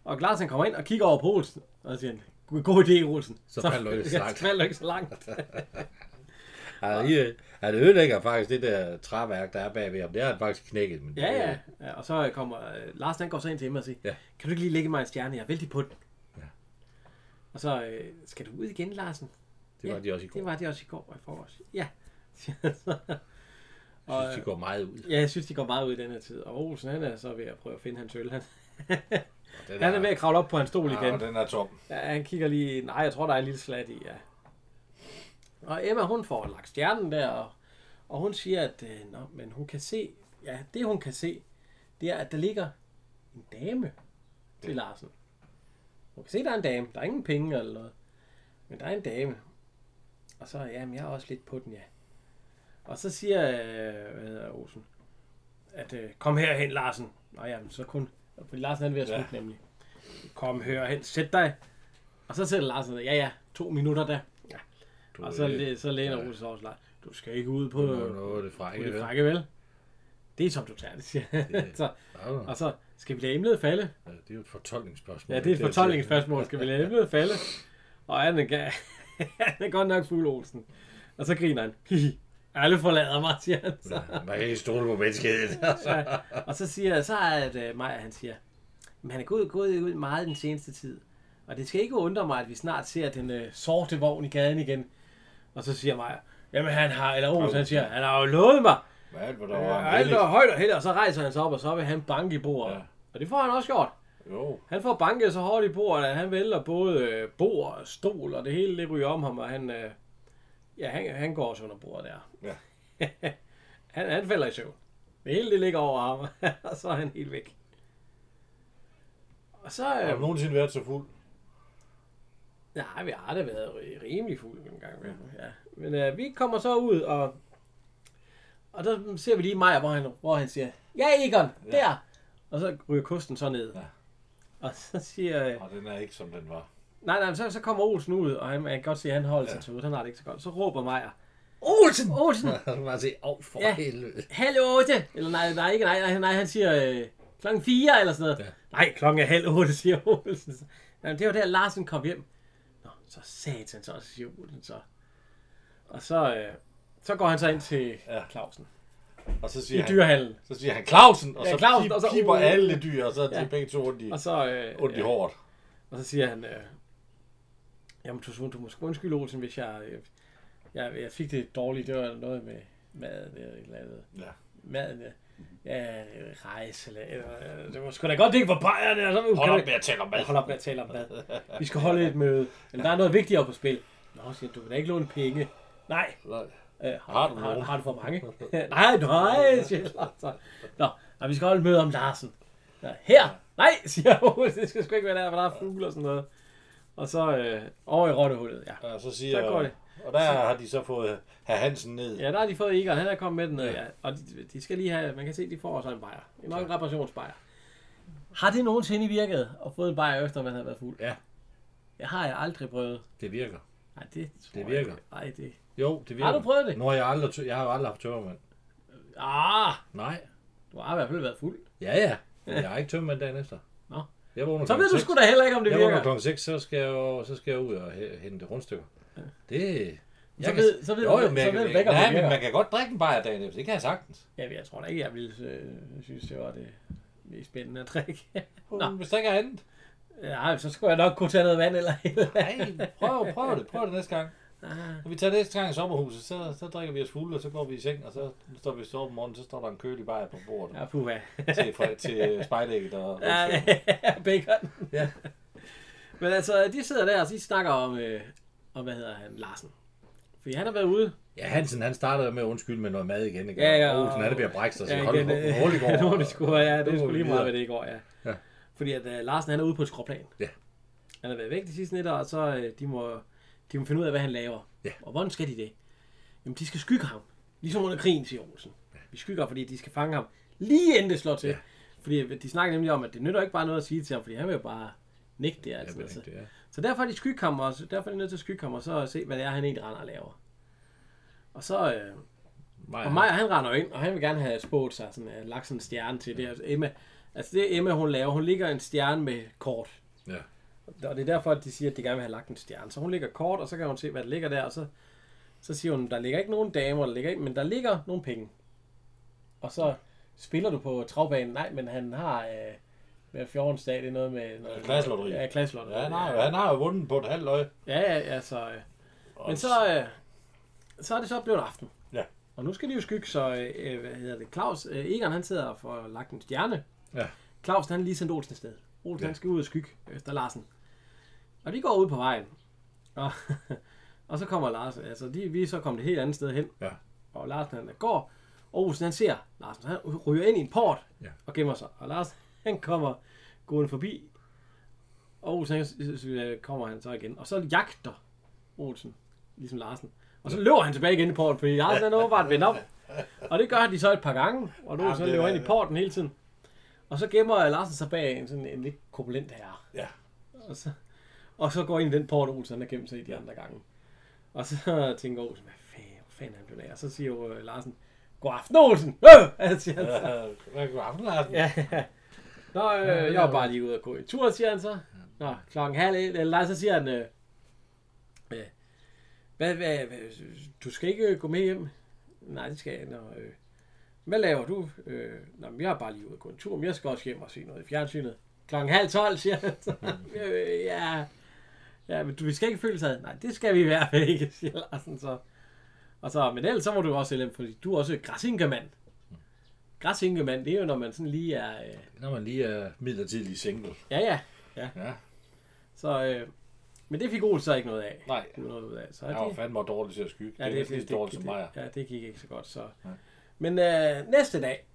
Og Larsen kommer ind og kigger over på Olsen, og siger, god, idé, Olsen. Så falder du ikke så langt. så falder ikke så langt. Han, I, han ødelægger faktisk det der træværk, der er bagved ham. Det har han faktisk knækket. Men Ja, ja. ja og så kommer uh, Larsen, han går så ind til Emma og siger, Ja. kan du ikke lige lægge mig en stjerne? Jeg er vældig på den. Ja. Og så, øh, skal du ud igen, Larsen? Det var Ja, de også i går. Det var de også i går og i forgårs. Ja. Jeg synes, de går meget ud. ja, jeg synes, de går meget ud i den her tid. Og Olsen, han er så ved at prøve at finde hans øl. Han, Og den han er ved at kravle op på hans stol ja, igen. og den er tom. Ja, han kigger lige... Nej, jeg tror, der er en lille slat i, ja. Og Emma, hun får lagt stjernen der, og, og hun siger, at øh, nå, men hun kan se... Ja, det hun kan se, det er, at der ligger en dame til Larsen. Hun kan se, at der er en dame. Der er ingen penge eller noget. Men der er en dame. Og så, jamen, jeg er også lidt på den, ja. Og så siger, øh, hvad hedder Olsen, at øh, kom herhen, Larsen. Nå jamen, så kun... Fordi Larsen han er ved at Ja. slutte nemlig. Kom herhen, sæt dig. Og så sætter Larsen, ja ja, to minutter der. Ja. Du, Og så, øh, så læner ja. Olsen også. Du skal ikke ud på, Nå, nå, det er på frække. det frække, vel? Det er som du tager det, siger. Det- så, Ja, Og så skal vi lade emnet falde. Ja, det er jo et fortolkningsspørgsmål. Ja, det er et fortolkningsspørgsmål. Skal vi lade emnet falde? Og han han er godt nok fuld, Olsen. Og så griner han. Alle forlader mig, siger han. Så. Ja, man kan ikke stole på menneskeheden. Ja. Og så siger så er det uh, Maja, han siger, men han er gået, gået ud meget den seneste tid. Og det skal ikke undre mig, at vi snart ser den uh, sorte vogn i gaden igen. Og så siger Maja, jamen han har, eller Olsen, han siger, han har jo lovet mig. Hvad, hvor der var alt en og højt og heldigt, og så rejser han sig op, og så vil han banke i bordet. Ja. Og det får han også gjort. Jo, Han får banket så hårdt i bordet, at han vælter både øh, bord og stol, og det hele det ryger om ham, og han, øh, ja, han, han går også under bordet der. Ja. han, han falder i søvn. Det hele det ligger over ham, og så er han helt væk. Og så, har øh, du nogensinde været så fuld? nej, vi har da været ri- rimelig fulde en gang. Ja. Men øh, vi kommer så ud, og, og der ser vi lige Maja, hvor han, hvor han siger, ja Egon, Ja. der! Og så ryger kosten så ned. Ja. Og så siger, øh, Og den er ikke, som den var. Nej, nej, så, så kommer Olsen ud, og han, man kan godt se, at han holder sig Ja. til ud. Han har det ikke så godt. Så råber Maja, Olsen! Olsen! Man se, åh, for Ja. helvede. halv otte! Eller nej, nej, ikke, nej, nej, nej han siger øh, klokken fire eller sådan noget. Ja. Nej, klokken er halv otte, siger Olsen. Så, Jamen, det var der, Larsen kom hjem. Nå, så satan så, siger Olsen så. Og så, øh, så går han så ind til ja. Clausen. Og så I siger, han, dyrehallen. så siger han Clausen, og Ja, så, Clausen, pip, og så- piper uh, alle dyr, og så er Ja. de begge to ondt i, Og så, øh, ondt i ja, hårdt. og så siger han, øh, jamen du, du må sgu undskylde, Olsen, hvis jeg, øh, jeg, jeg fik det dårligt, det var noget med mad eller et eller andet. Ja. maden, ja. Ja, rejse, eller, eller, det var sgu da godt, det ikke var bajerne, og så Hold op med at tale om mad. Hold op med at tale om mad. Vi skal holde et møde. Eller der er noget vigtigere på spil. Nå, siger du vil da ikke låne penge. Nej. Nej. Øh, Har du har, har, du for mange? nej, nej, siger Lars. Nå, og vi skal holde møde om Larsen. Nå, her! Nej, siger Ole, det skal sgu ikke være der, for der er fugle og sådan noget. Og så øh, over i rottehullet, ja. Ja, så siger, Så går det. Og der har de så fået herr Hansen ned. Ja, der har de fået Egon, han er kommet med den ned, ja. Og de, de, skal lige have, man kan se, de får også en bajer. En nok reparationsbajer. Har det nogensinde virket at få en bajer efter, man har været fuld? Ja. Jeg har jeg aldrig prøvet. Det virker. Nej, det tror Det jeg virker. ikke. Nej, det... Jo, det virker. Har du prøvet det? Nå, jeg har, aldrig, jeg har jo aldrig haft tømmermand. Ah, Nej. du har i hvert fald været fuld. Ja, ja. Men jeg har ikke tømmermand dagen efter. Nå. Jeg vågner Så klokken ved du seks. sgu da heller ikke, om det jeg vågner virker. klokken 6, så skal jeg, jo, så skal jeg ud og he- hente rundstykker. Det... Så ved- så ved jo, du- jo, men så jeg, ved du jeg, ikke, om det nej, men man kan godt drikke en bajer dagen efter. Det kan jeg sagtens. Ja, jeg tror da ikke, jeg ville øh, synes, det var det mest spændende at drikke. Nå. Hvis der ikke er andet. ja, så skulle jeg nok kunne tage noget vand eller et eller andet. Nej, prøv, prøv det. Prøv det næste gang. Når vi tager næste gang i sommerhuset, så, så drikker vi os fulde, og så går vi i seng, og så står vi så om morgenen, så står der en kølig bajer på bordet Ja, puha. til, fra, til spejlægget og Ja, bacon. Ja. Men altså, de sidder der, og de snakker om, øh, om hvad hedder han, Larsen. Fordi han har været ude. Ja, Hansen, han startede med at undskylde med noget mad igen. Ikke? Ja, ja, Og Olsen, han er ved at brække sig, så Ja, hold igen, øh, roligt går. nu er det sgu, ja, det er sgu vi lige meget, hvad det i går, ja. Ja. Fordi at uh, Larsen, han er ude på et skråplan. Ja. Han har været væk de sidste nætter, og så uh, de må, de må finde ud af, hvad han laver. Ja. Og hvordan skal de det? Jamen, de skal skygge ham. Ligesom under krigen, siger Olsen. Vi skygger, fordi de skal fange ham lige inden det slår til. Ja. Fordi de snakker nemlig om, at det nytter ikke bare noget at sige til ham, fordi han vil jo bare nægte det. Ja, Altså. rigtigt, ja. Så derfor er de skygge ham, og derfor er de nødt til at skygge ham, og så se, hvad det er, han egentlig render og laver. Og så, øh, Maja, og Maja, han render ind, og han vil gerne have spået sig, sådan, uh, lagt sådan en stjerne til det. Altså, Emma, altså det Emma, hun laver, hun ligger en stjerne med kort. Ja. Og det er derfor, at de siger, at de gerne vil have lagt en stjerne. Så hun ligger kort, og så kan hun se, hvad der ligger der, og så, så siger hun, der ligger ikke nogen damer, der ligger ikke, men der ligger nogle penge. Og så spiller du på travbanen. Nej, men han har øh, med 14 dag, det er noget med... Noget, klasselotteri. Ja, klasselotteri. Ja, han har, han har jo vundet på et halvt øje. Ja, ja, ja, så... Øh, men så, øh, så er det så blevet aften. Ja. Og nu skal de jo skygge, så øh, hvad hedder det, Claus, øh, Egon han sidder og får lagt en stjerne. Ja. Claus han lige sendt Olsen afsted. Olsen Ja. han skal ud og skygge efter Larsen. Og de går ud på vejen. Og, og så kommer Lars, altså de, vi er så kommet et helt andet sted hen. Ja. Og Larsen han går, og Olsen han ser Larsen, han ryger ind i en port Ja. og gemmer sig. Og Lars han kommer gående forbi, og Olsen han, kommer han så igen. Og så jagter Olsen, ligesom Larsen. Og så løber han tilbage igen i porten, fordi Larsen han er åbenbart vendt op. Og det gør de så et par gange, og nu han løber er- ind i porten hele tiden. Og så gemmer Larsen sig bag en sådan en lidt korpulent herre. Ja. Og så, og så går ind i den port, Olsen har gemt sig i de andre gange. Og så tænker Olsen, hvad fanden, hvor fanden er han blevet af? Og så siger jo øh, Larsen, god aften Olsen! Øh! Altså, siger han så. Hvad god aften, Larsen? Ja. Nå, øh, jeg var bare lige ude og gå en tur, siger han så. Nå, klokken halv et, eller nej, så siger han, øh, øh, hvad, hvad, hvad, du skal ikke gå med hjem? Nej, det skal jeg. Nå, øh, hvad laver du? Øh, nå, men jeg er bare lige ude og gå en tur, men jeg skal også hjem og se noget i fjernsynet. Klokken halv tolv, siger han så. øh, ja, ja, men du vi skal ikke føle sig. Nej, det skal vi i hvert fald ikke, siger Larsen så. Og så, men ellers så må du også hjem, fordi du er også græsinkemand. Græsinkemand, det er jo, når man sådan lige er... Øh, Når man lige er midlertidig single. Ja, ja. Ja. Så, øh, men det fik Ole så ikke noget af. Nej, Det noget ud af. Så jeg var fandme dårlig til at skygge. ja, det, det, er lige så dårligt som mig. Ja, det gik ikke så godt. Så. Nej. Men øh, næste dag,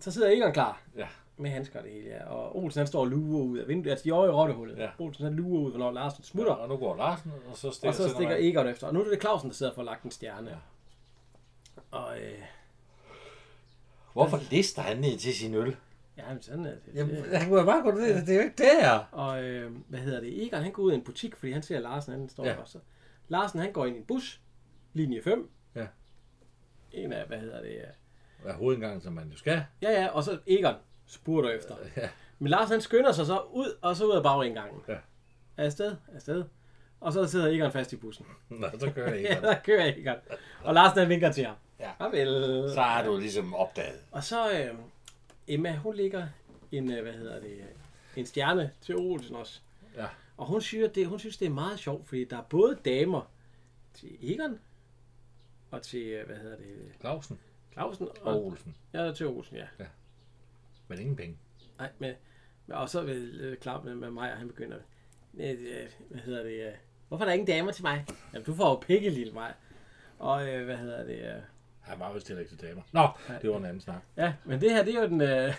så sidder Egon klar. Ja. Med handsker og det hele, ja. Og Olsen han står og lurer ud af vinduet. Altså, de er i rottehullet. Ja. Olsen han lurer ud, hvornår Larsen smutter. Og nu går Larsen, og så stikker, og så stikker Egon. Egon efter. Og nu er det Clausen, der sidder for at lagt en stjerne. Ja. Og øh, Hvorfor lister han ned til sin øl? ja, men sådan er det. Jamen, det. han kunne jo bare gå ned, det er jo ikke der. Og øh, hvad hedder det? Egon han går ud i en butik, fordi han ser at Larsen, han står Ja. også. Larsen han går ind i en bus, linje 5. Ja. En af, hvad hedder det? Hvad hovedindgangen, som man jo skal. Ja, ja, og så Egon spurter efter. Ja. Men Lars han skynder sig så ud, og så ud af bagindgangen. Ja. Afsted, afsted. Og så sidder Egon fast i bussen. Nå, så kører Ja, Egon. der kører Egon. Og Larsen han vinker til ham. Ja. Farvel. Så har du ligesom opdaget. Og så øh, Emma, hun ligger en, øh, hvad hedder det, en stjerne til Olsen også. Ja. Og hun synes, det, hun synes, det er meget sjovt, fordi der er både damer til Egon, og til, øh, hvad hedder det, Clausen Clausen, og og, Olsen. ja, til Olsen, ja. Men ingen penge. Nej, men, og så vil øh, klart med, med mig, og han begynder, øh, øh, hvad hedder det, øh, hvorfor er der ingen damer til mig? Jamen, du får jo pikke, lille mig. Og øh, hvad hedder det, øh, Han var vist heller ikke til damer. Nå, det var en anden snak. ja, men det her, det er jo den, øh,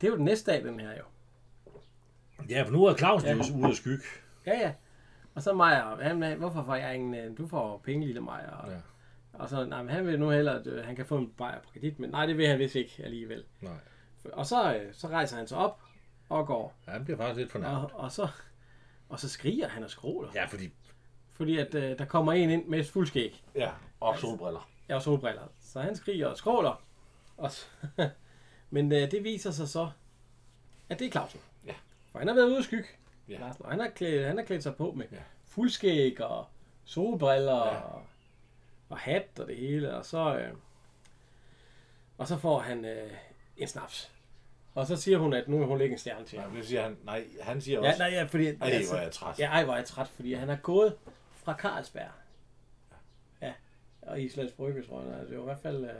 det er jo den næste dag, den her jo. Ja, for nu er Clausen Ja. jo ude af skygge. Ja, ja. Og så og han, hvorfor får jeg ingen, du får penge, lille mig. Og, Ja. Ja. og så, nej, men han vil nu hellere, at øh, han kan få en bajer på kredit, men nej, det vil han vist ikke alligevel. Nej. Og så, øh, så rejser han sig op og går, Ja, han bliver faktisk lidt fornærmet. og, og så, og så skriger han og skråler. Ja, fordi... Fordi at øh, der kommer en ind med et fuldskæg. Ja, og solbriller. Jeg har solbriller. Så han skriger og skråler. Og så, men øh, det viser sig så, at det er Clausen. Ja. For han har været ude at skygge. Ja. Larsen, og han har, klædt, han har klædt sig på med Ja. fuldskæg og solbriller Ja. og, og hat og det hele. Og så, øh, og så får han øh, en snaps. Og så siger hun, at nu vil hun lægge en stjerne til Ja, ham. det siger han... Nej, han siger Ja, også... nej, ja, fordi... Ej, hvor er jeg træt. Ja, ej, hvor er jeg træt, fordi han er gået fra Carlsberg og Islands Brygge, tror jeg. Altså, det var i hvert fald øh,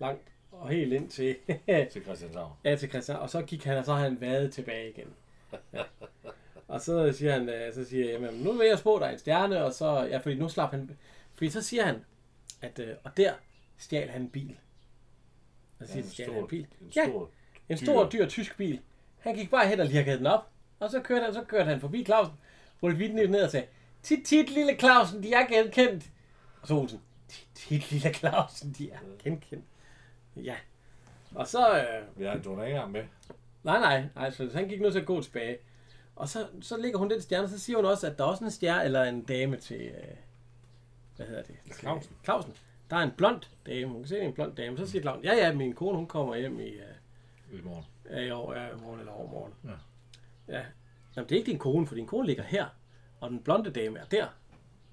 langt og helt ind til, Til Christianshavn. ja, til Christian. Og så gik han, og så har han været tilbage igen. Ja. Og så siger han, øh, så siger jeg, jamen, nu vil jeg spå dig en stjerne, og så, ja, fordi nu slap han, fordi så siger han, at, øh, og der stjal han en bil. Og så siger, en ja, stjal han en bil. en Ja, stor en stor, dyr tysk bil. Han gik bare hen og lirkede den op, og så kørte han, så kørte han forbi Clausen, rullede vinden ned og sagde, tit, tit, lille Clausen, de er genkendt. Og så Olsen, tit, tit, lille Clausen, de er genkendt. Ja. Og så, øh, Ja, du er ikke engang med. nej, nej, nej, så han gik nødt til at gå tilbage. Og så, så ligger hun den stjerne, så siger hun også, at der er også en stjerne, eller en dame til, øh, hvad hedder det? Til Clausen. Clausen. Der er en blond dame, hun kan se, det er en blond dame. Så siger Clausen, ja, ja, min kone, hun kommer hjem i, øh, I morgen. Ja, i år, ja, i morgen eller overmorgen. Ja. Ja. Jamen, det er ikke din kone, for din kone ligger her, og den blonde dame er der.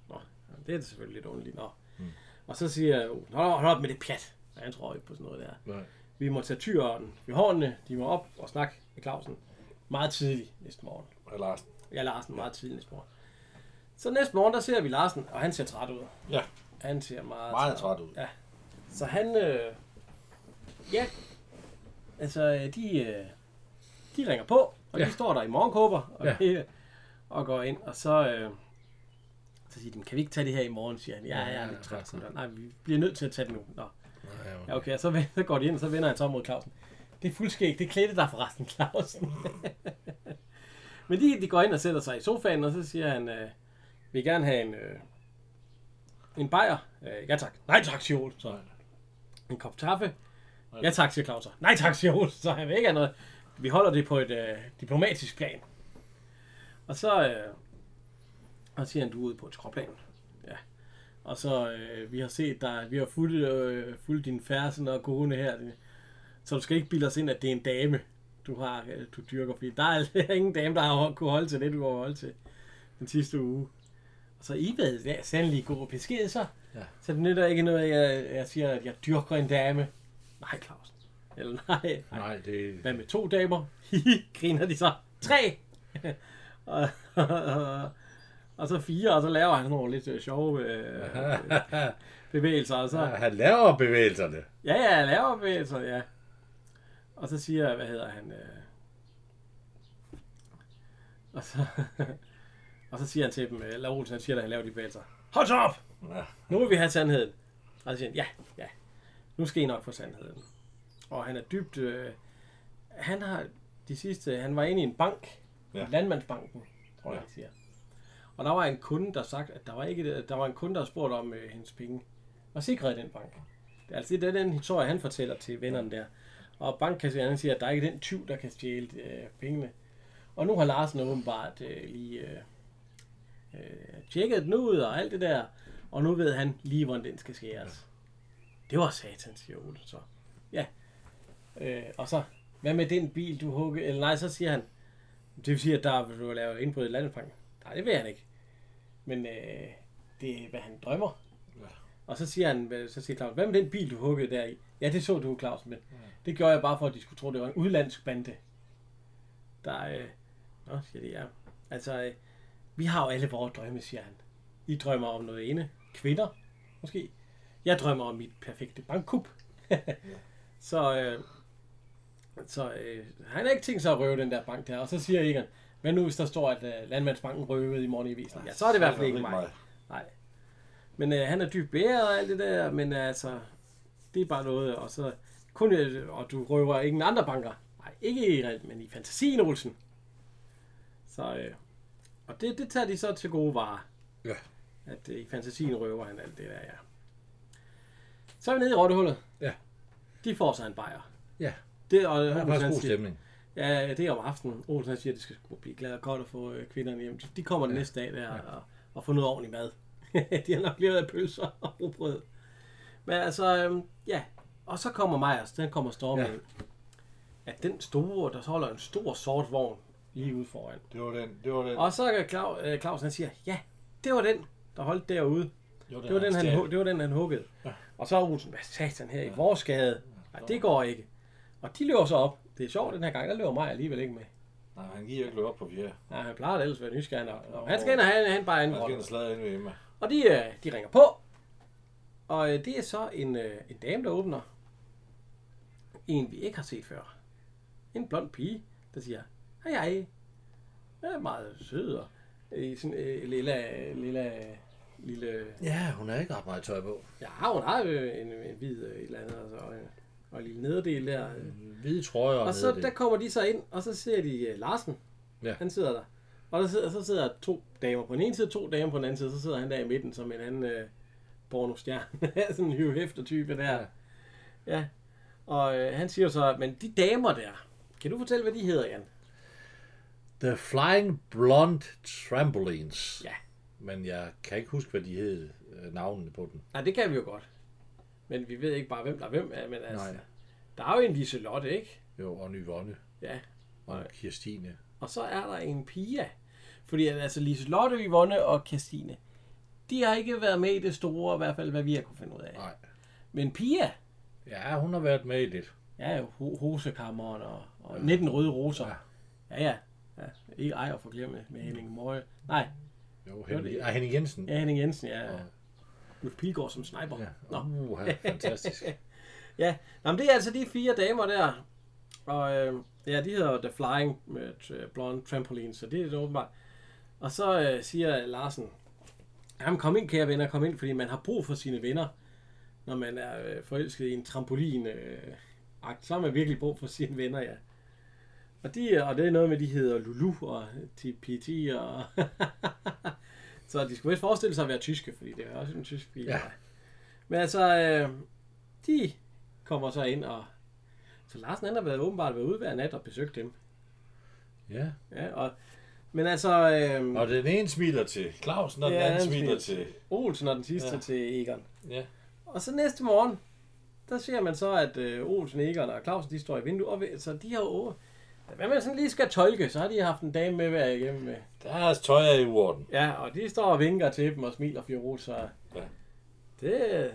Nå, det er det selvfølgelig lidt underligt. Nå. Mm. Og så siger jeg, hold, hold op med det pjat. Ja, jeg tror ikke på sådan noget der. Nej. Vi må tage tyren i hårene, de må op og snakke med Clausen meget tidligt næste morgen. Og Larsen. Ja, Larsen meget tidligt næste morgen. Så næste morgen, der ser vi Larsen, og han ser træt ud. Ja, Han ser meget, meget træt ud. Ja. Så han, øh, ja, altså øh, de, øh, de ringer på, og ja. Ja. de står der i morgenkåber og, Ja. ja. og går ind, og så, øh, så siger de, kan vi ikke tage det her i morgen, siger han. Ja, Ja, jeg er lidt træt. ja. Nej, vi bliver nødt til at tage det nu. Nå. Ja, Ja, okay, og så, ven- så går de ind, og så vender han så mod Clausen. Det er fuldskægt, det klædte dig forresten, Clausen. Men de, de går ind og sætter sig i sofaen, og så siger han, øh, vil I gerne have en, øh, en bajer? Øh, ja tak. Nej tak, siger Ole. Så en kop kaffe. Ja tak, siger Claus. Nej tak, siger Ole. Så han vil ikke have noget. Vi holder det på et øh, diplomatisk plan. Og så, øh, og så siger han, du er ude på et skråplan. Ja. Og så, øh, vi har set dig, vi har fulgt, øh, fulgt din færsen og kone her. Så du skal ikke bilde os ind, at det er en dame, du har, øh, du dyrker, fordi der er ingen dame, der har kunne holde til det, du har holdt til den sidste uge. Og så I ved ja, sandelig god besked, så. Ja. Så det nytter ikke noget, jeg, jeg siger, at jeg dyrker en dame. Nej, Clausen. Eller nej, Nej, det hvad med to damer? Griner de så. Tre! og, og så fire, og så laver han nogle lidt øh, sjove øh, bevægelser. Og så, Ja, han laver bevægelserne. ja, ja, han laver bevægelser, ja. Og så siger hvad hedder han? Øh, og, så, og så siger han til dem, eller Olsen, han siger, at han laver de bevægelser. Hold op! Nu vil vi have sandheden. Og så siger han, ja, ja, nu skal I nok få sandheden. Og han er dybt... Øh, han har de sidste... Han var inde i en bank. Ja. Landmandsbanken, tror jeg, Ja. han siger. Og der var en kunde, der sagt, at der var ikke der var en kunde, der spurgte om øh, hendes penge var sikret i den bank. Det er altså det er den historie, han fortæller til vennerne der. Og bankkasseren siger, at der er ikke den tyv, der kan stjæle øh, pengene. Og nu har Larsen åbenbart øh, lige øh, øh, tjekket den ud og alt det der. Og nu ved han lige, hvordan den skal skæres. Det var satan, siger Ole så. Ja. Øh, og så, hvad med den bil, du hugger? Eller nej, så siger han, det vil sige, at der vil du lave indbrud i landefangen. Nej, det vil han ikke. Men øh, det er, hvad han drømmer. Ja. Og så siger han, så siger Claus, hvad med den bil, du huggede der i? Ja, det så du, Claus, men det gjorde jeg bare for, at de skulle tro, det var en udlandsk bande. Der, øh, nå, siger de, ja. Altså, øh, vi har jo alle vores drømme, siger han. I drømmer om noget ene. Kvinder, måske. Jeg drømmer om mit perfekte bankkup. så, øh, så øh, han har ikke tænkt sig at røve den der bank der. Og så siger Egon, hvad nu hvis der står, at øh, Landmandsbanken røvede i morgen i avisen? Ja, så er det i hvert fald ikke mig. Nej. Men øh, han er dybt bæret og alt det der, men øh, altså, det er bare noget, og så kun, øh, og du røver ingen andre banker. Nej, ikke i men i fantasien, Olsen. Så, øh, og det, det tager de så til gode varer. Ja. At øh, i fantasien røver han alt det der, ja. Så er vi nede i rottehullet. Ja. De får sig en bajer. Ja, Det, og, der er faktisk god stemning. Ja, det er om aftenen. Olsen siger, at det skal blive glad og godt at få øh, kvinderne hjem. De, de kommer ja. næste dag der og, og får noget ordentligt mad. de har nok levet af pølser og rugbrød. Men altså, øhm, ja. Og så kommer Majers, den kommer stormen Ja. ind. At den store, der så holder en stor sort vogn lige ude foran. Det var den. Det var den. Og så Claus, øh, Clausen, han siger, ja, det var den, der holdt derude. det Det var den, han, hu- det var den, han huggede. Ja. Og så er Olsen, hvad satan her i vores gade? Nej, det går ikke. Og de løber så op. Det er sjovt, den her gang, der løber mig alligevel ikke med. Nej, han giver ikke løbe op på fjerde. Nej, han plejer da ellers at være nysgerrig nok. Nå, Han skal ind og have, han bare Han anden skal ind og ved Emma. Og de, øh, de ringer på. Og øh, det er så en, en dame, der åbner. En, vi ikke har set før. En blond pige, der siger, hej hej. Ja, meget sød og i sådan øh, lille, lille, lille... Ja, hun har ikke ret meget tøj på. Ja, hun har jo en, en hvid øh, et eller andet, altså, og, og en lille nederdel der. øh. Hvide trøjer og, Og så der kommer de så ind, og så ser de uh, Larsen. Ja. Han sidder der. Og der sidder, så sidder der to damer på den ene side, to damer på den anden side, så sidder han der i midten som en anden uh, pornostjerne. Sådan en hyve type der. Ja. ja. Og uh, han siger så, men de damer der, kan du fortælle, hvad de hedder, Jan? The Flying Blonde Trampolines. Ja. Men jeg kan ikke huske, hvad de hed, øh, navnene på den. Nej, det kan vi jo godt. Men vi ved ikke bare, hvem der er hvem. er, Men altså, Nej. der er jo en Liselotte, ikke? Jo, og Nyvonne Ja. og Kirstine. Og så er der en Pia. Fordi altså Liselotte, Yvonne og Christine, de har ikke været med i det store, i hvert fald hvad vi har kunne finde ud af. Nej. Men Pia, Ja, hun har været med i lidt. ja, Ho- Hosekammeren og, og 19 røde roser. Ja, ja. ja. Ikke ej at forglemme med Henning Møje. Nej, Jo, Henning, ah, Henning Jensen. ja, Henning Jensen, ja. Og- Ulf Pilgaard som sniper. Ja. Nå. Uh, fantastisk. Ja, men det er altså de fire damer der. Og øh, ja, de hedder The Flying med t- Blonde Trampoline, så det er det åbenbart. Og så øh, siger Larsen, jamen kom ind kære venner, kom ind, fordi man har brug for sine venner, når man er øh, forelsket i en trampolin øh, akt, så har man virkelig brug for sine venner, ja. Og, de, og det er noget med, de hedder Lulu og TPT og... så de skulle vist forestille sig at være tyske, fordi det er også en tysk bil. Ja. Men altså, øh, de kommer så ind, og så Larsen han har været åbenbart været ude hver nat og besøgt dem. Ja. Ja, og, men altså, øh, Og den ene smiler til Clausen, og den Ja, anden han smiler smiler. til... Olsen og den sidste ja. Til Egon. Ja. Og så næste morgen, der ser man så, at øh, Olsen, Egon og Clausen, de står i vinduet, og så de har jo... Hvad man sådan lige skal tolke, så har de haft en dame med hver hjemme med. Deres tøj er i uorden. Ja, og de står og vinker til dem og smiler fjol, så... Ja. Det,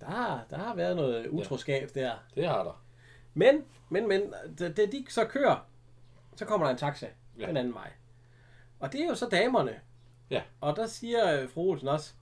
der, har- der har været noget utroskab der. Det har der. Men, men, men, da, da de så kører, så kommer der en taxa ja. Ja. den anden vej. Og det er jo så damerne. Ja. Og der siger øh, fru Olsen også,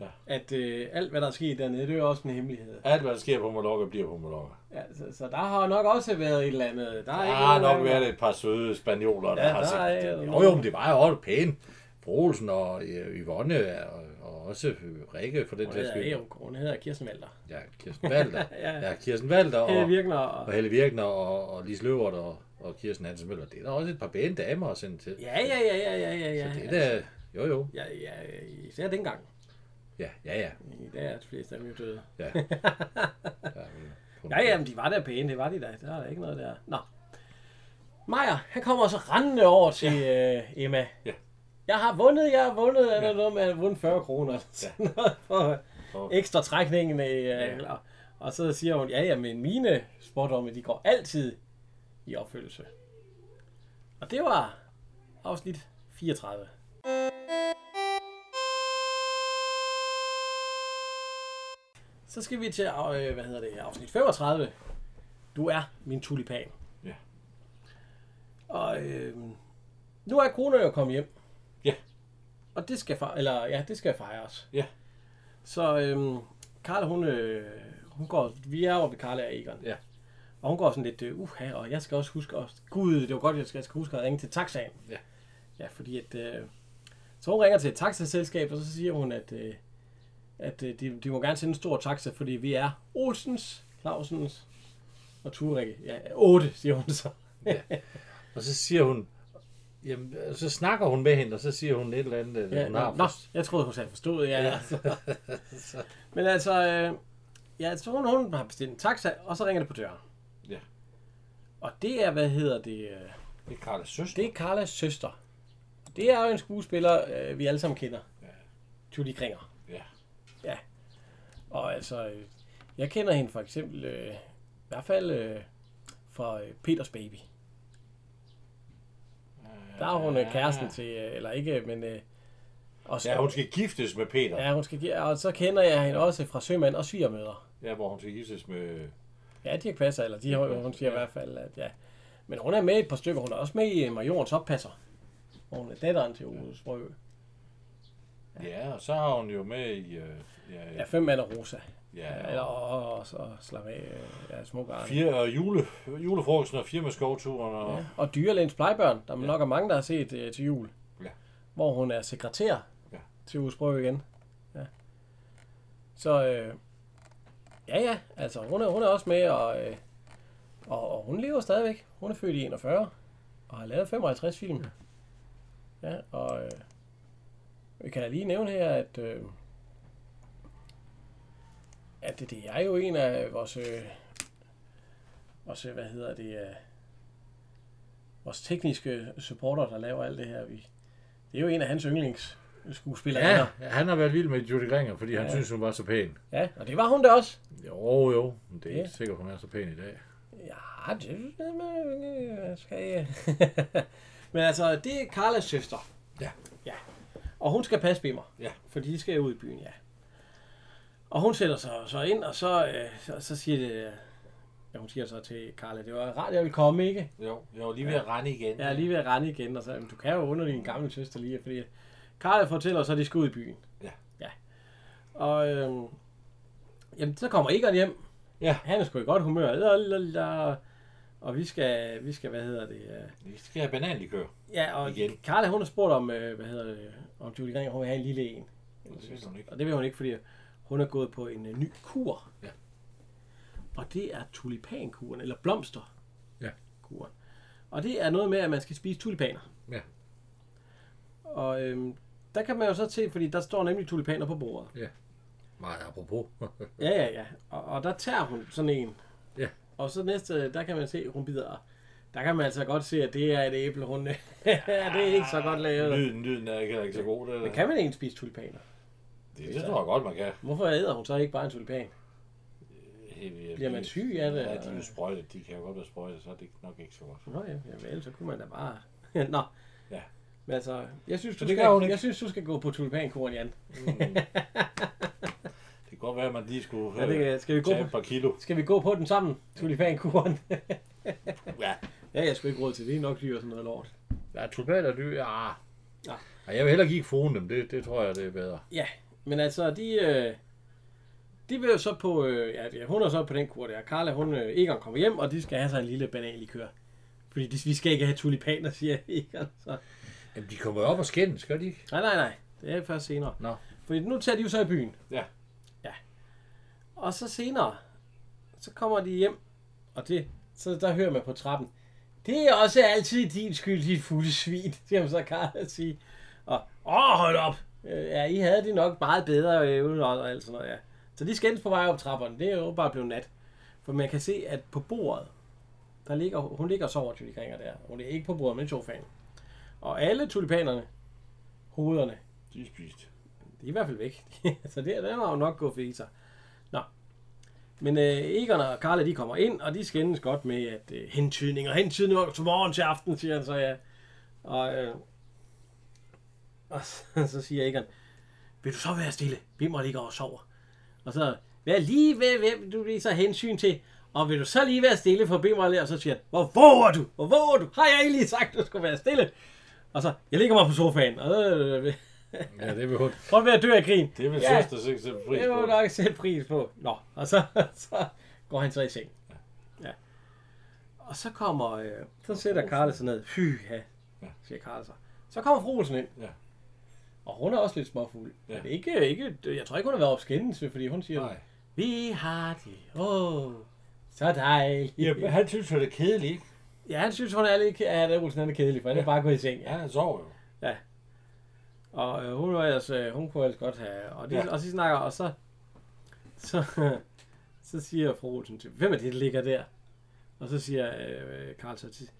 Ja. at øh, alt hvad der er sket dernede, det er jo også en hemmelighed. Alt, hvad der sker på Mallorca, bliver på Mallorca. Ja, så, så der har nok også været et eller andet. Der, Der er ikke har nok været et par søde spanioler, der Ja, har der set er- det. Jo, jo, men det var jo også pænt. Fru Olsen og Yvonne og, og også Rikke for den sags hedder, skyld. hun hedder Kirsten Valder. Ja, Kirsten Valder. Ja. ja, Kirsten Valder Helle og, Virkner og... og Helle Virkner og, og Lise Løvert og, og Kirsten Hansen Møller. Det er der også et par pæne damer at sende til. Ja, ja, ja, ja, ja, ja, ja. Så det er da... Jo, jo. Ja, ja, især dengang. Ja, ja, ja. I dag er de fleste af dem jo døde. Ja, ja, Ja, ja, men de var der pæne, det var de da. Der er der ikke noget der. Nå. Maja, han kommer så rendende over til ja. øh, Emma. Ja. Jeg har vundet, jeg har vundet, eller noget med at have vundet 40 kroner. eller sådan noget for ekstra trækningen. Øh, Ja. ja. Og så siger hun, ja, ja, men mine spordomme, de går altid i opfyldelse. Og det var afsnit 34. Så skal vi til, øh, hvad hedder det, afsnit 35. Du er min tulipan. Ja. Og øh, nu er kone jo kommet hjem. Ja. Og det skal, fejre, eller, ja, det skal fejres. Ja. Så øh, Karla, hun, øh, hun går, vi er oppe ved Karla og Egon. Ja. Og hun går sådan lidt, øh, uha, og jeg skal også huske, at, gud, det var godt, jeg skal, jeg skal huske at ringe til taxaen. Ja. Ja, fordi at, øh, så hun ringer til et taxaselskab, og så siger hun, at, øh, at øh, de, de må gerne sende en stor taxa, fordi vi er Olsens, Clausens og Turek. Ja, otte, siger hun så. Og så siger hun, jamen, så snakker hun med hende, og så siger hun et eller andet, at Ja, hun har nå, forst- jeg troede, hun sagde forstået. Ja, Ja. ja. Men altså, øh, ja, så hun, hun har bestilt en taxa, og så ringer det på døren. Ja. Og det er, hvad hedder det? øh, Det er Karlas søster. Det er Carlas søster. Det er jo en skuespiller, øh, vi alle sammen kender. Ja. Julie Kringer. Ja. Ja. Og altså, øh, jeg kender hende for eksempel, øh, i hvert fald øh, fra øh, Peters Baby. Der er hun øh, kæresten til, øh, eller ikke, men... Øh, også, Ja, hun skal giftes med Peter. Ja, hun skal og så kender jeg hende også fra Sømand og Svigermøder. Ja, hvor hun skal giftes med... Ja, de passer, eller de har, Dirch hun siger Passer, i hvert fald, at ja. Men hun er med et par stykker. Hun er også med i Majorens Oppasser. Hvor hun er datteren til Ove Sprø. Ja, og så har hun jo med i... Øh, ja, Ja, fem mand og Rosa. ja, eller, og, og, så slap af. øh, Ja, smuk Arne. fire, og jule, julefrokosten og firma skovturen. Og, Ja. Og Dyrlægens plejebørn, der er Ja. nok er mange, der har set øh, til jul. Ja. Hvor hun er sekretær Ja. til Usbrøg igen. Ja. Så øh, ja, ja, altså hun er, hun er også med, og, øh, og, og hun lever stadigvæk. Hun er født i 41 og har lavet 55 film. Ja, og øh, kan da lige nævne her, at, øh, at det, det er jo en af vores, øh, vores øh, hvad hedder det, øh, vores tekniske supporter, der laver alt det her. Vi, det er jo en af hans yndlingsskuespillere. ja, han har været vild med Judy Gringer, fordi han Ja. synes, hun var så pæn. ja, og det var hun da også. Jo, jo, men det er Ja. ikke sikkert, hun er så pæn i dag. Ja, det det- skal jeg... Men altså, det er Carlas søster. Ja. Ja. Og hun skal passe Bimmer. Ja. Fordi de skal ud i byen, ja. Og hun sætter sig så ind, og så, øh, så, så siger det... Ja, hun siger så til Carla, det var rart, jeg ville komme, ikke? Jo, jeg var lige ved at rende igen. Er lige ved at rende igen, og så, "Jamen, du kan jo under din gamle søster lige, fordi Carla fortæller så, at de skal ud i byen. Ja. Ja. Og øhm, jamen, så kommer Egon hjem. Ja. Han er sgu i godt humør. Lalala. Og vi skal, vi skal, hvad hedder det? øh, Vi skal have bananlikør. Ja, og Igen. Carla, hun har spurgt om, øh, hvad hedder det, om Julie Gringer, hun vil have en lille en. Det vil hun ikke. Og det vil hun ikke, fordi hun er gået på en øh, ny kur. Ja. Og det er tulipankuren, eller blomster. Ja. Og det er noget med, at man skal spise tulipaner. Ja. Og øhm, der kan man jo så se, fordi der står nemlig tulipaner på bordet. Meget apropos. Ja, ja, ja. Og, og der tager hun sådan en. Ja. Og så næste, der kan man se, at hun bider. Der kan man altså godt se, at det er et æble, hun... det er ikke så godt lavet. lyden, lyden er ikke, ikke så god. Det, Men kan man egentlig spise tulipaner? det, det tror jeg godt, man kan. Hvorfor æder hun så ikke bare en tulipan? Helt- Bliver man syg af det, Ja, de er jo sprøjtet. De kan jo godt være sprøjtet, så er det nok ikke så godt. Nå ja, ja vel, så kunne man da bare... Nå. Ja. Men altså, jeg synes, du, skal, jeg synes, du skal gå på tulipankuren, Jan. Mm. det kan godt være, at man lige skulle Ja, det, øh, skal, vi gå tage på, et par kilo. skal vi gå på den sammen, tulipankuren? Ja, jeg skulle ikke råd til det. Er nok dyr og sådan noget lort. ja tulpaner, du, ja. Ja. ja. Jeg vil heller ikke få dem, det, det tror jeg, det er bedre. Ja, men altså, de, øh, de vil jo så på, øh, ja, hun er så på den kur der. Carla, hun, øh, Egon kommer hjem, og de skal have sig en lille bananlikør. Fordi de, vi skal ikke have tulipaner, siger Egon. Så. Jamen, de kommer op og skændes, gør de ikke? Nej, nej, nej. Det er først senere. Nå. Fordi nu tager de jo så i byen. Ja. Ja. Og så senere, så kommer de hjem, og det, så der hører man på trappen. Det er også altid din skyld, dit fulde svin, siger man så Karl at sige. Og, åh, hold op. Øh, Ja, I havde det nok meget bedre øh, uden og, alt sådan noget, ja. Så de skændes på vej op trapperne. Det er jo bare blevet nat. For man kan se, at på bordet, der ligger, hun ligger og sover, Julie Gringer der. Hun er ikke på bordet, men i sofaen. Og alle tulipanerne, hovederne, De er spist. de er i hvert fald væk. så det, den har jo nok gået i sig. Men øh, Egon og Karla, de kommer ind, og de skændes godt med, at øh, hentydning og hentydning og til morgen til aften, siger han så, ja. Og, øh, og så, så siger Egon, vil du så være stille? Bimmer ligger og sover. Og så, vær lige ved, hvem du viser så hensyn til. Og vil du så lige være stille for Bimmer? Og så siger han, hvor våger du? Hvor våger du? Har jeg ikke lige sagt, du skulle være stille? Og så, jeg ligger mig på sofaen. Og så, øh, Ja, det vil hun. prøv at være død af grin. Det vil Ja. søster sikkert sætte pris Det må på. du nok sætte pris på. Nå, og så, så går han så i seng. Ja. Og så kommer, øh, så sætter Karle sig ned. Fy, ja, Ja. siger Karle så. Så kommer fru Olsen ind. Ja. Og hun er også lidt småfuld. Ja. Ja. Men ikke, ikke, jeg tror ikke, hun har været opskændes, fordi hun siger, Nej. vi har det, åh, oh, så dejligt. Ja, han synes, det er kedeligt, ikke? Ja, han synes, hun er lidt, Olsen er kedeligt, for han er Ja. bare gået i seng. Ja, han sover jo. Og øh, hun var ellers, øh, hun kunne ellers godt have, og de, Ja. og så snakker, og så, så, så siger fru Olsen til, hvem er det, der ligger der? Og så siger øh, Karl så til,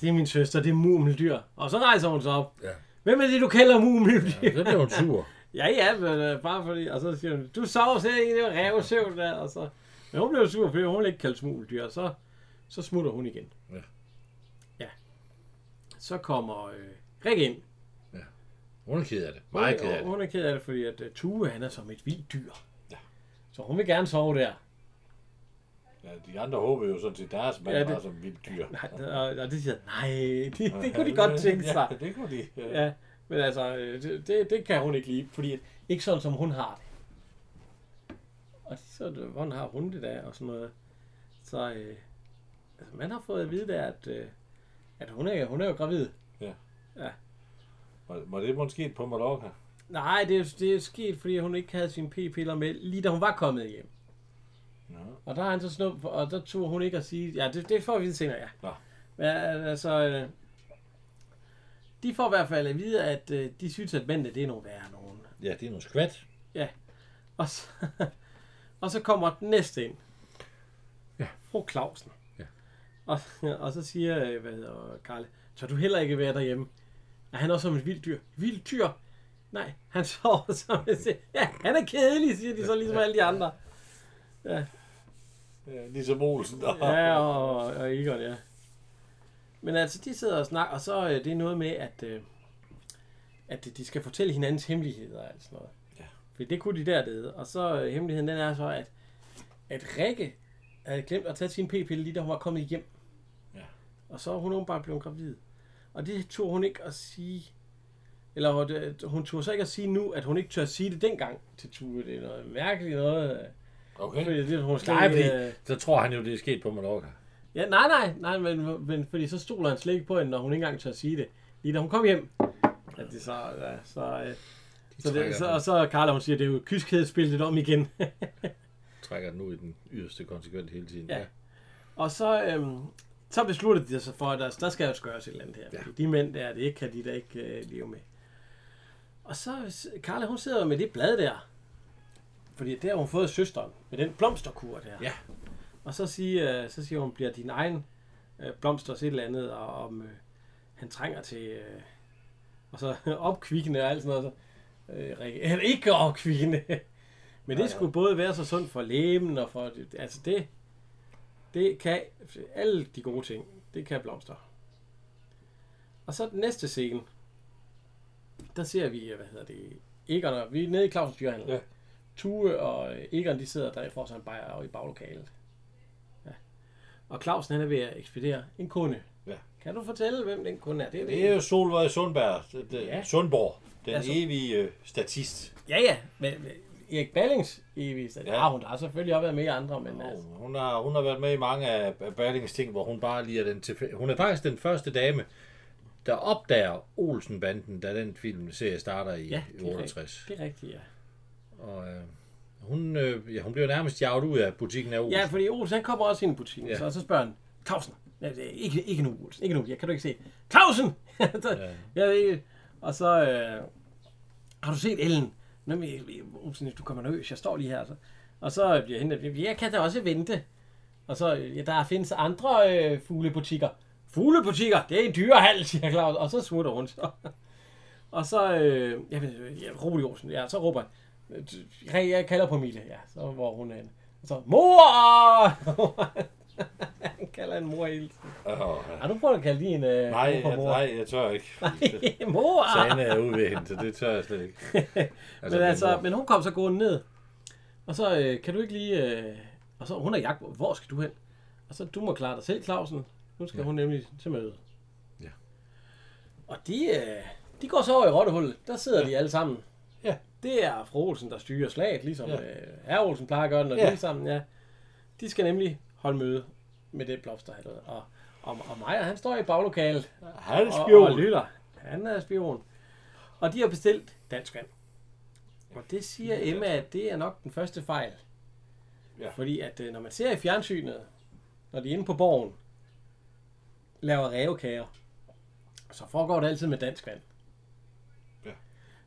det er min søster, det er mummeldyr. Og så rejser hun sig op. Ja. Hvem er det, du kalder mummeldyr? Ja, så bliver hun sur. Ja, ja, men øh, bare fordi, og så siger hun, du sover selv i det revsøvn der, og så, men hun blev sur, fordi hun vil ikke kalde smugledyr, og så, så smutter hun igen. Ja. Ja. Så kommer øh, Rik ind, Hun er ked af det. Meget ked af det. Hun er ked af det, fordi at uh, Tue, han er som et vildt dyr. Ja. Så hun vil gerne sove der. Ja, de andre håber jo sådan til deres mand Ja, ja, det- var som vildt dyr. Nej, og, og det siger, nej, det, det kunne de godt tænke sig. Ja, det kunne de. Ja, Men altså, øh, det, det, det kan hun ikke lide, fordi ikke sådan, som hun har det. Og så, øh, hvordan har hun det der, og sådan noget. Så øh, altså, man har fået at vide der, at, øh, at hun, er, hun er jo gravid. Var, var det måske på Mallorca? Nej, det, er- det er sket, fordi hun ikke havde sine p-piller med, lige da hun var kommet hjem. Nå. Og der har han så snup, og der tog hun ikke at sige, ja, det, det får vi vide senere, ja. Nå. Men altså, øh, de får i hvert fald at vide, at øh, de synes, at mændene, det er nogle værre nogen. Ja, det er noget skvat. Og så, og så kommer den næste ind. Ja. Fru Clausen. Ja. Og, og så siger, øh, hvad hedder Karle, så du heller ikke være derhjemme? Er han også som et vildt dyr? Vildt dyr? Nej, han sover som et... Ja, han er kedelig, siger de så ligesom alle de andre. Ja, Ja, ligesom Olsen. Der. ja og, og Egon, ja. Men altså, de sidder og snakker, og så øh, det er noget med, at, øh, at de skal fortælle hinandens hemmeligheder og alt sådan noget. Ja. For det kunne de dernede. Og så øh, hemmeligheden, den er så, at, at Rikke havde glemt at tage sin p-pille lige da hun var kommet hjem. Ja. Og så er hun bare blevet gravid. Og det tog hun ikke at sige. Eller det- hun tog så ikke at sige nu, at hun ikke tør at sige det dengang til Tue. Det er noget mærkeligt noget. øh, Okay. Fordi det, hun slet Nej, fordi øh, så tror han jo, det er sket på Mallorca. Ja, nej, nej, nej, men, men fordi så stoler han slet ikke på hende, når hun ikke engang tør at sige det. Lige da hun kom hjem. At det så, ja, så, øh, så, det, så, og så Carla, hun siger, det er jo kyskhedsspillet om igen. Trækker den ud i den yderste konsekvent hele tiden. Ja. og så, øhm, så beslutter de sig for, at der, der skal jo gøres et eller andet her. Ja. De mænd der, det kan de da ikke øh, leve med. Og så, Carla, hun sidder med det blad der. Fordi der har hun fået søsteren, med den blomsterkur der. Ja. Og så siger, så siger hun, bliver din egen øh, blomster et eller andet, og om øh, han trænger til, øh, og så opkvikkende og alt sådan noget. Så, øh, eller ikke opkvikkende. Men det skulle både være så sundt for læben og for, altså det, det kan, alle de gode ting, det kan blomster. Og så den næste scene, der ser vi, hvad hedder det, Egon og, vi er nede i Clausens dyrehandel. Ja. Tue og Egon, de sidder der for sig en bajer og i baglokalet. Ja. Og Clausen, han er ved at ekspedere en kunde. Ja. Kan du fortælle, hvem den kunde er? Det er, Det er jo Solvej Sundberg, det, det, Ja. Sundborg, den Altså- evige øh, statist. Ja, ja, men Erik Ballings evige ja. Ja. ja, hun har selvfølgelig også været med i andre, men Og altså, Hun har, hun har været med i mange af Berlings ting, hvor hun bare lige er den tilfælde. Hun er faktisk den første dame, der opdager Olsenbanden, da den filmserie starter i, Ja, i det er 68. det er rigtigt, ja. Og øh, hun, øh, ja, hun bliver nærmest jaget ud af butikken af Olsen. Ja, fordi Olsen, han kommer også ind i butikken, Ja. så, så spørger han, Clausen, ikke, ikke nu, Olsen, ikke nu, jeg kan du ikke se. Clausen! Så- Ja. jeg ved. Og så, øh, har du set Ellen? Nå, men, øh, øh, Olsen, du kommer nervøs, jeg står lige her. Så. Og så bliver hende, jeg kan da også vente. Og så, øh, ja, der findes andre øh, fuglebutikker. Fuglebutikker, det er en dyrehal, siger Claus. Og så smutter hun så. Og så, øh, jeg ved, ja, rolig Olsen, ja, så råber han, jeg, jeg kalder på Mille, ja, så hvor hun er henne. Og så, mor! han kalder en mor hele tiden. Oh, Har du prøvet at kalde din øh, nej, mor jeg, mor? nej, jeg tør ikke. fordi mor! Sane er ude ved hende, så det tør jeg slet ikke. men, altså, men hun kom så gående ned. Og så øh, kan du ikke lige... Øh, og så hun er jagt, hvor skal du hen? Og så, du må klare dig selv, Clausen. Nu skal ja. hun nemlig til møde. Ja. Og de, øh, de går så over i rottehullet. Der sidder ja. de alle sammen. Ja. Det er fru Olsen, der styrer slaget, ligesom Ja. ja. øh, herre Olsen plejer at gøre det, når Ja. de er sammen. Ja. De skal nemlig holde møde med det blomster. Og, og, og Maja, han står i baglokalet Han er og, og spion. lytter. Han er spion. Og de har bestilt dansk vand. Og det siger Emma, at det er nok den første fejl. Ja. Fordi at øh, når man ser i fjernsynet, når de er inde på borgen, laver rævekager, så foregår det altid med dansk vand. Ja.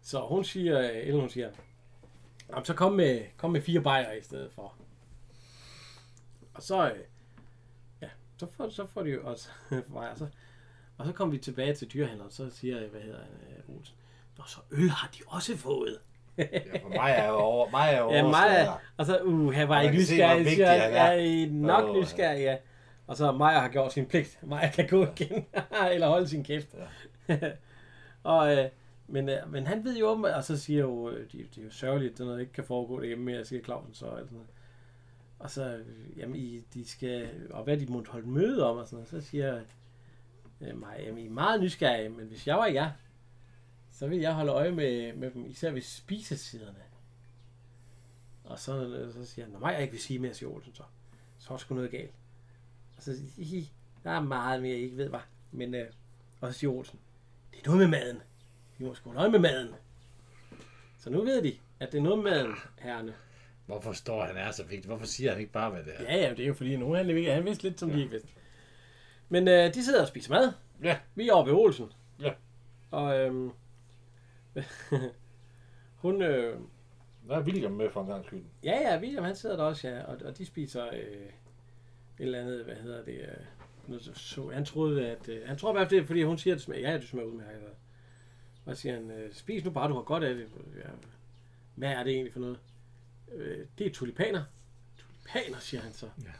Så hun siger, Ellen hun siger, "Jamen, så kom med, kom med fire bajer i stedet for. Og så, øh, ja, så får, så får de jo også bajer. Så, og så kommer vi tilbage til dyrehandleren, så siger, hvad hedder han, øh, Olsen, Nå, så øl har de også fået. Ja, for mig er jo over, mig er jo Ja, Maja, her. og så, uh, han var Og ikke se, nysgerrig, han. han Ja, er. Nok Åh, nysgerrig, ja. Og så Maja har gjort sin pligt. Maja kan gå igen, eller holde sin kæft. Ja. og, øh, men, øh, men han ved jo om, og så siger jo, øh, det, det er jo sørgeligt, at noget ikke kan foregå derhjemme mere, siger Clausen så. Og, sådan noget og så, jamen, I, de skal, og hvad de måtte holde møde om, og sådan noget, så siger øh, jamen, I er meget nysgerrige, men hvis jeg var jer, så ville jeg holde øje med, med dem, især ved spisesiderne. Og så, så siger han, når mig jeg ikke vil sige mere, siger Olsen så. Så er sgu noget galt. Og så siger der er meget mere, jeg ikke ved, hvad. Men, øh, og så siger Olsen, det er noget med maden. Vi må sgu holde øje med maden. Så nu ved de, at det er noget med maden, herrene. Hvorfor står han er så vigtig? Hvorfor siger han ikke bare, hvad det er? Ja, ja, det er jo fordi, nu han, ikke- han vidste lidt, som de ikke vidste. Men øh, de sidder og spiser mad. Ja. Vi er oppe ved Olsen. Ja. Og øhm, hun, øh, Der er William med for en gang skyld. ja, ja, William han sidder der også, ja, og, og de spiser øh, et eller andet, hvad hedder det, øh, noget så- han troede, at, øh, han tror i hvert fald, det fordi hun siger, at det smager, ja, ja, det smager udmærket. Og siger han, øh, spis nu bare, du har godt af det. Ja, hvad er det egentlig for noget? Øh, det er tulipaner. Tulipaner, siger han så. Ja.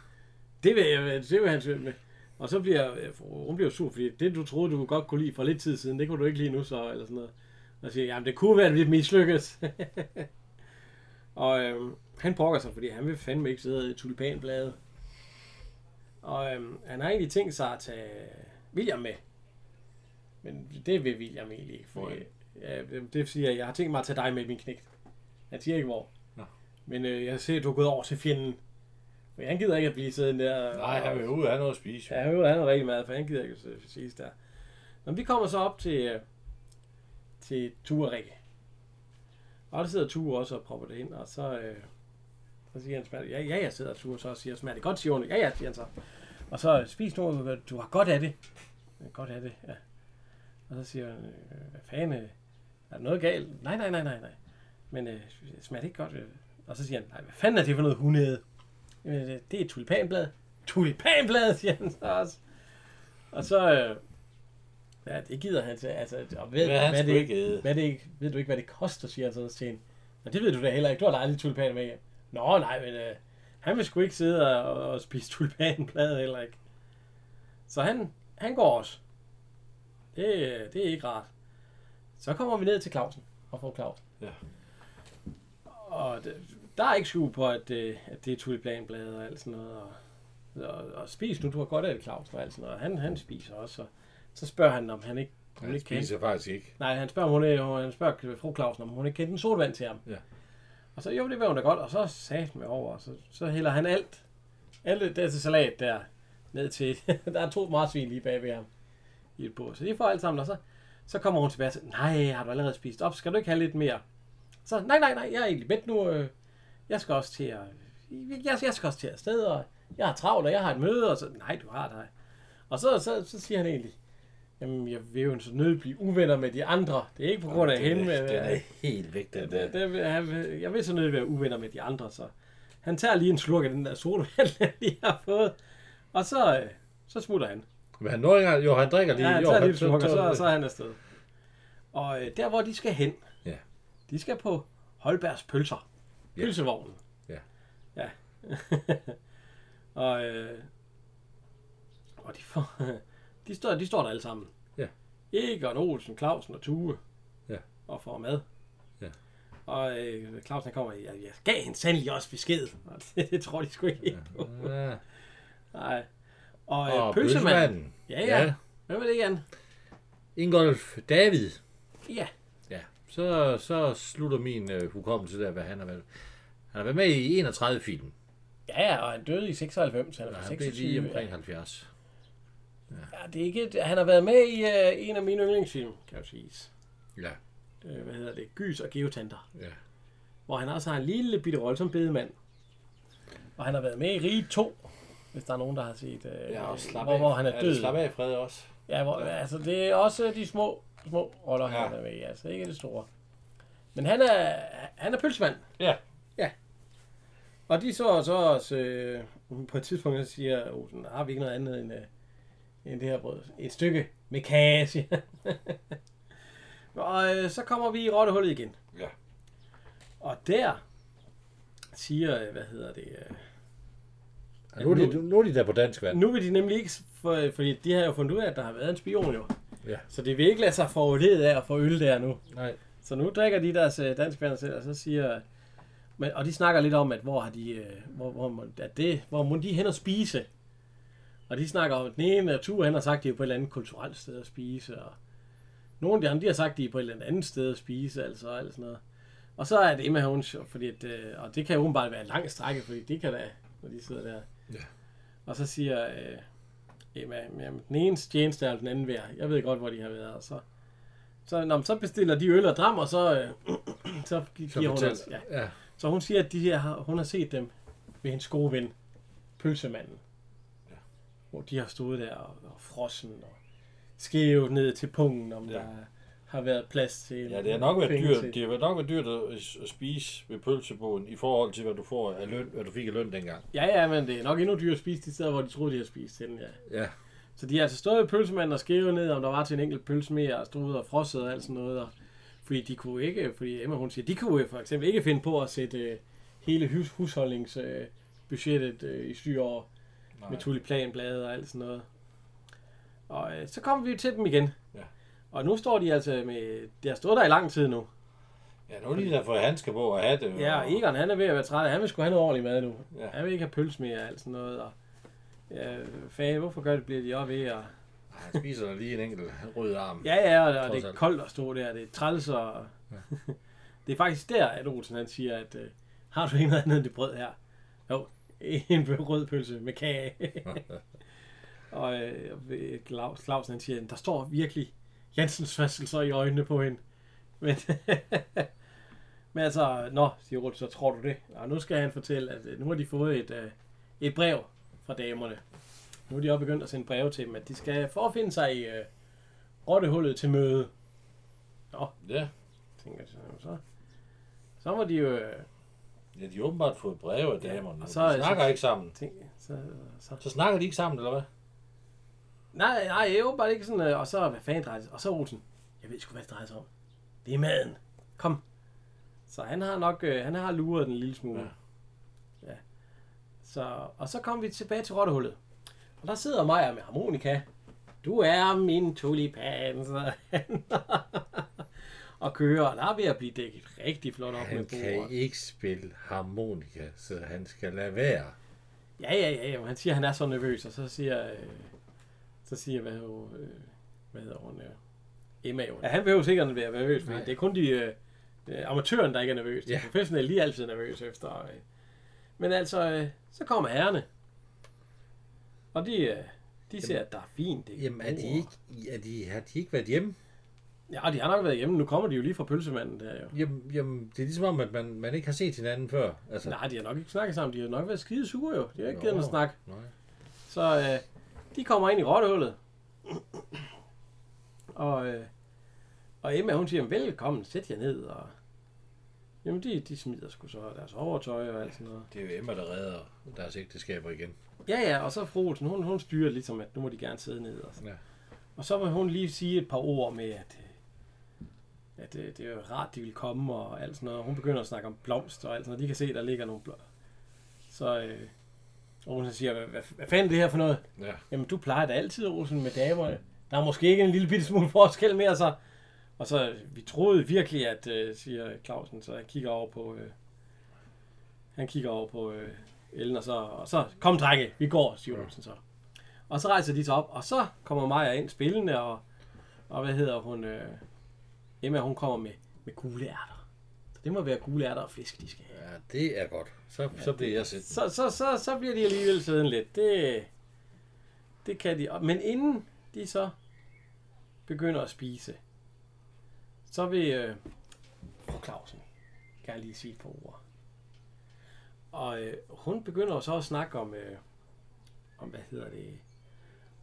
Det vil, jeg, det vil han sige med. Og så bliver øh, hun bliver sur, fordi det, du troede, du godt kunne lide for lidt tid siden, det kunne du ikke lide nu så, eller sådan noget. Og siger, jamen det kunne være, at vi mislykkes. og øhm, han brokker sig, fordi han vil fandme ikke sidde i tulipanbladet. Og øhm, han har egentlig tænkt sig at tage William med. Men det vil William egentlig ikke. For, er ja, det det siger jeg, jeg har tænkt mig at tage dig med min knægt. Han siger ikke hvor. Men øh, jeg ser, at du er gået over til fjenden. For han gider ikke at blive siddende der. Nej, han vil ud og have noget at spise. Ja, han vil have noget rigtig mad, for han gider ikke at sige der. Men vi kommer så op til, øh, til Ture og. Og der sidder Ture også og propper det ind, og så, øh, så siger han, ja, ja, jeg sidder Ture så og siger, smager det godt, siger hun. Ja, ja, siger han så. Og så øh, spis nu, du har godt af det. Godt af det, ja. Og så siger han, øh, hvad fanden, er der noget galt? Nej, nej, nej, nej, nej. Men øh, smager det ikke godt? Og så siger han, nej, hvad fanden er det for noget hunde? Øh, det er tulipanblad. Tulipanblad, siger han så også. Og så, øh, ja, det gider han til. Altså, og ved, Hvad hvad, det, ikke hvad det ikke, ved du ikke, hvad det koster, siger han så også til hende. Og det ved du da heller ikke. Du har da aldrig tulipaner med hjem. Nå, nej, men øh, han vil sgu ikke sidde og, og spise tulipanblad heller ikke. Så han, han går også. Det, øh, det er ikke rart. Så kommer vi ned til Clausen og får Claus. Ja. Og det, der er ikke skjul på, at, øh, at det er tulipanblade og alt sådan noget. Og, og, og spis nu, du har godt af det, Claus, og alt sådan noget. Han, han spiser også. Og så spørger han, om han ikke, om han ikke spiser faktisk ikke. Nej, han spørger, hun, er, han spørger fru Clausen, om hun ikke kendte en sodavand til ham. Ja. Og så, jo, det vil hun da godt, og så sagde han med over, og så, så hælder han alt, alt det der til salat der, ned til, der er to marsvin lige bag ved ham i et bord. Så de får alt sammen, og så, så kommer hun tilbage og siger, nej, har du allerede spist op, skal du ikke have lidt mere? Så, nej, nej, nej, jeg er egentlig bedt nu, øh, jeg skal også til at, jeg, jeg skal også til at sted, og jeg har travlt, og jeg har et møde, og så, nej, du har dig. Og så, så, så siger han egentlig, Jamen, jeg vil jo så nødt blive uvenner med de andre. Det er ikke på grund af hende. er- men- Den er helt væk, den der. det, det, han jeg vil så nødt være uvenner med de andre, så han tager lige en slurk af den der sodavand, han lige har fået, og så, øh, så smutter han. Men han når ikke jo, han drikker lige. Ja, han jo, tager lige han- en slurk, og så, så er han afsted. Og øh, der, hvor de skal hen, Ja. de skal på Holbergs pølser. Ja. Pølsevognen. Ja. Ja. og, øh, og de, får, de, står, de står der alle sammen. Ja. Egon, Olsen, Clausen og Tue. Ja. Og får mad. Ja. Og øh, Clausen kommer, jeg, jeg gav hende sandelig også besked. Og det, det tror de sgu ikke helt på. Ja. Nej. Og, øh, pølsemanden. pølsemanden. Ja, ja, ja. Hvem er det igen? Ingolf David. Ja. Ja, så, så slutter min øh, hukommelse der, hvad han har været. Han har været med i 31 film. Ja, ja, og han døde i 96. Han er fra han blev 26. lige omkring 70. Ja, det er ikke, han har været med i uh, en af mine yndlingsfilm, kan jeg siges. Ja, Uh, hvad hedder det? Gys og Geotanter. ja. Hvor han også har en lille bitte rolle som bedemand. Og han har været med i Rige 2, hvis der er nogen, der har set, uh, Ja, og slap hvor, af. hvor han er død. Slap af, Fred, også. Ja, hvor, altså det er også de små, små roller, ja. Han er med i, altså ikke det store. Men han er, han er pølsemand. Ja. Ja. Og de så så også, øh, på et tidspunkt, så siger Olsen, har vi ikke noget andet end, øh, end det her brød? Et stykke med kage, siger. Og øh, så kommer vi i rottehullet igen. Ja. Og der siger, øh, hvad hedder det, øh, Ja, nu, er de, nu er de der på dansk vand. nu vil de nemlig ikke, for, fordi de har jo fundet ud af, at der har været en spion jo. Ja. Så det vil ikke lade sig foruledet af at få øl der nu. Nej. Så nu drikker de deres øh, dansk vand selv, og så siger... Men, og de snakker lidt om, at hvor har de... Øh, hvor, hvor, at det, hvor må de hen og spise? Og de snakker om, at den ene tur, han har sagt, at de er på et eller andet kulturelt sted at spise. Og nogle af de andre, de har sagt, at de er på et eller andet sted at spise, altså, alt sådan noget. Og så er det Emma, hun, fordi at, øh, og det kan jo bare være en lang strække, fordi det kan da, når de sidder der. Ja. Og så siger øh, Emma, jamen, den ene tjeneste er den anden værd. Jeg ved godt, hvor de har været. Så, så, når så bestiller de øl og dram, og så, øh, så gi- Så giver hun os, ja. Ja. Så hun siger, at de her, hun har set dem ved hendes gode ven, pølsemanden. Ja. Hvor de har stået der og, og frossen og skævet ned til pungen, om Ja. ja. der har været plads til Ja, det har nok været dyrt, til- det har nok været dyrt at, spise ved pølseboden i forhold til, hvad du får af løn, hvad du fik af løn dengang. Ja, ja, men det er nok endnu dyrere at spise de steder, hvor de troede, de havde spist til den, ja. Ja. Så de har altså stået ved pølsemanden og skævet ned, om der var til en enkelt pølse mere, og stod og frosset og alt sådan noget. Og, fordi de kunne ikke, fordi Emma hun siger, de kunne jo for eksempel ikke finde på at sætte øh, hele hus, husholdningsbudgettet øh, øh, i styr over Nej. med tulipanblade og alt sådan noget. Og øh, så kommer vi til dem igen. Ja. Og nu står de altså med, det har stået der i lang tid nu. Ja, nu er de der fået handsker på og have det. Ja, og Egon han er ved at være træt. Han vil sgu have noget ordentligt mad nu. Ja. Han vil ikke have pølse mere og alt sådan noget. Og, ja, fag, hvorfor gør det, bliver de også ved? Og, Han spiser lige en enkelt rød arm. ja, ja, og, og det er koldt at stå der. Det er træls og... det er faktisk der, at Olsen han siger, at øh, har du ikke noget andet end det brød her? Jo, en rød pølse med kage. og øh, Claus, Clausen han siger, der står virkelig Jensens fristelser i øjnene på hende. Men, men altså, nå, siger Ruth, så tror du det. Og nu skal han fortælle, at øh, nu har de fået et, øh, et brev fra damerne. Nu er de også begyndt at sende breve til dem, at de skal forfinde sig i øh, rottehullet til møde. Nå, Ja. tænker jeg så. Så, så må de jo... Øh, ja, de har åbenbart fået breve af damerne. og så- så, de snakker ikke sammen. tænke, så, så. Så snakker de ikke sammen, eller hvad? Nej, nej, det er jo bare ikke sådan, øh, og så, hvad fanden drejer det sig? Og så Olsen, jeg ved sgu, hvad det drejer sig om. Det er maden. Kom. Så han har nok, øh, han har luret den en lille smule. Ja. ja. Så, og så kommer vi tilbage til rottehullet. Og der sidder Maja med harmonika. Du er min tulipan, så han. og kører, og der er ved at blive dækket rigtig flot op med Han kan bordet. ikke spille harmonika, så han skal lade være. Ja, ja, ja, ja. Han siger, at han er så nervøs, og så siger, øh, så siger hvad, hedder, øh, hvad hedder hun, øh, Emma jo. Ja, han behøver sikkert at være nervøs, Nej. det er kun de øh, amatøren, der ikke er nervøs. De Ja. professionelle, de er altid nervøse efter. Øh. Men altså, øh, så kommer herrene. Og de, øh, de ser, at der er fint. Det Jamen, er de ikke, er de, har de ikke været hjemme? Ja, de har nok været hjemme. Nu kommer de jo lige fra pølsemanden der jo. Jamen, jamen det er ligesom om, at man, man ikke har set hinanden før. Altså, Nej, de har nok ikke snakket sammen. De har nok været skide sure jo. De har ikke givet at snakke. Nej. Så øh, de kommer ind i rottehullet. Og, øh, og Emma, hun siger, velkommen, sæt jer ned. Og, jamen, de, de smider sgu så deres overtøj og alt sådan noget. Det er jo Emma, der redder deres ægteskaber igen. Ja, ja, og så fru Olsen, hun, hun styrer ligesom, at nu må de gerne sidde ned. Og, sådan. Ja. og så vil hun lige sige et par ord med, at, at øh, det er jo rart, de vil komme og alt sådan noget. Hun begynder at snakke om blomster og alt sådan noget. De kan se, der ligger nogle blomster. Så øh, så siger, hvad, hvad, hvad fanden er det her for noget? Ja. Jamen, du plejer da altid, Olsen, med damerne. Der er måske ikke en lille bitte smule forskel mere, så... Og så, vi troede virkelig, at, øh, siger Clausen, så han kigger over på... Øh, han kigger over på øh, Ellen, og så, og så, kom drenge, vi går, siger Olsen så. Og så rejser de sig op, og så kommer Maja ind spillende, og, og hvad hedder hun, øh, Emma, hun kommer med, med gule ærter. Så det må være gule ærter og fisk, de skal have. ja, det er godt. Så, så bliver jeg set. Så, så, så, så bliver de alligevel siddende lidt. Det, det kan de. Men inden de så begynder at spise, så vil øh, fru Clausen gerne lige sige et par ord. Og øh, hun begynder så at snakke om, øh, om, hvad hedder det,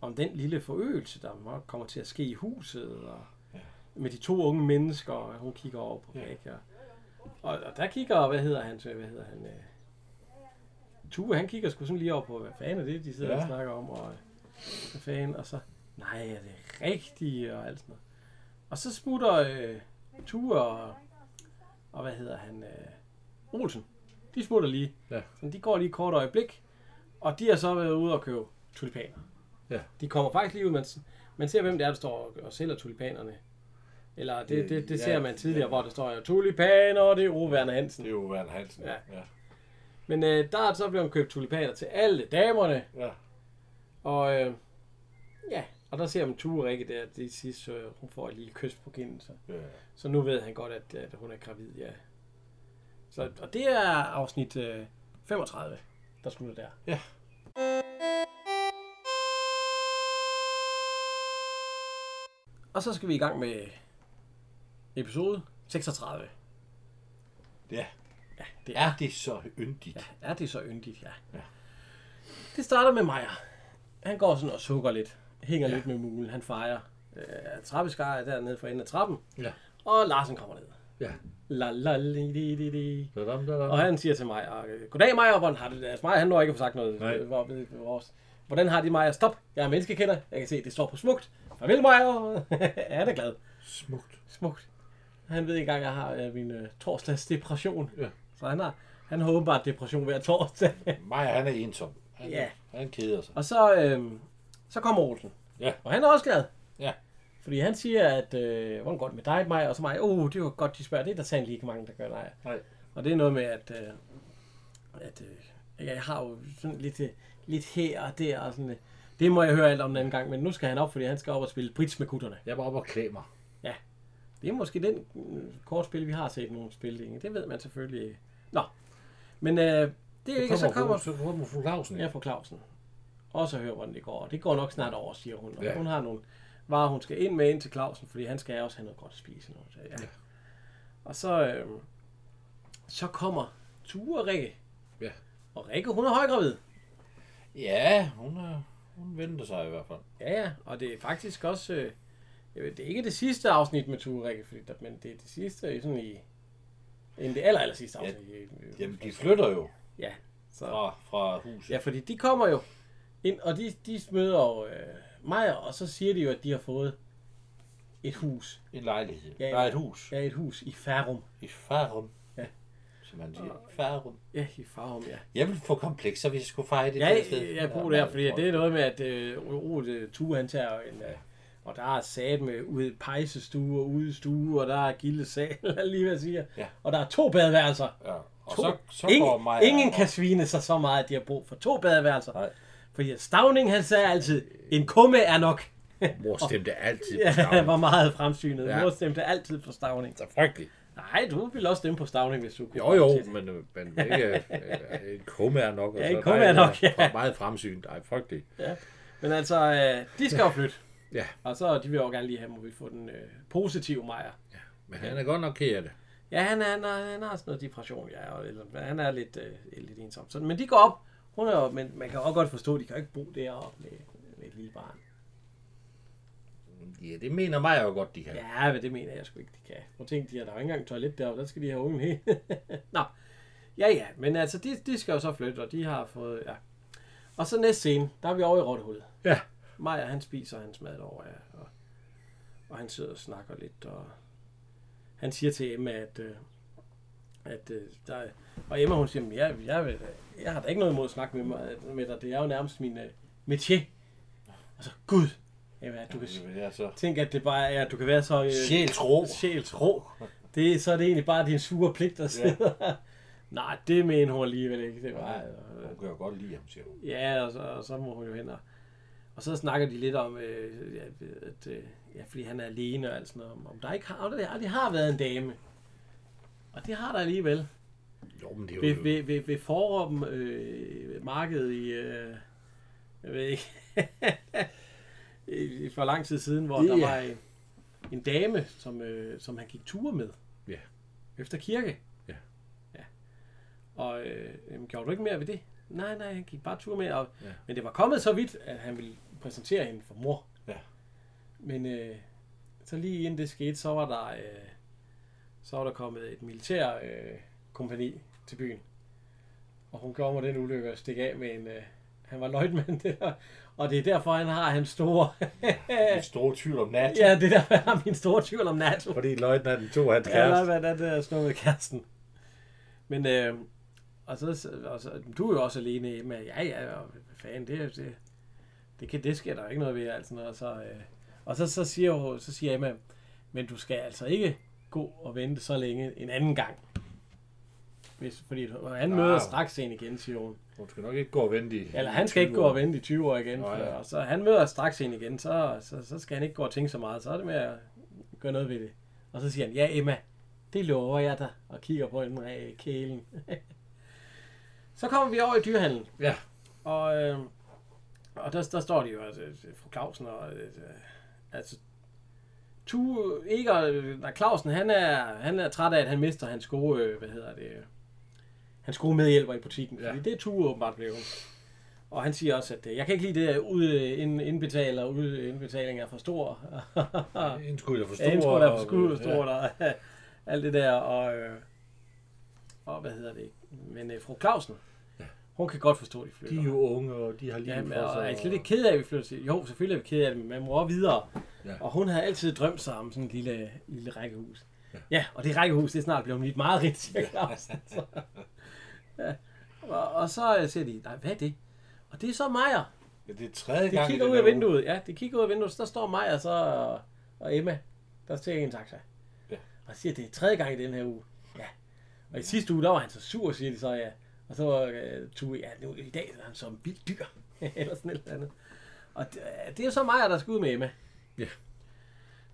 om den lille forøgelse, der kommer til at ske i huset, og Ja. med de to unge mennesker, og hun kigger over på Ja. Rikke. Og, og, og der kigger, hvad hedder han, hvad hedder han, øh, Tue, han kigger sgu sådan lige over på, hvad fanden er det, de sidder ja. Og snakker om, og øh, hvad fanden, og så, nej, er det rigtigt, og alt sådan noget. Og så smutter øh, Tue og, og hvad hedder han, øh, Olsen, de smutter lige. Ja. Så de går lige et kort øjeblik, og de har så været ude og købe tulipaner. Ja. De kommer faktisk lige ud, man, man ser, hvem det er, der står og- og sælger tulipanerne. Eller det, det, det Ja, ser man tidligere, ja. hvor der står tulipaner, det er Ove Werner Hansen. Det er jo Vern Hansen. Ja. ja. Men øh, der er så blevet købt tulipaner til alle damerne, ja. og øh, ja, Og der ser man Tue Rikke der, det sidste, så hun får et lille kys på kinden. Så, Ja. så nu ved han godt, at, at hun er gravid, ja. Så, og det er afsnit øh, 35, der slutter der. Ja. Og så skal vi i gang med episode 36. Ja. Ja, det Er det så yndigt? Ja, er det så yndigt, ja. Ja. Det starter med Maja. Han går sådan og sukker lidt. Hænger Ja. lidt med mulen. Han fejrer øh, trappeskar dernede for enden af trappen. Ja. Og Larsen kommer ned. Ja. La, la, li, li, li, li. Da-dam, da-dam. Og han siger til mig, øh, goddag Maja, hvordan har det? Altså Maja, han når ikke at få sagt noget. Nej. Øh, hvordan har de Maja? Stop, jeg er menneskekender. Jeg kan se, det står på smukt. Farvel Maja. han er glad. Smukt. Smukt. Han ved ikke engang, at jeg har øh, min øh, torsdags depression. Ja. Så han har, han har åbenbart depression hver torsdag. Maja, han er ensom. Han, Ja. Han keder sig. Og så, øh, så kommer Olsen. Ja. Og han er også glad. Ja. Fordi han siger, at øh, hvordan går det med dig, mig? Og så mig, åh, oh, det var godt, de spørger. Det er der sandelig ikke mange, der gør, nej. Nej. Og det er noget med, at, øh, at øh, jeg har jo sådan lidt, øh, lidt her og der. Og sådan, øh, det må jeg høre alt om en anden gang, men nu skal han op, fordi han skal op og spille bridge med gutterne. Jeg var oppe og klæde mig. Det er måske den mm, kortspil, vi har set nogle spil. Det ved man selvfølgelig ikke. Men øh, det er ikke, så kommer så kommer fru Clausen. jeg fra Clausen. Og så høre, hvordan det går. Det går nok snart over, siger hun. Og Ja. hun har nogle varer, hun skal ind med ind til Clausen, fordi han skal også have noget godt at spise. Noget. Så, ja. Ja. Og så, øh, så kommer Ture og Rikke. Ja. Og Rikke, hun er højgravid. Ja, hun, er, hun venter sig i hvert fald. Ja, ja. Og det er faktisk også... Øh, det er ikke det sidste afsnit med Ture Rikke, fordi der, men det er det sidste sådan i... Inden det aller, aller sidste Ja, afsnit. i- Jamen, de flytter jo Ja, så... fra, fra huset. Ja, fordi de kommer jo ind, og de, de møder jo øh, mig, og så siger de jo, at de har fået et hus. En lejlighed. Ja, er et hus. Ja, et hus i Farum. I Farum. Ja. Som man siger. Farum. Ja, i Farum, ja. Jeg vil få komplekser, hvis jeg skulle fejre det. Ja, der jeg, sted. jeg bruger det her, fordi det er noget med, at øh, Rode Tue, han tager en... Øh, og der er sat med ude pejsestue og udestue, og der er gildesal, lige hvad jeg siger. Ja. Og der er to badeværelser. Ja. Og To. så, så ingen, går mig ingen kan svine sig så meget, at de har brug for to badeværelser. Nej. Fordi Stavning, han sagde altid, en kumme er nok. Mor stemte altid Ja, han var meget fremsynet. Ja. Ja. Mor stemte altid på Stavning. Så frygteligt. Nej, du ville også stemme på Stavning, hvis du kunne. Jo, jo, men, men ikke, øh, en kumme er nok. og Ja, en kumme er nok, ja. Meget fremsynet. Ej, frygteligt. Men altså, øh, de skal jo flytte. Ja. Og så de vil jo gerne lige have, må vi få den øh, positive Majer. Men han er godt nok ked af det. Ja, han, er, han, har, han har sådan noget depression, ja, og, eller, han er lidt, øh, lidt ensom. Så, men de går op. Hun er men man kan også godt forstå, at de kan ikke bo deroppe med, med et lille barn. Ja, det mener mig jo godt, de kan. Ja, men det mener jeg sgu ikke, de kan. Prøv at tænke, de har, der er jo ikke engang toilet deroppe, der skal de have ungen helt. Nå, ja ja, men altså, de, de skal jo så flytte, og de har fået, ja. Og så næste scene, der er vi over i Rottehullet. Ja. Maja, han spiser hans mad over, ja. Og, og han sidder og snakker lidt, og han siger til Emma, at, øh, at øh, der, er- og Emma hun siger, "Men jeg, jeg, vil, jeg har da ikke noget imod at snakke med, mig, med dig, det er jo nærmest min uh, métier. Og så, gud, Emma, du kan Ja, så. tænke, at det bare er, at du kan være så... Øh, Sjælsro. sjælsro. Det, så er det egentlig bare din sure pligt at sidde ja. Nej, det mener hun alligevel ikke. Det var, Hun kan jo godt lide ham, siger hun. ja, og så, og så må hun jo hen og... Og så snakker de lidt om, øh, ja, at, øh, ja, fordi han er alene og alt sådan noget, om, der ikke har, der aldrig har været en dame. Og det har der alligevel. Jo, men det er Ved, jo... ved, ved, ved Forum øh, markedet i, øh, jeg ved ikke, for lang tid siden, hvor Det der er- var en, en dame, som, øh, som han gik ture med. Ja. Efter kirke. Ja. ja. Og øh, gjorde du ikke mere ved det? Nej, nej, han gik bare tur med. Og, Ja. Men det var kommet så vidt, at han ville præsentere hende for mor. Ja. Men øh, så lige inden det skete, så var der, øh, så var der kommet et militær øh, kompani til byen. Og hun gjorde mig den ulykke at stikke af med en... Øh, han var løjtmand der. Og det er derfor, han har hans store... En stor tvivl om nat. ja, det er derfor, han har min store tvivl om NATO. Fordi løjtnanten tog hans Ja, kæreste. hvad er det, der slår med kæresten. Men, øh, og så, og så, du er jo også alene med, ja, ja, og fanden, det, er- det, det, kan, det sker der ikke noget ved, altså og så, øh, og så, så siger jo, så siger Emma, men du skal altså ikke gå og vente så længe en anden gang. hvis, fordi han Ah. møder straks en igen, siger hun. Hun skal nok ikke gå og vente i... Eller han skal ikke gå og vente i 20 år igen, Nå, for, og så han møder straks en igen, så, så, så skal han ikke gå og tænke så meget. Så er det med at gøre noget ved det. Og så siger han, ja Emma, det lover jeg dig, og kigger på den af kælen. så kommer vi over i dyrehandlen, Ja. og, øh, og der, der står de jo, altså, fru Clausen og, øh, altså, Tu, ikke, nej, Clausen, han er, han er træt af, at han mister hans gode, øh, hvad hedder det, øh, hans gode medhjælper i butikken, Ja. fordi det er Tue åbenbart blevet. Og han siger også, at øh, jeg kan ikke lide det, at ud, ind, indbetaler, ud, indbetaling er for stor. Indskud er for Ja, indskud er for og- skud, stor, og alt det der, og, øh, og hvad hedder det, men øh, fru Clausen, Ja. Hun kan godt forstå, at de De flytter. er jo unge, og de har lige Ja, men, for sig. og er slet ikke ked af, at vi flytter til? Jo, selvfølgelig er vi ked af det, men man må også videre. Ja. Og hun havde altid drømt sig om sådan et lille, lille rækkehus. Ja. Ja. og det rækkehus, det er snart blevet mit meget rigt, siger Clausen. Så, ja. og, og så øh, siger de, nej, hvad er det? Og det er så Majer. Ja, det er tredje De gang. i kigger ud af her uge. vinduet. Ja, de kigger ud af vinduet, så der står Maja så og, og Emma. Der ser en taxa. Ja. Og siger, det er tredje gang i den her uge. Ja. Og i sidste uge, der var han så sur, siger de så, ja. Og så var uh, Tue, ja, nu, i dag er han som vildt dyr. eller sådan et eller andet. Og det, det er jo så Maja, der skal ud med Emma. Ja.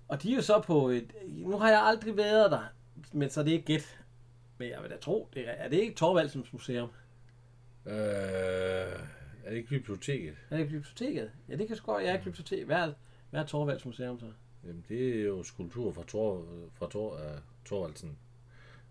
Og de er jo så på et... Nu har jeg aldrig været der, men så er det ikke gæt. Men jeg vil da tro, det er, er det ikke Torvaldsens Museum? Øh, er det ikke biblioteket? Er det biblioteket? Ja, det kan sgu. Jeg er bibliotek. Hvad er, hvad er Torvalds Museum så? Jamen, det er jo skulptur fra, Tor, fra Tor, uh, Torvaldsen.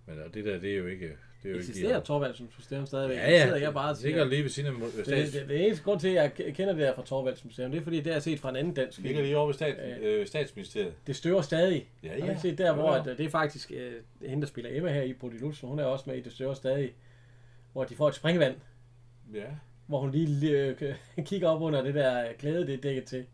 Men og det der, det er jo ikke... Det er jo Eksisterer ikke Museum stadigvæk? Ja, ja. jeg bare det ligger siger. lige ved siden af mu- Det, stats, det, det, eneste grund til, at jeg ke- kender det her fra Torvalds Museum, det er fordi, det er set fra en anden dansk ligger film. lige over ved stat, øh, statsministeriet. Det støver stadig. Ja, Har ja. ikke set der, hvor at, øh, det er faktisk øh, hende, der spiller Emma her i Bodilus, hun er også med i Det støver stadig, hvor de får et springvand, Ja. hvor hun lige øh, kigger op under det der klæde, det er dækket til.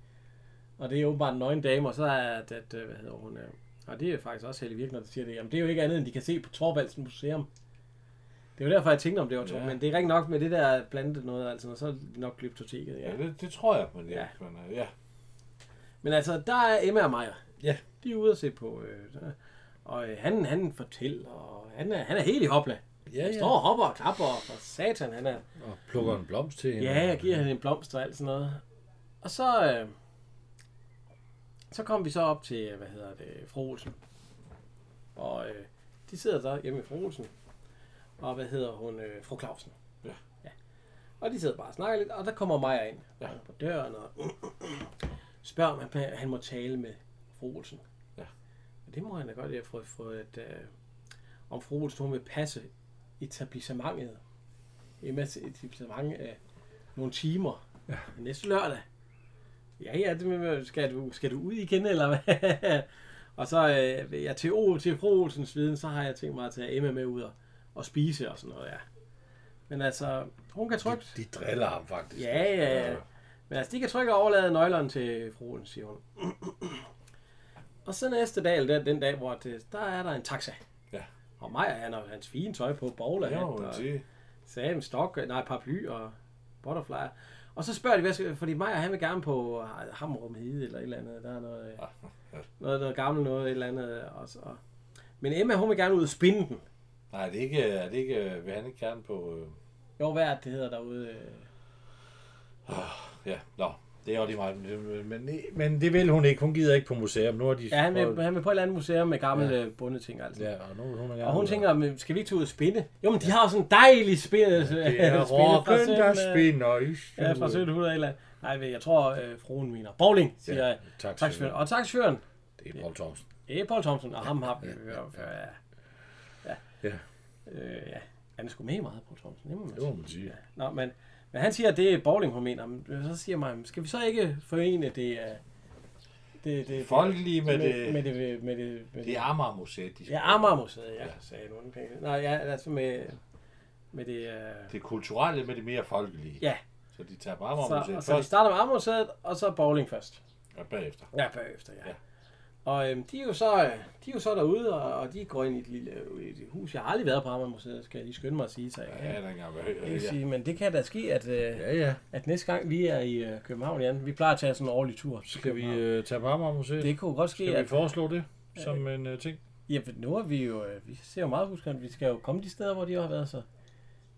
Og det er åbenbart en nøgen dame, og så er det, at, øh, hvad hedder hun, øh, og det er faktisk også Helle Virk, når der siger det, jamen det er jo ikke andet, end de kan se på Torvalds Museum. Det er jo derfor, jeg tænkte om det var Torvald, Ja. men det er rigtig nok med det der blandet noget, altså, og så er det nok glyptoteket, ja. Ja, det, det tror jeg, men ja. Ja. Men, øh, ja. Men altså, der er Emma og Maja. Ja. De er ude at se på, øh, der- og øh, han, han fortæller, og han er, han er helt i hopla. Ja, Han står og hopper og klapper, og for satan, han er... Og plukker en blomst til hende. Ja, jeg giver hende en blomst og alt sådan noget. Og så, øh, så kom vi så op til, hvad hedder det, fru Olsen. Og øh, de sidder så hjemme i fru Olsen. Og hvad hedder hun, øh, fru Clausen. Ja. ja. Og de sidder bare og snakker lidt, og der kommer Maja ind Ja. på døren og spørger, om han, han må tale med fru Olsen. Ja. Og det må han da godt, jeg har fået, fået at, øh, om fru Olsen, hun vil passe etablissementet. Emmas etablissement af nogle timer. Ja. Næste lørdag. Ja, ja, det med, skal, du, skal du ud igen, eller hvad? og så øh, ja, til, o, til fru Olsens viden, så har jeg tænkt mig at tage Emma med ud og, og spise og sådan noget, ja. Men altså, hun kan trygt. De, de driller ham faktisk. Ja, ja, ja. Men altså, de kan trykke og overlade nøglerne til fru Olsen, siger hun. og så næste dag, eller den, den dag, hvor det, der er der en taxa. Ja. Og Maja, han har hans fine tøj på, bowler, Ja, og. Sam, stok, nej, paraply og butterfly. Og så spørger de, hvad skal, fordi Maja, han vil gerne på Hamrum Hede eller et eller andet. Der er noget, Ja. noget, noget gammelt noget, et eller andet. Og så. Men Emma, hun vil gerne ud og spinde den. Nej, det er ikke, er det ikke, vil han ikke gerne på... Øh... Jo, hvad er det, hedder derude? øh? Ja, nå, det er jo lige meget. Men, men, men det vil hun ikke. Hun gider ikke på museum. Nu har de Ja, han vil, prøvet- han vil på et eller andet museum med gamle Ja. ja. bundeting. Altså. Ja, og nu hun er gerne Og hun tænker, men skal vi ikke tage ud og spinde? Jo, men de har jo sådan en dejlig spinde. Det er rocken, der spinder i Ja, fra stuen. 1700 eller Nej, jeg tror, øh, fruen mener. Bowling, siger jeg. tak. Taxachaufføren. Og taxachaufføren, Det er Paul Thomsen. det er Paul Thomsen, og ham har vi hørt før. Ja. Ja. Ja. Øh, ja. Han er sgu med meget, Paul Thomsen. Det må man Det må sige. man sige. Nå, men, men han siger, at det er bowling, hun mener. Men Så siger mig, skal vi så ikke forene det, øh, det, det, Folkelige med med, det- med det, med det, med Det er Amager Museet, de. Ja, Amagermuseet, ja, Ja. ja. sagde nogen. Nej, ja, altså med, med det... Øh, Det kulturelle med det mere folkelige. ja, Så de tager på Amager så, Museet så først, starter med Amagermuseet, og så bowling først. og bagefter. Ja, bagefter, ja. Ja. Og øhm, de, er jo så, øh, de er jo så derude, og, og de går ind i et lille i et hus. Jeg har aldrig været på Amagermuseet, skal jeg lige skynde mig at sige. Så jeg Ja, kan den gang ikke ja. sige, men det kan da ske, at, øh, ja, ja. at næste gang vi er i øh, København, Jan, vi plejer at tage sådan en årlig tur. Skal vi øh, tage på Amager Museet? Det kunne godt ske, Skal vi at... foreslå det som en uh, ting? Ja, for nu er vi jo, øh, vi ser jo meget huskende, vi skal jo komme de steder, hvor de har været, så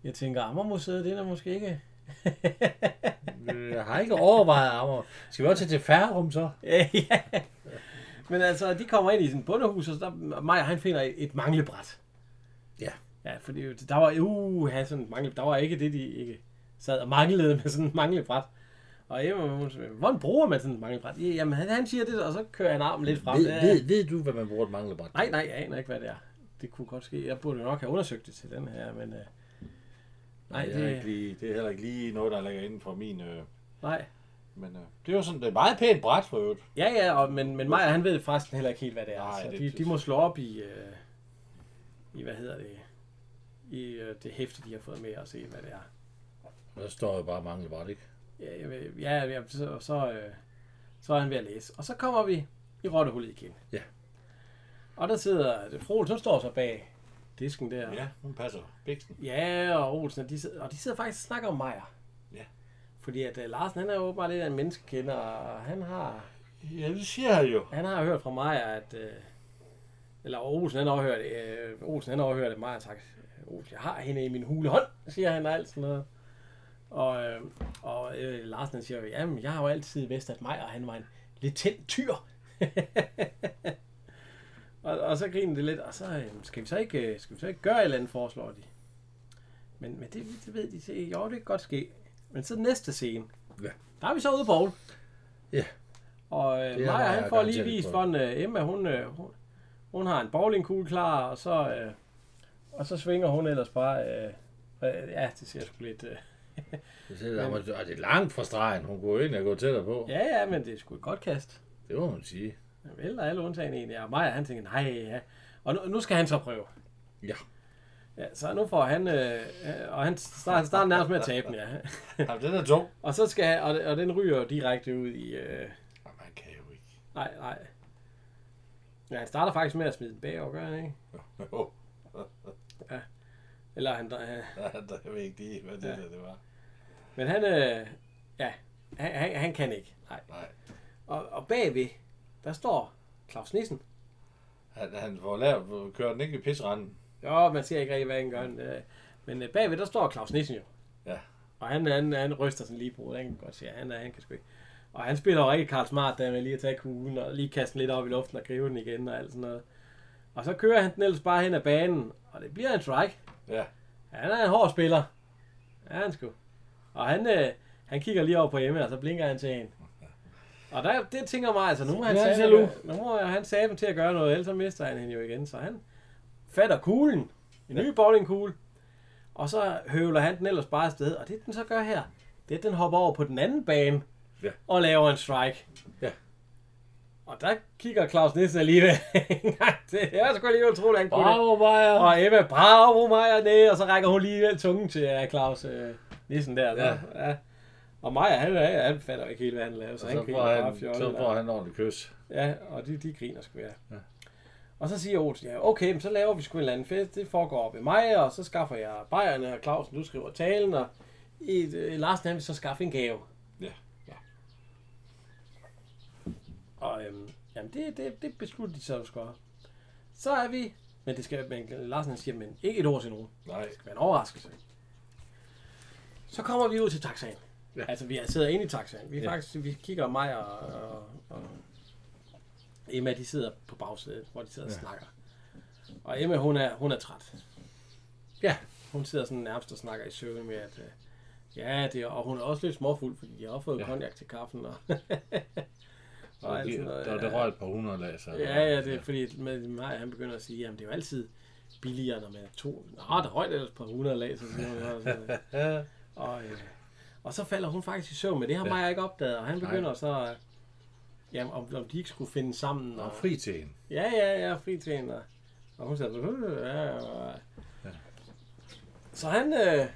jeg tænker, Ammermuseet, det er måske ikke... Jeg har ikke overvejet Amager. Skal vi også til Færrum så? ja. Men altså, de kommer ind i sådan et bundehus, og så der, Maja, han finder et, et manglebræt. Ja. Ja, fordi der var, uh, han sådan mangle, der var ikke det, de ikke sad og manglede med sådan et manglebræt. Og Emma, hun siger, hvordan bruger man sådan et manglebræt? Ja, Jamen, han, han siger det, og så kører han armen lidt frem. Ved, ved, ved du, hvad man bruger et manglebræt? Nej, nej, jeg aner ikke, hvad det er. Det kunne godt ske. Jeg burde nok have undersøgt det til den her, men... Uh, nej, det, er ikke lige, det er heller ikke lige noget, der ligger inden for min... Øh, nej. Men øh, det er jo sådan, det er et meget pænt bræt for øvrigt. Ja, ja, og, men, men Maja, han ved forresten heller ikke helt, hvad det er. Nej, så det, de, de må slå op i, øh, i hvad hedder det, i øh, det hæfte, de har fået med og se, hvad det er. Der står jo bare manglebræt, ikke? Ja, jeg ved, ja, ja så, så, øh, så er han ved at læse. Og så kommer vi i rottehullet igen. Ja. Og der sidder, det, fru Olsen står så bag disken der. Ja, hun passer biksen. Ja, og Olsen, de sidder, og de sidder faktisk og snakker om Maja. Fordi at uh, Larsen, han er jo bare lidt af en menneskekender, og han har, Ja, det siger han jo. han har hørt fra Maja, at, uh, eller Olsen, han har hørt, uh, Olsen, han at Maja har sagt, Olsen, jeg har hende i min hule hånd, siger han og alt sådan noget. Og, øh, og øh, Larsen han siger, jamen, jeg har jo altid vidst, at Maja, han var en lidt tændt tyr. og, og så griner det lidt, og så øh, skal vi så ikke, øh, skal vi så ikke gøre et eller andet, foreslår de. Men, men det, det ved de, til. jo, det kan godt ske. Men så næste scene, Ja. der er vi så ude på Poul. Ja. Og øh, Maja, han får lige vist, hvordan øh, Emma, hun, øh, hun, hun har en bowlingkugle klar, og så, øh, og så svinger hun ellers bare, øh, øh, ja, det ser sgu lidt, øh, Det, der, må- og det er langt fra stregen. Hun kunne jo egentlig gået tættere på. ja, ja, men det er sgu et godt kast. Det må man sige. Han vælter alle undtagen egentlig, og Maja, han tænker, nej, ja. Og nu, nu skal han så prøve. Ja. Ja, så nu får han, øh, øh, og han starter, han starter nærmest med at tabe den, ja. Jamen, den er tung. Og så skal han, og, og den ryger direkte ud i, øh, Jamen, man kan jo ikke. nej, nej. Ja, han starter faktisk med at smide den bagover, gør han ikke? Jo, Eller han, øh, jeg ved ikke lige, hvad det Ja. der det var. men han, øh, ja, han, han, han kan ikke, nej. Nej. Og, og bagved, der står Claus Nissen. Han, han får lavet, kører den ikke i pisranden. Jo, man ser ikke rigtig, hvad han gør. øh, Men øh, bagved, der står Claus Nissen jo. Ja. Og han, han, han ryster sådan lige på, den kan godt se, han, er- han kan sgu ikke. Og han spiller jo rigtig Karl Smart, der med lige at tage kuglen og lige kaste den lidt op i luften og gribe den igen og alt sådan noget. Og så kører han den ellers bare hen ad banen, og det bliver en strike. Ja. Han er en hård spiller. Ja, han sgu. Og han, øh, han kigger lige over på Emma, og så blinker han til en. Og der, det tænker mig altså, nu må han, han sabe, nu må han sabe til at gøre noget, ellers så mister han hende jo igen. Så han fatter kuglen, en ny bowlingkugle, og så høvler han den ellers bare afsted. Og det den så gør her, det er, at den hopper over på den anden bane, Ja. og laver en strike. Ja. Og der kigger Claus Nielsen alligevel en gang til. Det er sgu alligevel utroligt, han kunne det. Bravo, Maja. Og Emma, bravo Maja, nej, og så rækker hun lige tungen til uh, Claus uh, Nissen der. Ja. Ja. ja. Og Maja, han, han, han fatter ikke helt, hvad han laver, så, Og han så griner får bare han, så får han en ordentlig kys. Ja, og de, de griner sgu, ja. Ja. Og så siger Olsen, ja, okay, men så laver vi sgu en eller anden fest. Det foregår op ved mig, og så skaffer jeg bajerne, og Clausen, du skriver talen, og i, øh, Larsen, han vil så skaffe en gave. Ja. Og øhm, jamen, det, det, det beslutter de så, skal. Så er vi, men det skal, men Larsen han siger, men ikke et ord til nogen. Nej. Det skal være en overraskelse. Så kommer vi ud til taxaen. Ja. Ja. Altså, vi sidder inde i taxaen. Vi, Ja. faktisk, vi kigger mig og, og, og Emma, de sidder på bagsædet, hvor de sidder ja. og Ja. snakker. Og Emma, hun er, hun er træt. Ja, hun sidder sådan nærmest og snakker i søvn med, at øh, ja, det er, og hun er også lidt småfuld, fordi de har fået Ja. ja. konjak til kaffen. Og, Og og alt de, sådan noget, der, ja. der røg et par hundrede lag, så Ja, ja, det er fordi med mig, han begynder at sige, at det er jo altid billigere, når man er to. Nå, der røg ellers på 100 lag, så siger hun, og, så, Ja. og, øh, og så falder hun faktisk i søvn, men det har Ja. Maja ikke opdaget, og han begynder så, øh, ja, om, om de ikke skulle finde sammen. Nå, Og, fri til hende. Ja, ja, ja, fri til hende. Og, og hun siger, øh, ja, og, Ja. Så han, øh,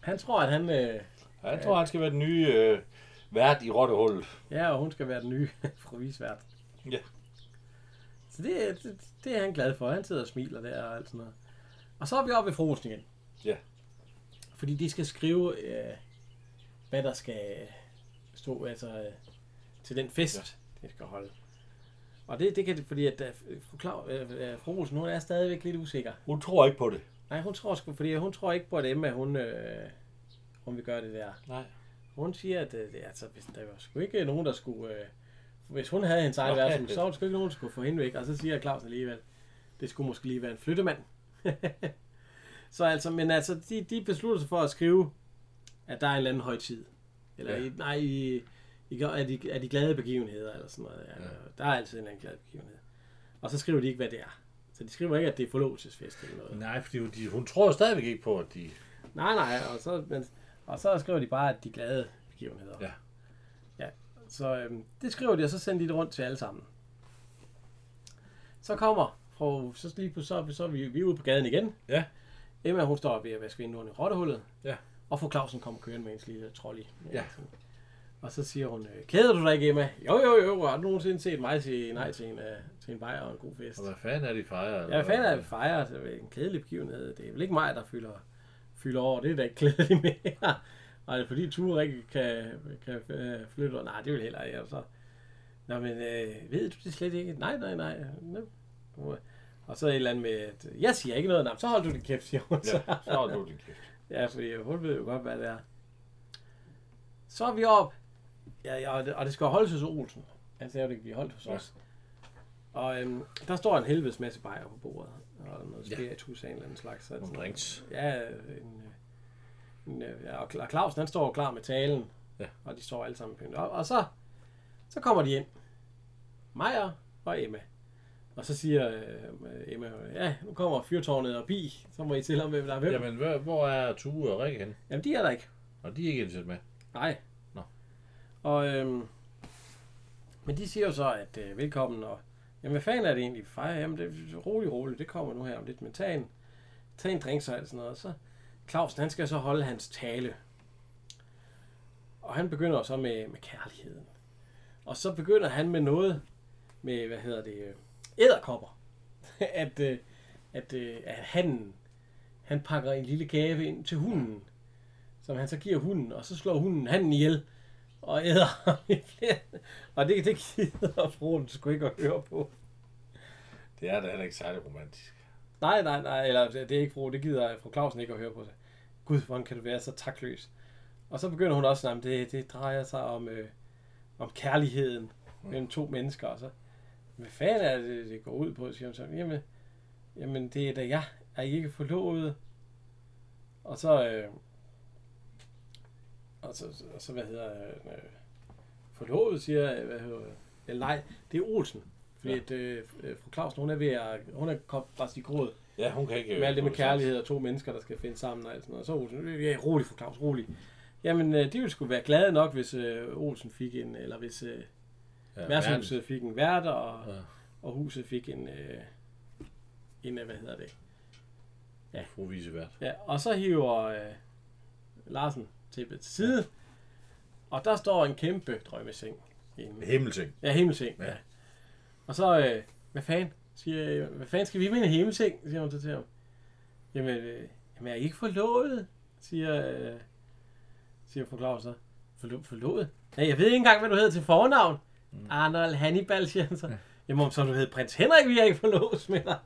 han tror, at han, øh, Jeg tror, han skal være den nye øh, vært i rottehullet. ja, og hun skal være den nye provisvært. Ja. Så det, det, det, er han glad for. Han sidder og smiler der og alt sådan noget. Og så er vi oppe ved frosen igen. Ja. Fordi de skal skrive, øh, hvad der skal stå altså, øh, til den fest, ja. de skal holde. Og det, det kan det, fordi at uh, fru, Klav, uh, uh, fru Olsen, hun er stadigvæk lidt usikker. Hun tror ikke på det. Nej, hun tror sgu, fordi hun tror ikke på, at Emma, hun, øh, hun vil gøre det der. Nej. Hun siger, at øh, det, altså, hvis der var sgu ikke nogen, der skulle... Øh, hvis hun havde hendes værtshus, ja. så var der sgu ikke nogen, der skulle få hende væk. Og så siger Claus alligevel, det skulle måske lige være en flyttemand. så altså, men altså, de, de beslutter sig for at skrive, at der er en eller anden højtid. Eller ja. i, nej, i, i, er, de, er de glade begivenheder, eller sådan noget. Ja. Der er altid en eller anden glad begivenhed. Og så skriver de ikke, hvad det er. Så de skriver ikke, at det er forlovelsesfest eller noget. Nej, fordi hun, de, hun tror stadigvæk ikke på, at de... Nej, nej, og så, men, og så skriver de bare, at de er glade begivenheder. Ja. Ja, så øhm, det skriver de, og så sender de det rundt til alle sammen. Så kommer, fra, så lige på, så, så er vi, vi er ude på gaden igen. Ja. Emma, hun står ved at vaske vinduerne i rottehullet. Ja. Og fru Clausen kommer kørende med en lille trolley. Ja. Og så siger hun, øh, kæder du dig ikke, Emma? Jo, jo, jo, har du nogensinde set mig sige nej til en, uh, til en bajer og en god fest? Og hvad fanden er de fejrer? Ja, hvad fanden er vi fejrer? Det er en kedelig begivenhed. Det er vel ikke mig, der fylder, fylder over. Det er da ikke klædeligt mere. Og er det fordi Ture ikke kan, kan øh, flytte? Nej, det vil heller ikke. Og så, Nå, men øh, ved du det slet ikke? Nej, nej, nej. Nå. Og så et eller andet med, at jeg siger ikke noget. Men så hold du din kæft, siger hun. Ja, så har du din kæft. Ja, fordi hun ved jo godt, hvad det er. Så er vi op. Ja, ja og, det, og det skal holdes hos Olsen. Jo, det kan blive holdt hos Ja. os. Og øhm, der står en helvedes masse bajer på bordet. Og noget Ja. spiritus af en eller anden slags. Så Nogle sådan- drinks. Ja, en, øh, en, øh, ja, og Cla- Clausen han står klar med talen. Ja. Og de står alle sammen pyntet op. Og så, så kommer de ind. Maja og Emma. Og så siger øh, Emma, ja, nu kommer fyrtårnet og bi. Så må I til om, hvem der er hvem. Jamen, hvor, hvor er Tue og Rikke hen? Jamen de er der ikke. Og de er ikke indsat med. Nej. Og, øhm, men de siger jo så, at øh, velkommen, og jamen, hvad fanden er det egentlig, vi? Jamen, det er roligt, roligt, det kommer nu her om lidt, men tag en, tag en drink og alt sådan noget. Og så Clausen, han skal så holde hans tale. Og han begynder så med, med kærligheden. Og så begynder han med noget med, hvad hedder det, øh, æderkopper. at, øh, at, øh, at han, han pakker en lille gave ind til hunden som han så giver hunden, og så slår hunden handen ihjel, og æder ham i flere. Og det, det gider fruen sgu ikke at høre på. Det er da heller ikke særlig romantisk. Nej, nej, nej, eller det er ikke fru, det gider fru Clausen ikke at høre på sig. Gud, hvordan kan du være så takløs? Og så begynder hun også, at det, det drejer sig om, øh, om kærligheden mellem to mennesker, og så, hvad fanden er det, det går ud på, siger hun så. Jamen, jamen det er da jeg, er I ikke forlovet? Og så, øh, og så, og så hvad hedder øh, forlovet, siger, øh, hvad hedder, eller nej, det er Olsen. Fordi Ja. ja. at, øh, fru Clausen, hun er ved at, hun er kommet i gråd Ja, hun kan ikke... med alt det med kærlighed og to mennesker, der skal finde sammen og alt sådan noget. Så Olsen, ja, rolig for Claus, rolig. Jamen, øh, de ville sgu være glade nok, hvis øh, Olsen fik en, eller hvis øh, Ja, værtshuset fik en vært, og, Ja. og huset fik en, øh, en, øh, hvad hedder det? verden. Fru Visevært. Ja, og så hiver øh, Larsen tæppet til side, og der står en kæmpe drømmeseng. En, Himmelseng. ja, himmelseng. Ja. Ja. Og så, øh, hvad fanden? Siger, jeg, hvad fanden skal vi med en himmelseng? Siger hun så til ham. Jamen, øh, jamen er I ikke forlovet? Siger, øh, siger fru Claus så. Forlo, forlovet? Nej, jeg ved ikke engang, hvad du hedder til fornavn. Mm. Arnold Hannibal, siger han så. Ja. Jamen, så du hedder prins Henrik, vi er ikke forlovet med dig.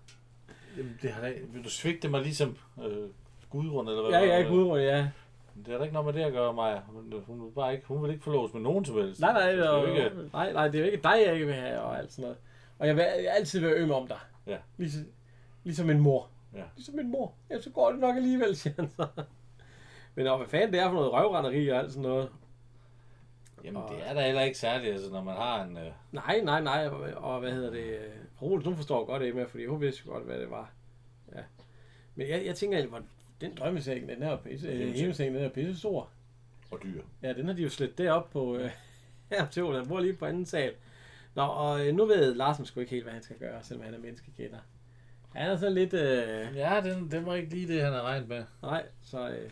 Jamen, det har da, vil du svigte mig ligesom øh, Gudrun, eller hvad? Ja, jeg er Gudrun, ja. Det er da ikke noget med det at gøre, Maja. Hun, hun, vil bare ikke, hun vil ikke forlås med nogen som helst. Nej, nej, Det er jo og, ikke, nej, nej, det er jo ikke dig, jeg ikke vil have, og alt sådan noget. Og jeg vil, jeg vil altid være øm om dig. Ja. Ligesom, ligesom en mor. Ja. Ligesom min mor. Ja, så går det nok alligevel, siger han så. Men og, hvad fanden det er for noget røvrenderi og alt sådan noget. Jamen, det er da heller ikke særligt, altså, når man har en... Øh, Nej, nej, nej. Og, og hvad hedder det? Roligt, hun forstår godt det med, fordi hun vidste godt, hvad det var. Ja. Men jeg, jeg tænker, hvor den drømmeseng, den her pisse, himmelseng, den er pisse stor. og dyr. Ja, den har de jo slet derop på, øh, her til Åland. Han bor lige på anden sal. Nå, og øh, nu ved Larsen sgu ikke helt, hvad han skal gøre, selvom han er menneskekender. Han er sådan lidt... Øh, Ja, den, den var ikke lige det, han havde regnet med. nej, så... Øh,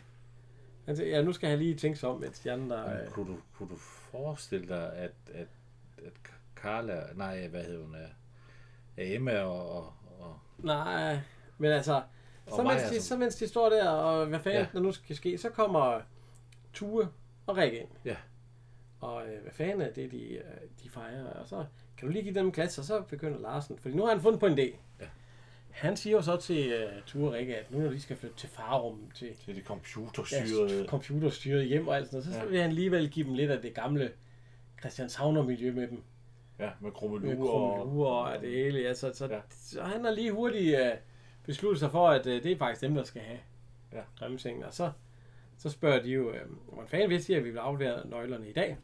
han siger, ja, nu skal han lige tænke sig om, mens de andre... Men Øh, kunne, du, kunne du forestille dig, at, at, at Carla, nej, hvad hedder hun, er, er Emma og, og, og, nej, men altså... og Så mens, de, altså, så mens de står der, og hvad fanden Ja. der nu skal ske, så kommer Tue og Rikke ind. Ja. Og øh, hvad fanden er det, de, øh, de fejrer? Og så kan du lige give dem en klasse, og så begynder Larsen. Fordi nu har han fundet på en idé. Ja. Han siger jo så til uh, Ture og Rikke, at nu når de skal flytte til Farum, til Til det ja, computerstyrede... hjem og alt sådan noget, så Ja. vil han alligevel give dem lidt af det gamle Christianshavner-miljø med dem. Ja, med Med krummeluger krummeluger og det hele. Ja, så, så, Ja. så han har lige hurtigt uh, besluttet sig for, at uh, det er faktisk dem, der skal have Ja. Grimsengen. Og så, så spørger de jo, uh, hvordan fanden vidste de, at vi vil aflevere nøglerne i dag?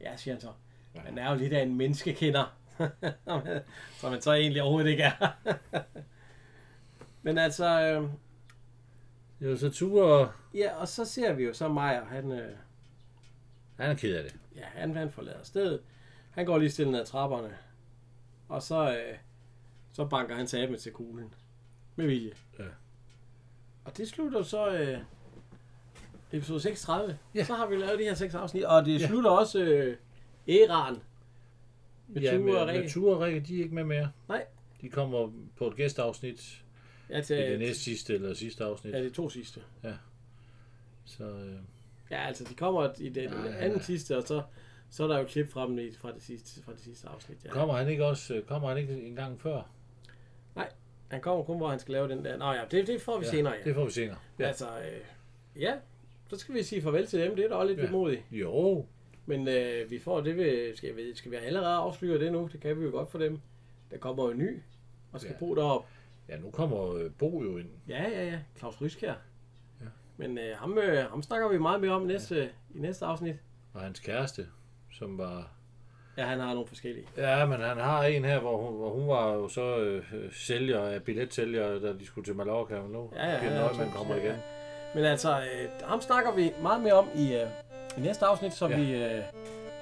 Ja, siger han så. Ja. Man er jo lidt af en menneskekender. som man så egentlig overhovedet ikke er. Men altså, øh, Jo, så Ture, ja, og så ser vi jo så Majer, han, øh, han er ked af det. ja, han, han forlader stedet. Han går lige stille ned ad trapperne. Og så, øh, så banker han sablen til kuglen. Med vilje. Ja. Og det slutter så øh, episode 36. Ja. Så har vi lavet de her seks afsnit. Og det Ja. slutter også øh, æraen. Med ja, Ture og Rikke. med Ture og Rikke, de er ikke med mere. Nej. De kommer på et gæsteafsnit Ja, i til, det næste sidste eller sidste afsnit. ja, de to sidste. Så øh, Ja, altså de kommer i det Ja, ja, ja. anden sidste, og så, så er der jo klip fra dem i, fra, det sidste, fra det sidste afsnit. Ja. kommer han ikke også øh, kommer han ikke en gang før? Han kommer kun, hvor han skal lave den der. Nå ja, det, det får vi ja, senere. Ja. Det får vi senere. Ja. Altså, øh, ja, så skal vi sige farvel til dem. Det er da også lidt Ja. modigt. Jo, Men øh, vi får det ved, skal, vi, skal vi allerede afsløre det nu? Det kan vi jo godt for dem. Der kommer jo en ny, og skal Ja. bo deroppe. ja, nu kommer øh, Bo jo ind. Ja, ja, ja. Claus Ryskjær. Ja. Men øh, ham, øh, ham snakker vi meget mere om næste, ja. i næste afsnit. Og hans kæreste, som var... Ja, han har nogle forskellige. Ja, men han har en her, hvor hun, hvor hun var jo så øh, øh, sælger af billetsælger, da de skulle til Mallorca, men nu Ja, ja, ja, Neumann så- kommer ja, igen. ja. Men altså, øh, ham snakker vi meget mere om i, øh, i næste afsnit, så, Ja. vi, øh,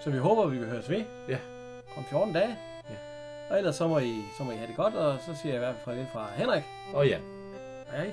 så vi håber, vi vil høres ved Ja. om 14 dage. Ja. Og ellers så må, I, så må I have det godt, og så siger jeg i hvert fald fra Henrik. Og ja. Hej.